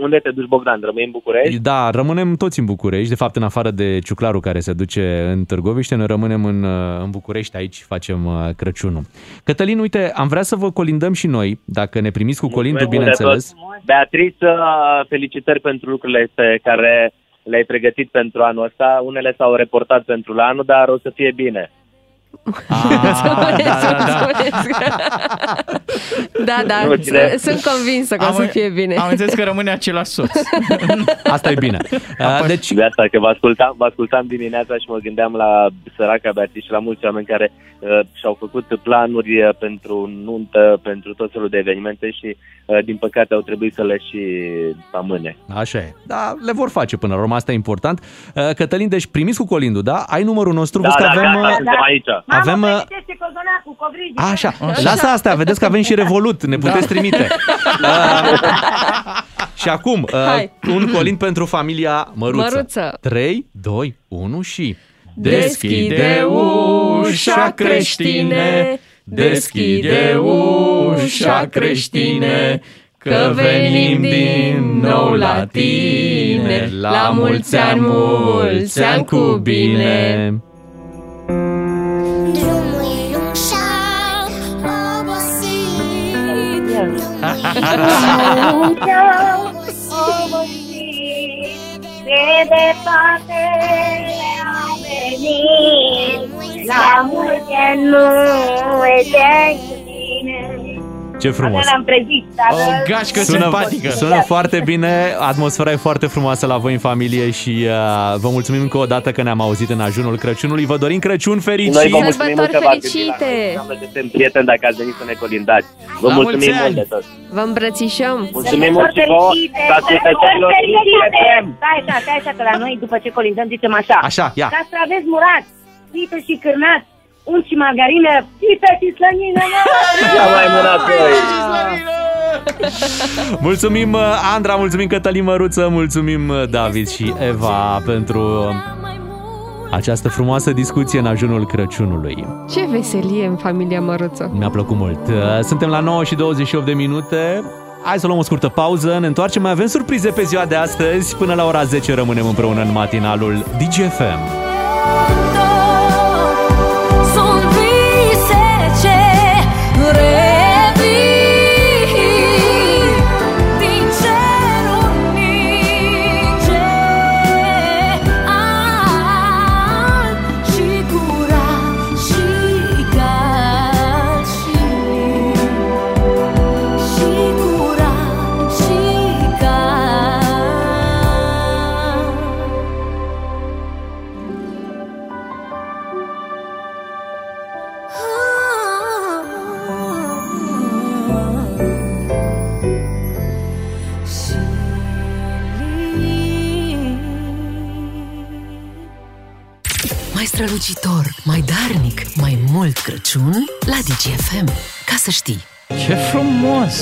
Unde te duci, Bogdan? Rămâi în București? Da, rămânem toți în București. De fapt, în afară de Ciuclaru care se duce în Târgoviște, noi rămânem în, uh, în București, aici facem uh, Crăciunul. Cătălin, uite, am vrea să vă colindăm și noi, dacă ne primiți cu colindul, Mulțumesc bineînțeles. mult de tot. Beatrice, uh, felicitări pentru lucrurile pe care le-ai pregătit pentru anul ăsta. Unele s-au reportat pentru la anul, dar o să fie bine. Da, da, Nu, cine- sunt convinsă că o Am- să fie bine. Am înțeles că rămâne același soț. Asta e bine. Uh, Deci, De asta că vă ascultam, vă ascultam dimineața și mă gândeam la săraca Beatrice și la mulți oameni care uh, și-au făcut planuri uh, pentru nuntă, pentru tot felul de evenimente și uh, din păcate au trebuit să le și amâne. Așa e. Da, le vor face până la urmă, asta e important. Uh, Cătălin, deci primiți cu colindul, da? Ai numărul nostru, Da, vezi că da, avem... gata, uh, suntem aici. Avem... uh, Pregătește cozonacul, covrigi. Așa, lasă astea, vedeți că avem și Revolut, ne puteți trimite. Uh, și acum, uh, Hai. un colind pentru familia Măruță. Măruță. 3, 2, 1 și... Deschide ușa creștine, deschide ușa creștine, că venim din nou la tine, la mulți ani, mulți ani cu bine. De departe am venit La mulți ani mulți ani cu tine Ce frumos! Asta l-am trezit, dar... O gașcă Sună, simpatică. sună foarte bine, atmosfera e foarte frumoasă la voi în familie și uh, vă mulțumim încă o dată că ne-am auzit în ajunul Crăciunului. Vă dorim Crăciun fericit! Noi vă mulțumim mult Sărbători că v-ați gândit la fericite! noi. Înseamnă că suntem prieteni dacă ați venit să ne colindați. Vă La mulțumim mulți mult ani! de tot. Vă îmbrățișăm! Mulțumim mult și vouă, să ascultătorilor FM. Stai așa, stai așa, că la noi după ce colindăm zicem așa. Așa, ia. Castraveți murați, pită și cârnați, unt și margarină, pipe și slănină, mă! Cea mai bună apoi. Mulțumim uh, Andra, mulțumim Cătălin Măruță, mulțumim uh, David și Eva pentru această frumoasă discuție în ajunul Crăciunului. Ce veselie în familia Măruță. Mi-a plăcut mult. Uh, Suntem la 9 și 28 de minute. Hai să luăm o scurtă pauză, ne întoarcem, mai avem surprize pe ziua de astăzi. Până la ora 10 rămânem împreună în matinalul DGFM. Revin strălucitor, mai darnic, mai mult Crăciun la DGFM. Ca să știi. Ce frumos!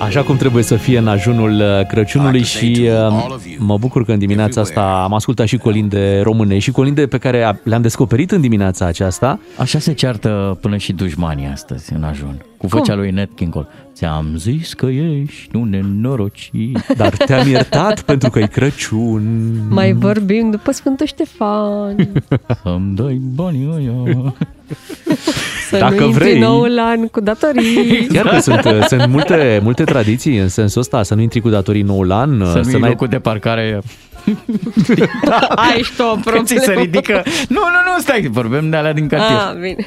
Așa cum trebuie să fie în ajunul uh, Crăciunului și uh, mă bucur că în dimineața asta am ascultat și colinde române și colinde pe care a- le-am descoperit în dimineața aceasta. Așa se ceartă până și dușmanii astăzi în ajun. Cu vocea lui Nat King Cole. Ți-am zis că ești un nenorocit. Dar te-am iertat pentru că e Crăciun. Mai vorbim după Sfântul Ștefan. Să-mi dai banii ăia. Să Dacă nu intri vrei. noul an cu datorii. Chiar că sunt, uh, sunt multe, multe tradiții în sensul ăsta, să nu intri cu datorii noul an, Să nu n-ai- locul de parcare Ai și tu o Că ți se problemă. ridică. Nu, nu, nu, stai, vorbim de alea din cartier. Ah, bine.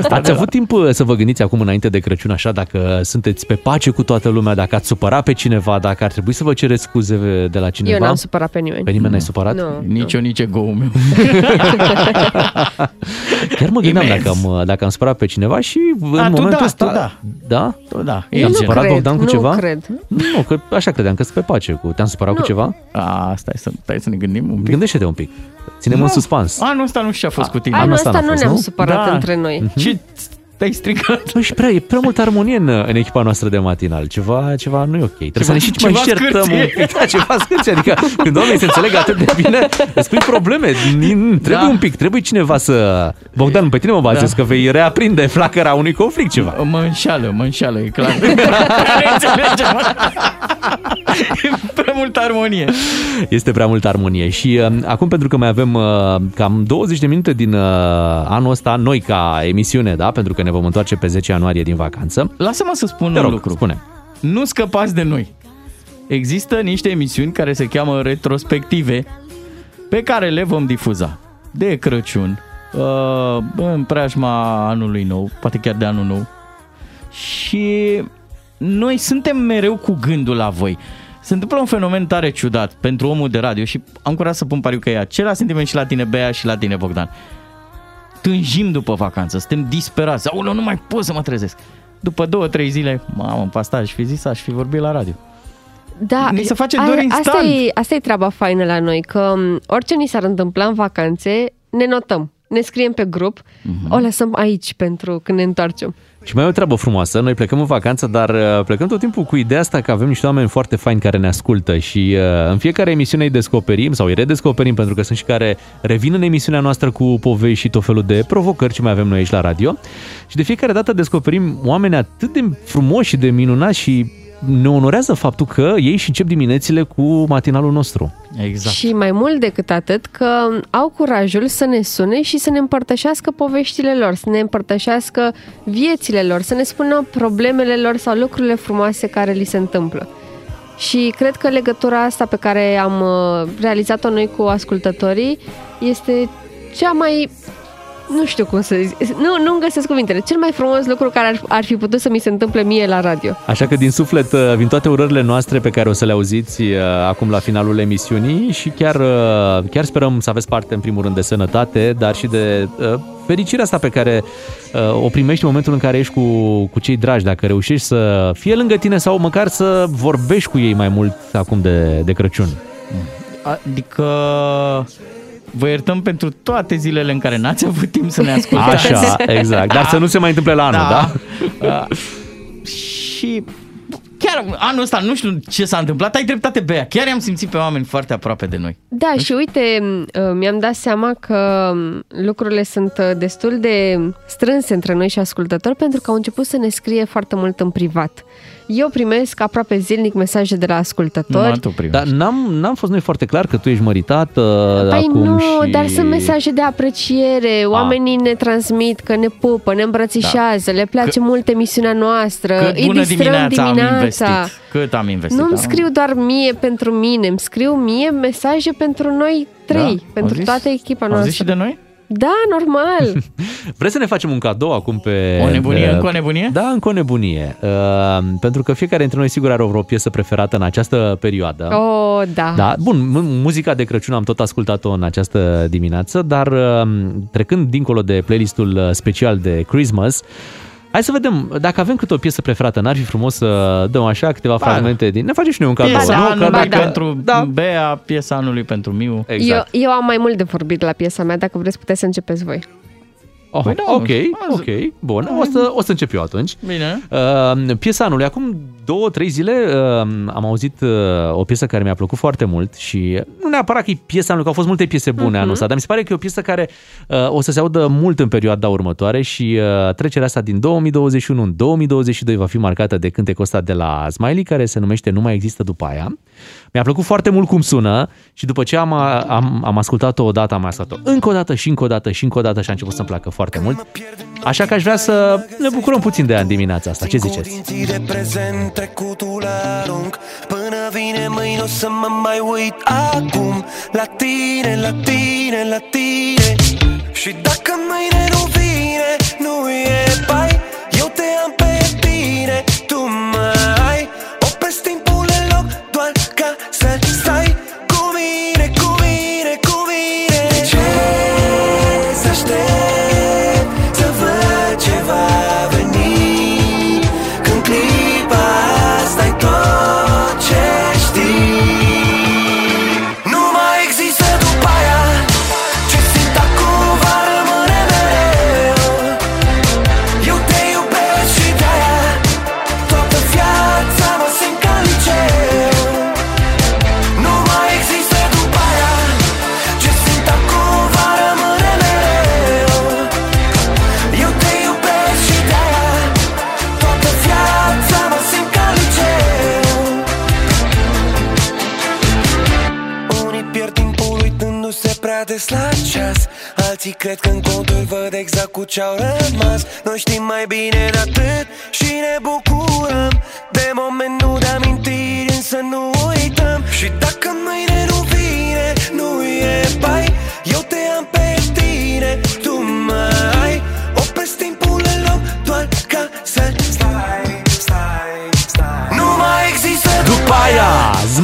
Ați avut timp uh, să vă gândiți acum înainte de Crăciun așa dacă sunteți pe pace cu toată lumea, dacă ați supărat pe cineva, dacă ar trebui să vă cereți scuze de la cineva? Eu n-am supărat pe nimeni. Pe nimeni n-ai supărat? Nu. Nici eu, nici ego meu. Chiar mă gândeam Imens. dacă am, dacă am supărat pe cineva și în A, tu momentul da, ăsta... tu da. Da? Tu da. Te-am Eu nu supărat, cred, Bogdan, cu nu ceva? cred. Nu, că așa credeam că sunt pe pace. Cu... Te-am supărat Nu. cu ceva? A, stai să, stai să ne gândim un pic. Gândește-te un pic. Ținem Nu. în suspans. Anul ăsta nu știu ce a fost cu tine. Anul ăsta ăsta n-a nu fost, ne-am nu? supărat Da. între noi. Ce te-ai stricat? Nu, și prea, e prea multă armonie în, în echipa noastră de matinal. Ceva, ceva nu e ok. Trebuie să ne și mai ceva certăm scârție. un pic. Da, ceva scârție. Adică când oamenii se înțeleg atât de bine, îți pui probleme. Nin- Trebuie Da. un pic, trebuie cineva să... Bogdan, pe tine mă bazez Da. că vei reaprinde flacăra unui conflict ceva. Mă înșală, mă înșală, e clar. Ne înțelegem. E prea multă armonie. Este prea multă armonie și uh, acum pentru că mai avem uh, cam 20 de minute din uh, anul ăsta, noi ca emisiune, da, pentru că ne vom întoarce pe 10 ianuarie din vacanță. Lasă-mă să spun Te un rog, lucru. spune. Nu scăpați de noi. Există niște emisiuni care se cheamă retrospective pe care le vom difuza de Crăciun, uh, în preajma anului nou, poate chiar de anul nou. Și noi suntem mereu cu gândul la voi. Se întâmplă un fenomen tare ciudat pentru omul de radio și am curat să pun pariu că e același sentiment și la tine, Bea, și la tine, Bogdan. Tânjim după vacanță, suntem disperați. Aoleu, nu mai pot să mă trezesc. După două, trei zile, mamă, pe asta aș fi zis, aș fi vorbit la radio. Da, Ni se face a- dor Asta instant. e, asta e treaba faină la noi, că m, orice ni s-ar întâmpla în vacanțe, ne notăm. Ne scriem pe grup, Mhm. o lăsăm aici pentru când ne întoarcem. Și mai e o treabă frumoasă, noi plecăm în vacanță, dar uh, plecăm tot timpul cu ideea asta că avem niște oameni foarte faini care ne ascultă și uh, în fiecare emisiune îi descoperim sau îi redescoperim pentru că sunt și care revin în emisiunea noastră cu povești și tot felul de provocări ce mai avem noi aici la radio și de fiecare dată descoperim oameni atât de frumoși și de minunați și ne onorează faptul că ei și încep diminețile cu matinalul nostru. Exact. Și mai mult decât atât, că au curajul să ne sune și să ne împărtășească poveștile lor, să ne împărtășească viețile lor, să ne spună problemele lor sau lucrurile frumoase care li se întâmplă. Și cred că legătura asta pe care am uh, realizat-o noi cu ascultătorii este cea mai nu știu cum să zic, nu, nu-mi găsesc cuvintele, cel mai frumos lucru care ar, ar fi putut să mi se întâmple mie la radio. Așa că din suflet uh, vin toate urările noastre pe care o să le auziți uh, acum la finalul emisiunii și chiar, uh, chiar sperăm să aveți parte în primul rând de sănătate, dar și de uh, fericirea asta pe care uh, o primești în momentul în care ești cu, cu cei dragi, dacă reușești să fie lângă tine sau măcar să vorbești cu ei mai mult acum de, de Crăciun. Adică vă iertăm pentru toate zilele în care n-ați avut timp să ne ascultați. Așa, exact. Dar să nu se mai întâmple la anul, da? Uh, și chiar anul ăsta, nu știu ce s-a întâmplat, ai dreptate, Bea. Chiar i-am simțit pe oameni foarte aproape de noi. Da, și uite, m, mi-am dat seama că m, lucrurile sunt uh, destul de strânse între noi și ascultători pentru că au început să ne scrie foarte mult în privat. Eu primesc aproape zilnic mesaje de la ascultători. Dar n-am, n-am fost noi foarte clar că tu ești măritată Păi acum nu, și... dar sunt mesaje de apreciere. Oamenii ne transmit că ne pupă, ne îmbrățișează, le place Că- mult emisiunea noastră, Cât îi bună distrăm dimineața, am dimineața. investit. Cât am investit. Nu-mi da? scriu doar mie pentru mine, îmi scriu mie mesaje pentru noi trei, Da? pentru Au zis? toată echipa Au noastră. zis și de noi? Da, normal. Vreți să ne facem un cadou acum pe... O nebunie? pe- Încă o nebunie? Da, încă o nebunie. Uh, pentru că fiecare dintre noi sigur are o vreo piesă preferată în această perioadă. Oh, da. Da, bun, mu- muzica de Crăciun am tot ascultat-o în această dimineață, dar uh, trecând dincolo de playlistul uh, special de Christmas, hai să vedem, dacă avem câte o piesă preferată, n-ar fi frumos să dăm așa câteva Ba. fragmente din... Ne facem și noi un cadou, Piesa nu? Că anului dacă- pentru da. Bea, piesa anului pentru Miu. Exact. Eu, eu am mai mult de vorbit la piesa mea, dacă vreți puteți să începeți voi. Oh, Păi da, ok, nu ok, bun, o să, o să încep eu atunci. Bine. Uh, piesa anului, acum două, trei zile uh, am auzit uh, o piesă care mi-a plăcut foarte mult și nu neapărat că e piesa anului, că au fost multe piese bune Mhm. anul ăsta, dar mi se pare că e o piesă care uh, o să se audă mult în perioada următoare și uh, trecerea asta din 2021 în 2022 va fi marcată de cântecul ăsta de la Smiley, care se numește Nu mai există după aia. Mi-a plăcut foarte mult cum sună și după ce am, am, am ascultat-o o dată, am mai ascultat-o încă o dată și încă o dată și încă o dată și a început să-mi placă foarte mult. Așa că aș vrea să ne bucurăm puțin de ea în dimineața asta. Ce ziceți? Dinții de prezent trecutul arunc. Până vine mâine o să mă mai uit acum. La tine, la tine, la tine. Și dacă mâine nu vine, nu e bai Eu te am pe tine, tu mă ai. Opresc timpul în loc doar ca să stai cred că în conturi văd exact cu ce-au rămas. Noi știm mai bine de atât și ne bucurăm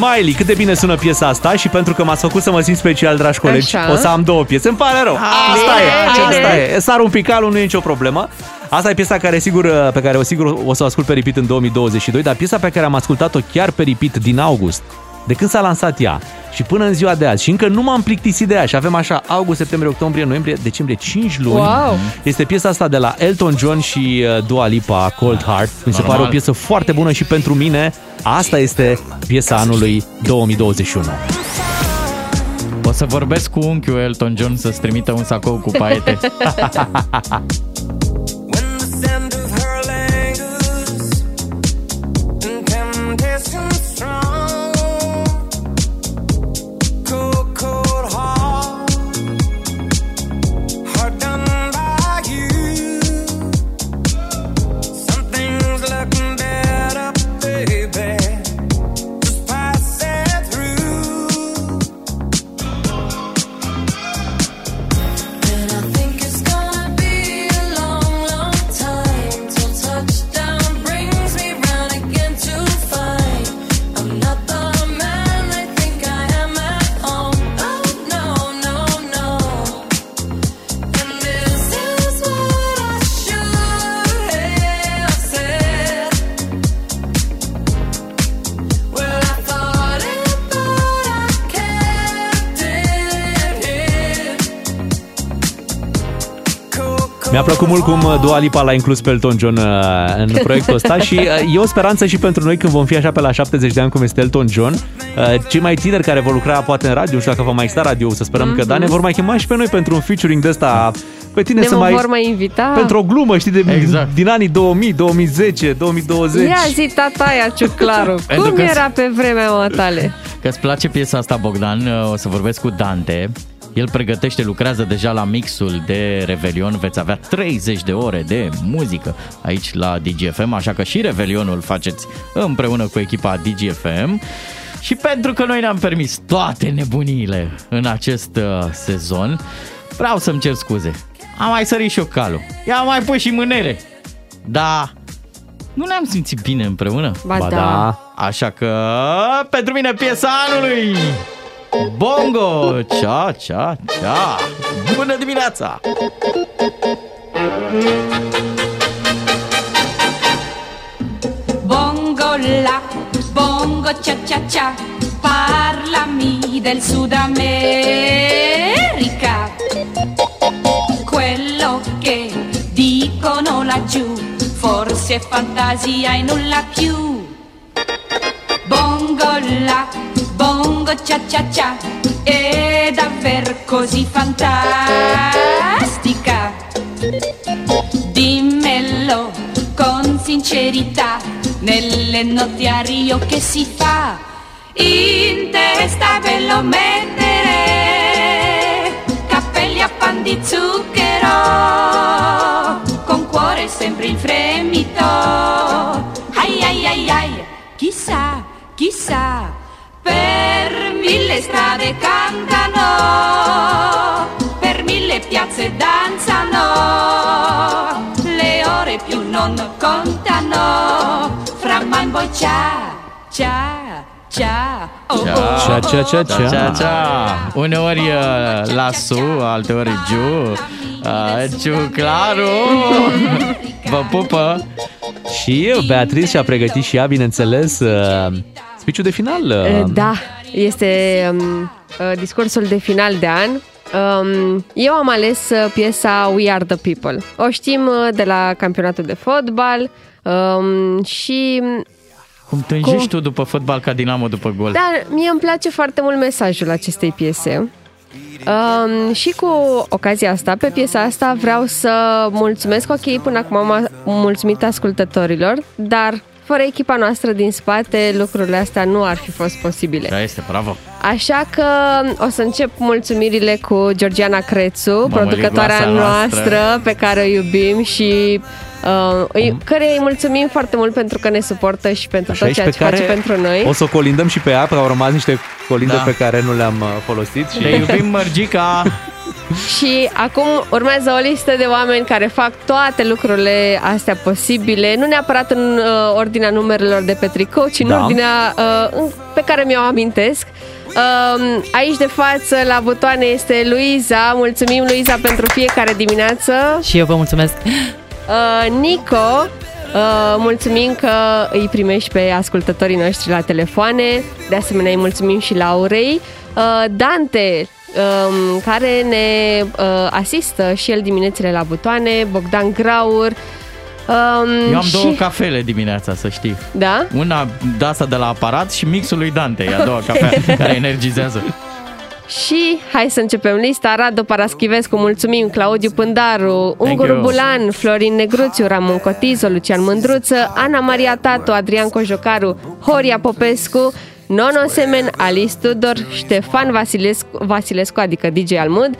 Smiley, cât de bine sună piesa asta și pentru că m-ați făcut să mă simt special, dragi colegi, Așa. o să am două piese. Îmi pare rău. Asta bine, e, bine. asta e. Sar un picalul, nu e nicio problemă. Asta e piesa care sigur, pe care o sigur o să o ascult pe repeat în 2022, dar piesa pe care am ascultat-o chiar pe repeat din august, de când s-a lansat ea și până în ziua de azi și încă nu m-am plictisit de ea și avem așa august, septembrie, octombrie, noiembrie, decembrie, 5 luni. Wow. Este piesa asta de la Elton John și uh, Dua Lipa, Cold Heart. Mi se Normal. pare o piesă foarte bună și pentru mine asta este piesa anului 2021. O să vorbesc cu unchiul Elton John să-ți trimită un sacou cu paete. Mi-a plăcut mult cum uh, Dua Lipa l-a inclus pe Elton John uh, în proiectul ăsta și uh, e o speranță și pentru noi când vom fi așa pe la 70 de ani cum este Elton John. Uh, Cei mai tineri care vor lucra poate în radio, nu știu dacă va mai exista radio, să sperăm mm-hmm. că da, ne vor mai chema și pe noi pentru un featuring de ăsta pe tine Ne să mai... vor mai invita. Pentru o glumă, știi, de, exact. din anii 2000, 2010, 2020. Ia zi tataia, Ciuclaru, Pentru cum că- era pe vremea tale? Că îți place piesa asta, Bogdan, o să vorbesc cu Dante. El pregătește, lucrează deja la mixul de Revelion. Veți avea 30 de ore de muzică aici la DGFM, așa că și Revelionul faceți împreună cu echipa DGFM. Și pentru că noi ne-am permis toate nebuniile în acest uh, sezon, vreau să-mi cer scuze. Am mai sărit și eu calul. I-am mai pus și mânere. Da, nu ne-am simțit bine împreună? Ba Ba da. da. Așa că, pentru mine, piesa anului! Bongo! Cia, cia, cia! Bună dimineața! Bongo la, bongo cia cia cia, parlami del Sud America. Quello che dicono laggiù, forse è fantasia e nulla più. Bongo la, cia cia cia, è davvero così fantastica. Dimmelo con sincerità, nelle notti a Rio che si fa? In testa ve lo mettere, capelli a pan di zucchero, con cuore sempre in fremito. Ai ai ai ai, chissà, chissà, per mille strade cantano, per mille piazze danzano, le ore più non contano, fra man boy cia, cia, cia, oh oh. Cia, cia, cia, cia. Cia, cia. Uneori uh, lasu, alteori giu. Uh, giu, claru! Vă pupă! Și Beatrice și-a pregătit și ea, bineînțeles, uh, speech de final. Eh, uh, Da, este um, uh, discursul de final de an. Um, eu am ales uh, piesa We Are The People. O știm uh, de la campionatul de fotbal um, și Cum tânjești tu după fotbal ca Dinamo după gol? Dar mie îmi place foarte mult mesajul acestei piese. Um, și cu ocazia asta, pe piesa asta, vreau să mulțumesc, ok, până acum am mulțumit ascultătorilor, dar fără echipa noastră din spate, lucrurile astea nu ar fi fost posibile. Da, este, bravo! Așa că o să încep mulțumirile cu Georgiana Crețu, Mămăligoasa producătoarea noastră. noastră pe care o iubim și uh, îi, care îi mulțumim foarte mult pentru că ne suportă și pentru Așa tot și ceea pe ce face care pentru noi. O să o colindăm și pe ea, că au rămas niște colinde Da. pe care nu le-am uh, folosit. Și... Te iubim, Mărgica! Și acum urmează o listă de oameni care fac toate lucrurile astea posibile, nu neapărat în uh, ordinea numerelor de pe tricou, ci în Da. ordinea uh, în- pe care mi-o amintesc. Uh, aici de față, la butoane, este Luiza. Mulțumim, Luiza, pentru fiecare dimineață. Și eu vă mulțumesc. Uh, Nico, uh, mulțumim că îi primești pe ascultătorii noștri la telefoane. De asemenea, îi mulțumim și Laurei. Uh, Dante, um, care ne uh, asistă și el diminețile la butoane. Bogdan Graur. Um, Eu am și... două cafele dimineața, să știi. Da? Una de asta de la aparat și mixul lui Dante, e a doua cafea care energizează. Și hai să începem lista. Radu Paraschivescu, mulțumim, Claudiu Pândaru, Ungur you. Bulan, Florin Negruțiu, Ramon Cotizo, Lucian Mândruță, Ana Maria Tatu, Adrian Cojocaru, Horia Popescu, Nono Semen, Alice Tudor, Ștefan Vasilescu, Vasilescu adică DJ Almud,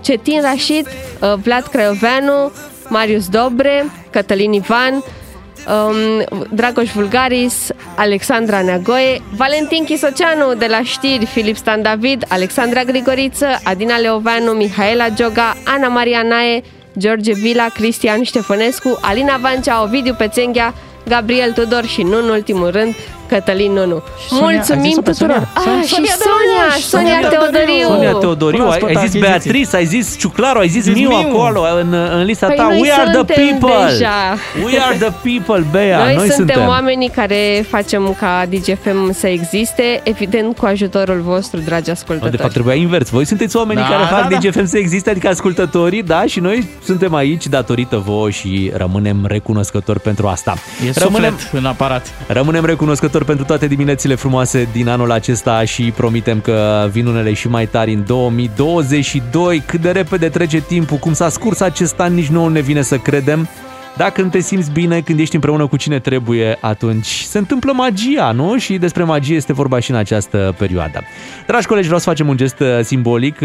Cetin Rașit, uh, Vlad Craioveanu, Marius Dobre, Cătălin Ivan, um, Dragoș Vulgaris, Alexandra Neagoe, Valentin Chisoceanu de la știri, Filip Stan David, Alexandra Grigoriță, Adina Leoveanu, Mihaela Gioga, Ana Maria Nae, George Vila, Cristian Ștefănescu, Alina Vancea, Ovidiu Pețenghea, Gabriel Tudor și nu în ultimul rând Cătălin Nunu. Sonia, ai Mulțumim zis-o pe tuturor. Sonia? Ah, și Sonia de la Sonia, Iași, Sonia Sonia Teodoriu. Sonia Teodoriu, ai, Proaspăt ai zis achiziție. Beatrice, ai zis Ciuclaru, ai zis Zis Miu Miu. acolo în, în lista Păi ta. noi We are the suntem people! deja. We are the people, Bea! Noi, Noi, suntem, oamenii care facem ca DGFM să existe, evident cu ajutorul vostru, dragi No, ascultători. de fapt trebuia invers. Voi sunteți oamenii Da, care fac da, da. DGFM să existe, adică ascultătorii, da? Și noi suntem aici datorită vouă și rămânem recunoscători pentru asta. E rămânem, suflet în aparat. rămânem recunoscători pentru toate diminețile frumoase din anul acesta și promitem că vin unele și mai tari în 2022. Cât de repede trece timpul, cum s-a scurs acest an, nici nouă ne vine să credem. Dacă nu te simți bine când ești împreună cu cine trebuie, atunci se întâmplă magia, nu? Și despre magie este vorba și în această perioadă. Dragi colegi, vreau să facem un gest uh, simbolic.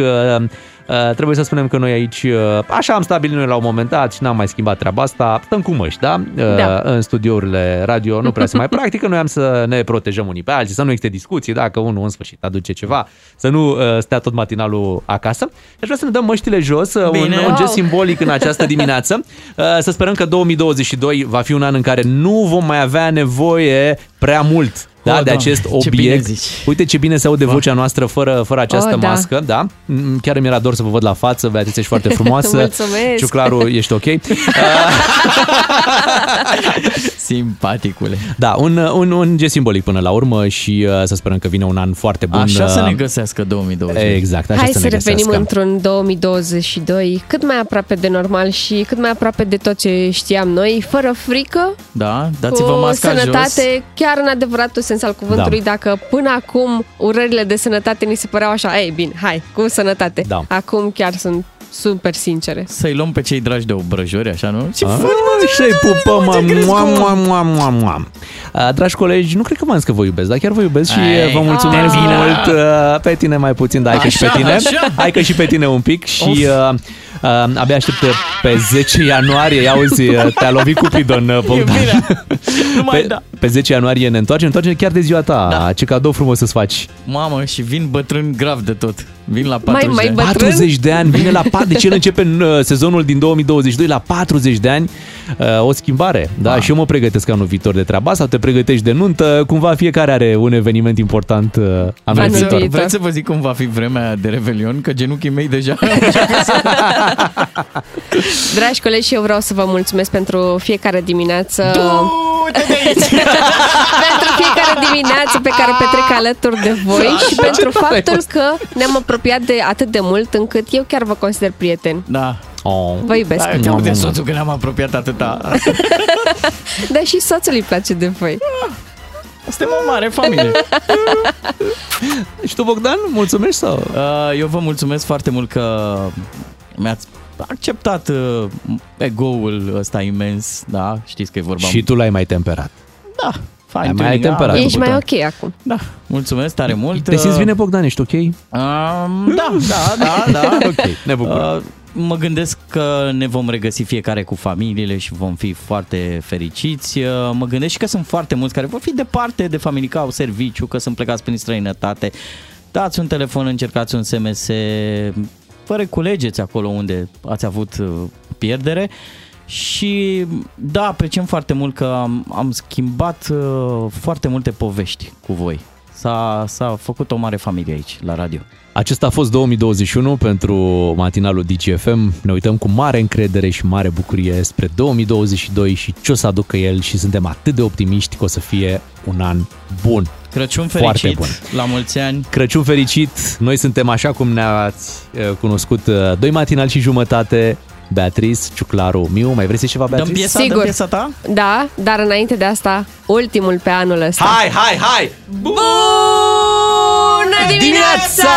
Uh, uh, Trebuie să spunem că noi aici, uh, așa am stabilit noi la un moment dat și n-am mai schimbat treaba asta, stăm cu măști, da? Uh, Da. În studiourile radio nu prea se mai practică, noi am să ne protejăm unii pe alții, să nu existe discuții, dacă unul în sfârșit aduce ceva, să nu uh, stea tot matinalul acasă. Deci vreau să ne dăm măștile jos, uh, un, Bine. un gest Wow. simbolic în această dimineață. Uh, Să sperăm că 2022 va fi un an în care nu vom mai avea nevoie prea mult da, Oh, de Doamne, acest ce bine obiect. zici. Uite ce bine se aude vocea noastră fără, fără această Oh, da. mască, da? Mm, Chiar mi era dor să vă văd la față, Beatrice, ești foarte frumoasă. Mulțumesc. Ciuclaru, ești ok. Simpaticule. Da, un, un, un gest simbolic până la urmă și uh, să sperăm că vine un an foarte bun. Așa să uh, ne găsească 2020. Exact, așa Hai să să ne revenim găsească. într-un 2022 cât mai aproape de normal și cât mai aproape de tot ce știam noi, fără frică, Da, dați-vă cu masca sănătate, jos. chiar în adevăratul sens al cuvântului, Da. dacă până acum urările de sănătate ni se păreau așa, ei, bine, hai, cu sănătate. Da. Acum chiar sunt super sincere. Să-i luăm pe cei dragi de obrăjori, așa, nu? Ce Ah, faci, mă? Și-i pupăm, mă, te crezi mua, cu- mua, mua, mua, mua. Uh, Dragi colegi, nu cred că v-am zis că vă iubesc, dar chiar vă iubesc și Ai, vă mulțumesc termină. mult. uh, Pe tine mai puțin, dar hai că și pe Așa, tine. așa. Hai că și pe tine un pic și uh, uh, abia aștept pe 10 ianuarie, ia auzi, uh, te-a lovit Cupidon, uh, Bogdan. Nu mai Pe, da. pe 10 ianuarie ne întoarcem, ne întoarcem chiar de ziua ta. Da. Ce cadou frumos să-ți faci. Mamă, și vin bătrân grav de tot. Vin la 40 Mai- mai de ani. bătrân? 40 de ani, vine la 4, deci el începe în uh, sezonul din 2022 la 40 de ani, uh, o schimbare. Da, și eu mă pregătesc anul viitor de treaba asta, te pregătești de nuntă, cumva fiecare are un eveniment important uh, anul Anul viitor. viitor. Vreți să vă zic cum va fi vremea de Revelion? Că genunchii mei deja... Dragi colegi, și eu vreau să vă mulțumesc pentru fiecare dimineață. Du-te de aici! pentru fiecare dimineață pe care o petrec alături de voi și pentru faptul că ne-am apropiat de atât de mult încât eu chiar vă consider prieten. Da. Oh. Vă iubesc. Da, te aude soțul că ne-am apropiat atâta. Dar și soțul îi place de voi. Suntem o mare familie. Și tu, Bogdan, mulțumesc sau? Uh, Eu vă mulțumesc foarte mult că mi-ați acceptat uh, ego-ul ăsta imens, da? Știți că e vorba... Și tu l-ai mai temperat. Da, fine Ai mai tuning, temperat. am Ești făcut-o. mai ok acum. Da, mulțumesc tare mult. Te simți Uh, bine, Bogdan? Ești ok? Um, da, da, da, da. Ok, ne bucur. Uh, mă gândesc că ne vom regăsi fiecare cu familiile și vom fi foarte fericiți. Uh, Mă gândesc și că sunt foarte mulți care vor fi departe de familie, că au serviciu, că sunt plecați prin străinătate. Dați un telefon, încercați un SMS, vă reculegeți acolo unde ați avut uh, pierdere. Și da, apreciem foarte mult că am, am schimbat uh, foarte multe povești cu voi. S-a, s-a făcut o mare familie aici, la radio. Acesta a fost 2021 pentru matinalul DGFM. Ne uităm cu mare încredere și mare bucurie spre 2022 și ce o să aducă el și suntem atât de optimiști că o să fie un an bun. Crăciun Foarte fericit, bun. la mulți ani. Crăciun fericit! Noi suntem așa cum ne-ați eh, cunoscut, eh, doi matinali și jumătate, Beatrice, Ciuclaru, Miu. Mai vrei să ceva, Dăm Beatrice? piesa, dăm Sigur. piesa ta? Da, dar înainte de asta, ultimul pe anul ăsta. Hai, hai, hai! Bună dimineața!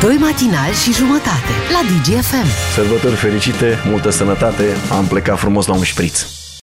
Doi matinali și jumătate la DGFM. Sărbători fericite, multă sănătate, am plecat frumos la un șpriț.